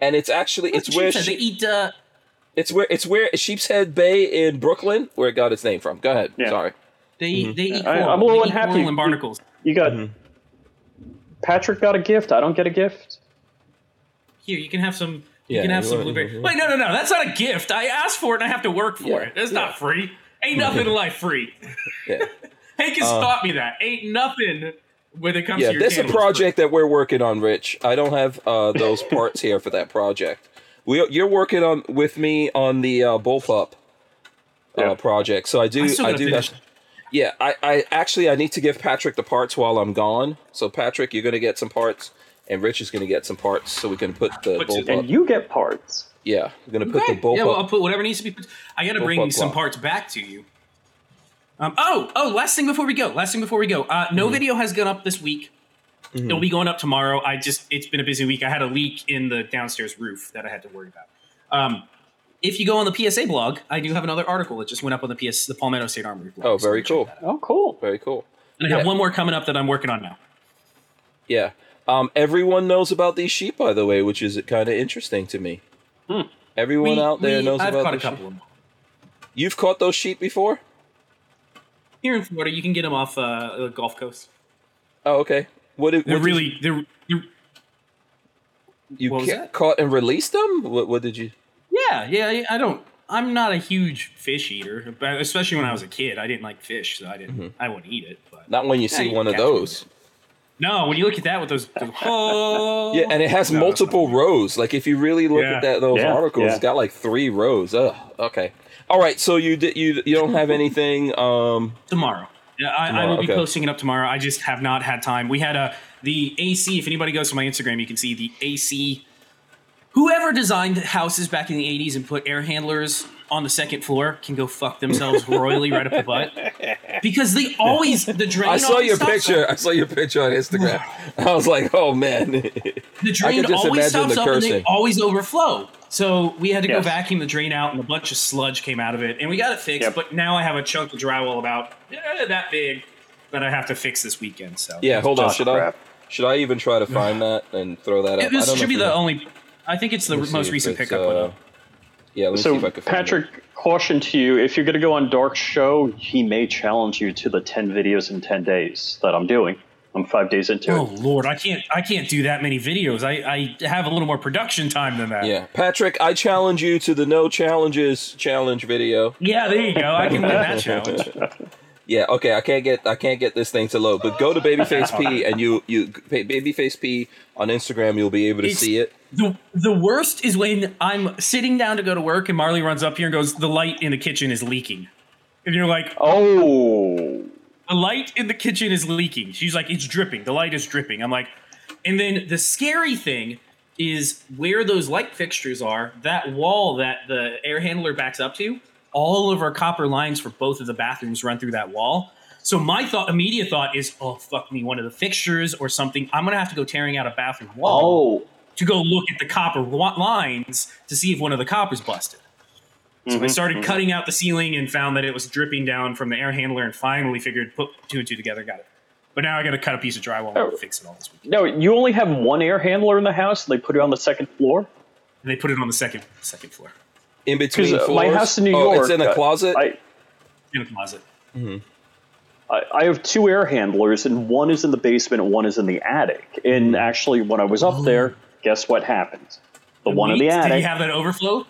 and it's actually it's where They eat. Uh, it's where it's where Sheepshead Bay in Brooklyn, where it got its name from. Go ahead. Yeah. Sorry. they eat. They eat. I- coral. I'm a little they unhappy. and barnacles. You got Mm-hmm. Patrick got a gift. I don't get a gift. Here, you can have some. You Yeah, can have you some want- blueberry. Wait, no, no, no. That's not a gift. I asked for it and I have to work for Yeah, it. It's yeah. not free. Ain't nothing in life free. Yeah. Hank has taught me that. Ain't nothing when it comes Yeah, to your there's a project that we're working on, Rich. I don't have uh, those parts here for that project. We, you're working on with me on the uh, bullpup uh, Yeah. project, so I do. I I do finish have. Yeah, I, I actually I need to give Patrick the parts while I'm gone. So Patrick, you're gonna get some parts, and Rich is gonna get some parts, so we can put the Put it- bullpup. And you get parts. yeah, I'm gonna put the bullpup. Yeah, well, I'll put whatever needs to be put. I got to bring some block. parts back to you. Um, oh, oh, last thing before we go. Last thing before we go. Uh, Mm-hmm. no video has gone up this week. It'll be going up tomorrow. I just, it's been a busy week. I had a leak in the downstairs roof that I had to worry about. Um, if you go on the PSA blog, I do have another article that just went up on the PS, the Palmetto State Armory blog. Oh, very check cool. Oh, cool. Very cool. And I have Yeah. one more coming up that I'm working on now. Yeah. Um, everyone knows about these sheep, by the way, which is kind of interesting to me. Everyone We- out there we- knows I've about caught a the sheep. couple of them. You've caught those sheep before? Here in Florida, you can get them off uh, the Gulf Coast. Oh, okay. What did, They're what did really they're, they're you what was caught and released them? What, what did you? yeah yeah. I don't. I'm not a huge fish eater, but especially when I was a kid. I didn't like fish, so I didn't. Mm-hmm. I wouldn't eat it. But Not when you Yeah, see you one of catch one. those. no, when you look at that with those, those oh, Yeah, and it has No, multiple rows. Like if you really look Yeah. at that those Yeah, articles, yeah. it's got like three rows. Ugh. Okay. All right. So you did you you don't have anything? Um. tomorrow. Yeah, I, I will be okay. posting it up tomorrow. I just have not had time. We had a the AC. If anybody goes to my Instagram, you can see the AC. Whoever designed houses back in the '80s and put air handlers on the second floor can go fuck themselves royally right up the butt because they always the drain. I saw your picture. up. I saw your picture on Instagram. I was like, oh man. The drain always stops up and they always overflow. So we had to go vacuum the drain out, and a bunch of sludge came out of it, and we got it fixed. Yep. But now I have a chunk of drywall about eh, that big that I have to fix this weekend. So yeah. Hold on. Should crap. I should I even try to find that and throw that up? It- I this don't should if be the know. only. I think it's the Let me see most recent pickup. uh, one. Yeah. Let me see So, if I can find it. Patrick, caution to you: if you're going to go on Dark's show, he may challenge you to the ten videos in ten days that I'm doing. I'm five days into Oh it. Oh Lord, I can't. I can't do that many videos. I, I have a little more production time than that. Yeah, Patrick, I challenge you to the no challenges challenge video. Yeah, there you go. I can win that challenge. Yeah, okay, I can't get I can't get this thing to load, but go to Babyface P and you you pa- Babyface P on Instagram, you'll be able to It's- see it. The the worst is when I'm sitting down to go to work and Marley runs up here and goes, "The light in the kitchen is leaking," and you're like, Oh, the light in the kitchen is leaking. She's like, it's dripping. The light is dripping. I'm like, and then the scary thing is where those light fixtures are, that wall that the air handler backs up to, all of our copper lines for both of the bathrooms run through that wall. So my thought, immediate thought is, oh fuck me, one of the fixtures or something. I'm gonna have to go tearing out a bathroom wall oh, to go look at the copper lines to see if one of the coppers busted. So I started cutting out the ceiling and found that it was dripping down from the air handler, and finally figured put two and two together, got it. But now I got to cut a piece of drywall Oh. and fix it all this week. no! You only have one air handler in the house. and They put it on the second floor. And they put it on the second second floor In between uh, my house in New oh, it's in a uh, closet. I, in a closet. I, I have two air handlers, and one is in the basement, and one is in the attic. And actually, when I was up there, guess what happened? The one in the Wait, Did attic. you have that overflow?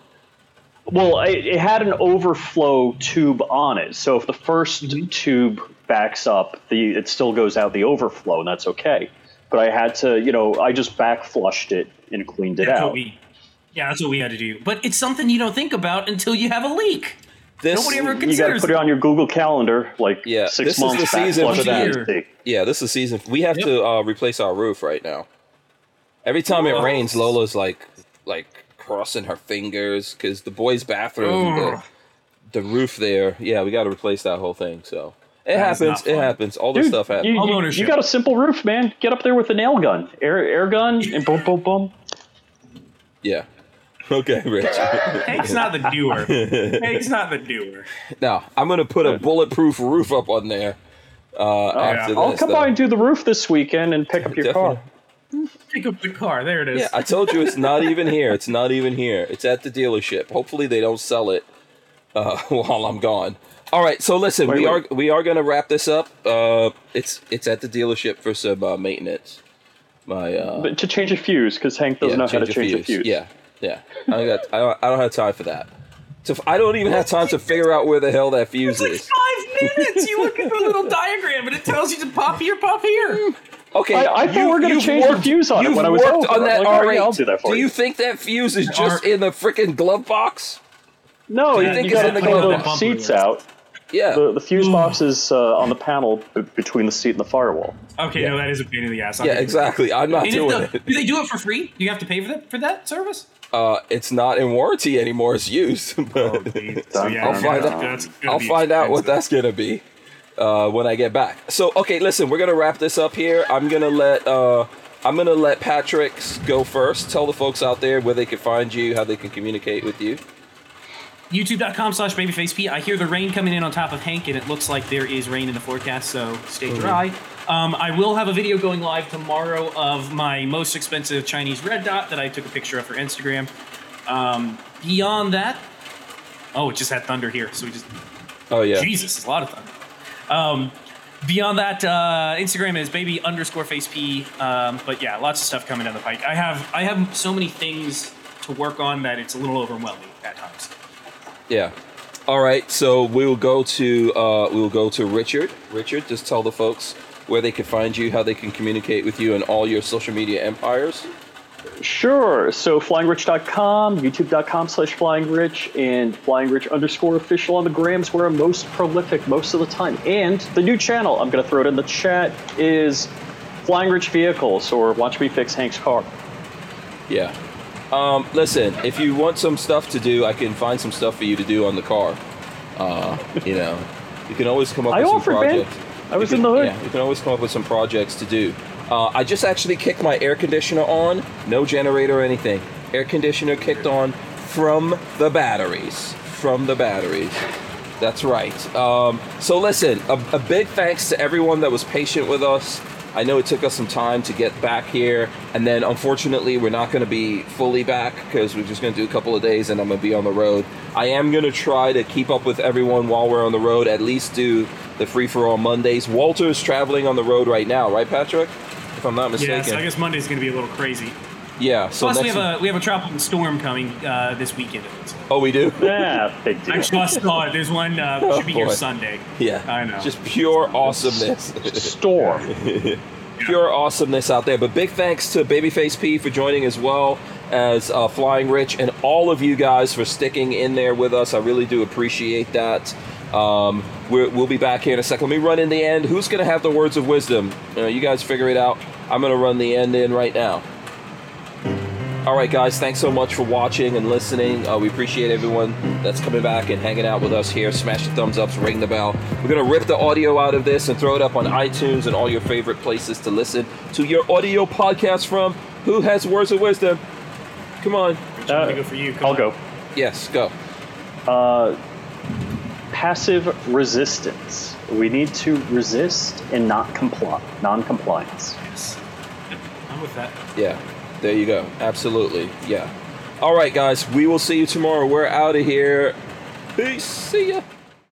Well, it, it had an overflow tube on it, so if the 1st Mm-hmm. tube backs up, the it still goes out the overflow, and that's okay. But I had to, you know, I just back flushed it and cleaned it That's what out. we. Yeah, that's what we had to do. But it's something you don't think about until you have a leak. this, Nobody ever You got to put it on your Google Calendar, like Yeah, six this is months the back season flush for that. the yeah, this is the season. We have Yep. to uh, replace our roof right now. Every time it rains, Lola's like like crossing her fingers because the boys' bathroom, the, the roof there. Yeah, we got to replace that whole thing. So it That is happens. It happens. All this Dude, stuff happens. you, you- you got a simple roof, man. Get up there with a nail gun, air air gun, and boom, boom, boom. yeah. Okay, Rich. Hank's not the doer. Hank's not the doer. now I'm gonna put a bulletproof roof up on there. Uh, after yeah. I'll this, come though. by and do the roof this weekend and pick up your car. Definitely. Pick up the car. There it is. Yeah, I told you it's not even here. It's not even here. It's at the dealership. Hopefully they don't sell it uh, while I'm gone. All right, so listen, Wait, we wait. are we are gonna wrap this up. Uh, it's it's at the dealership for some uh, maintenance. My uh, But to change a fuse, because Hank doesn't know how to a change a fuse. Yeah, yeah. I got. I don't, I don't have time for that. So I don't even have time to figure out where the hell that fuse It's like is. five minutes. You look at the little diagram and it tells you to pop here, pop here. Okay, I- I thought we were gonna you've change the fuse on it you've when I was worked over. on I'm that. like, all all right, right, I'll do that for do you. you think that fuse is just Are- in the freaking glove box? No, Do you you, think you it's got in to the pull glove the box? seats out. Yeah. The, the fuse box is uh, on the panel b- between the seat and the firewall. Okay, Yeah. no, that is a pain in the ass. I'm Yeah, gonna exactly. I'm not. And doing if the- it. do they do it for free? Do you have to pay for that for that service? Uh, it's not in warranty anymore. It's used. But So yeah, I'll find out. I'll be find out what that's gonna be uh, when I get back. So, okay, listen, we're gonna wrap this up here. I'm gonna let uh, I'm gonna let Patrick go first. Tell the folks out there where they can find you, how they can communicate with you. YouTube.com slash babyfaceP. I hear the rain coming in on top of Hank, and it looks like there is rain in the forecast, so stay dry. Um, I will have a video going live tomorrow of my most expensive Chinese red dot that I took a picture of for Instagram. Um, beyond that, oh, it just had thunder here, so we just Oh yeah. Jesus, it's a lot of thunder. Um, beyond that, uh, Instagram is baby underscore face p. Um, but yeah, lots of stuff coming down the pike. I have I have so many things to work on that it's a little overwhelming at times. Yeah. All right. So we will go to uh, we will go to Richard. Richard, just tell the folks where they can find you, how they can communicate with you, and all your social media empires. Sure. So flyingrich.com, youtube.com slash flyingrich, and flyingrich underscore official on the grams where I'm most prolific most of the time. And the new channel, I'm going to throw it in the chat, is Flying Rich Vehicles, or Watch Me Fix Hank's Car. Yeah. Um, listen, if you want some stuff to do, I can find some stuff for you to do on the car. Uh, you know, you can always come up I with some projects. I was You in the hood. Yeah, you can always come up with some projects to do. Uh, I just actually kicked my air conditioner on, no generator or anything. Air conditioner kicked on from the batteries. From the batteries. That's right. Um, so listen, a, a big thanks to everyone that was patient with us. I know it took us some time to get back here, and then unfortunately, we're not going to be fully back because we're just going to do a couple of days, and I'm going to be on the road. I am going to try to keep up with everyone while we're on the road. At least do the free for all Mondays. Walter's traveling on the road right now, right, Patrick? If I'm not mistaken. Yeah, so I guess Monday's going to be a little crazy. Yeah. So Plus, we next. have a we have a tropical storm coming uh, this weekend. oh, we do. Yeah, big deal. I just saw it. There's one uh, Oh, should be here. Sunday. Yeah. I know. Just pure awesomeness. Storm. pure awesomeness out there. But big thanks to Babyface P for joining as well as uh, Flying Rich and all of you guys for sticking in there with us. I really do appreciate that. Um, we're, we'll be back here in a second. Let me run in the end. Who's going to have the words of wisdom? Uh, you guys figure it out. I'm going to run the end in right now. All right, guys, thanks so much for watching and listening. Uh, we appreciate everyone that's coming back and hanging out with us here. Smash the thumbs ups, ring the bell. We're going to rip the audio out of this and throw it up on iTunes and all your favorite places to listen to your audio podcast from. Who has words of wisdom? Come on. I'm going to go for you. Come I'll on. go. Yes, go. Passive resistance. We need to resist and not comply. Non-compliance. With that. Yeah, there you go. Absolutely. Yeah. All right, guys, we will see you tomorrow. We're out of here. Peace. See ya.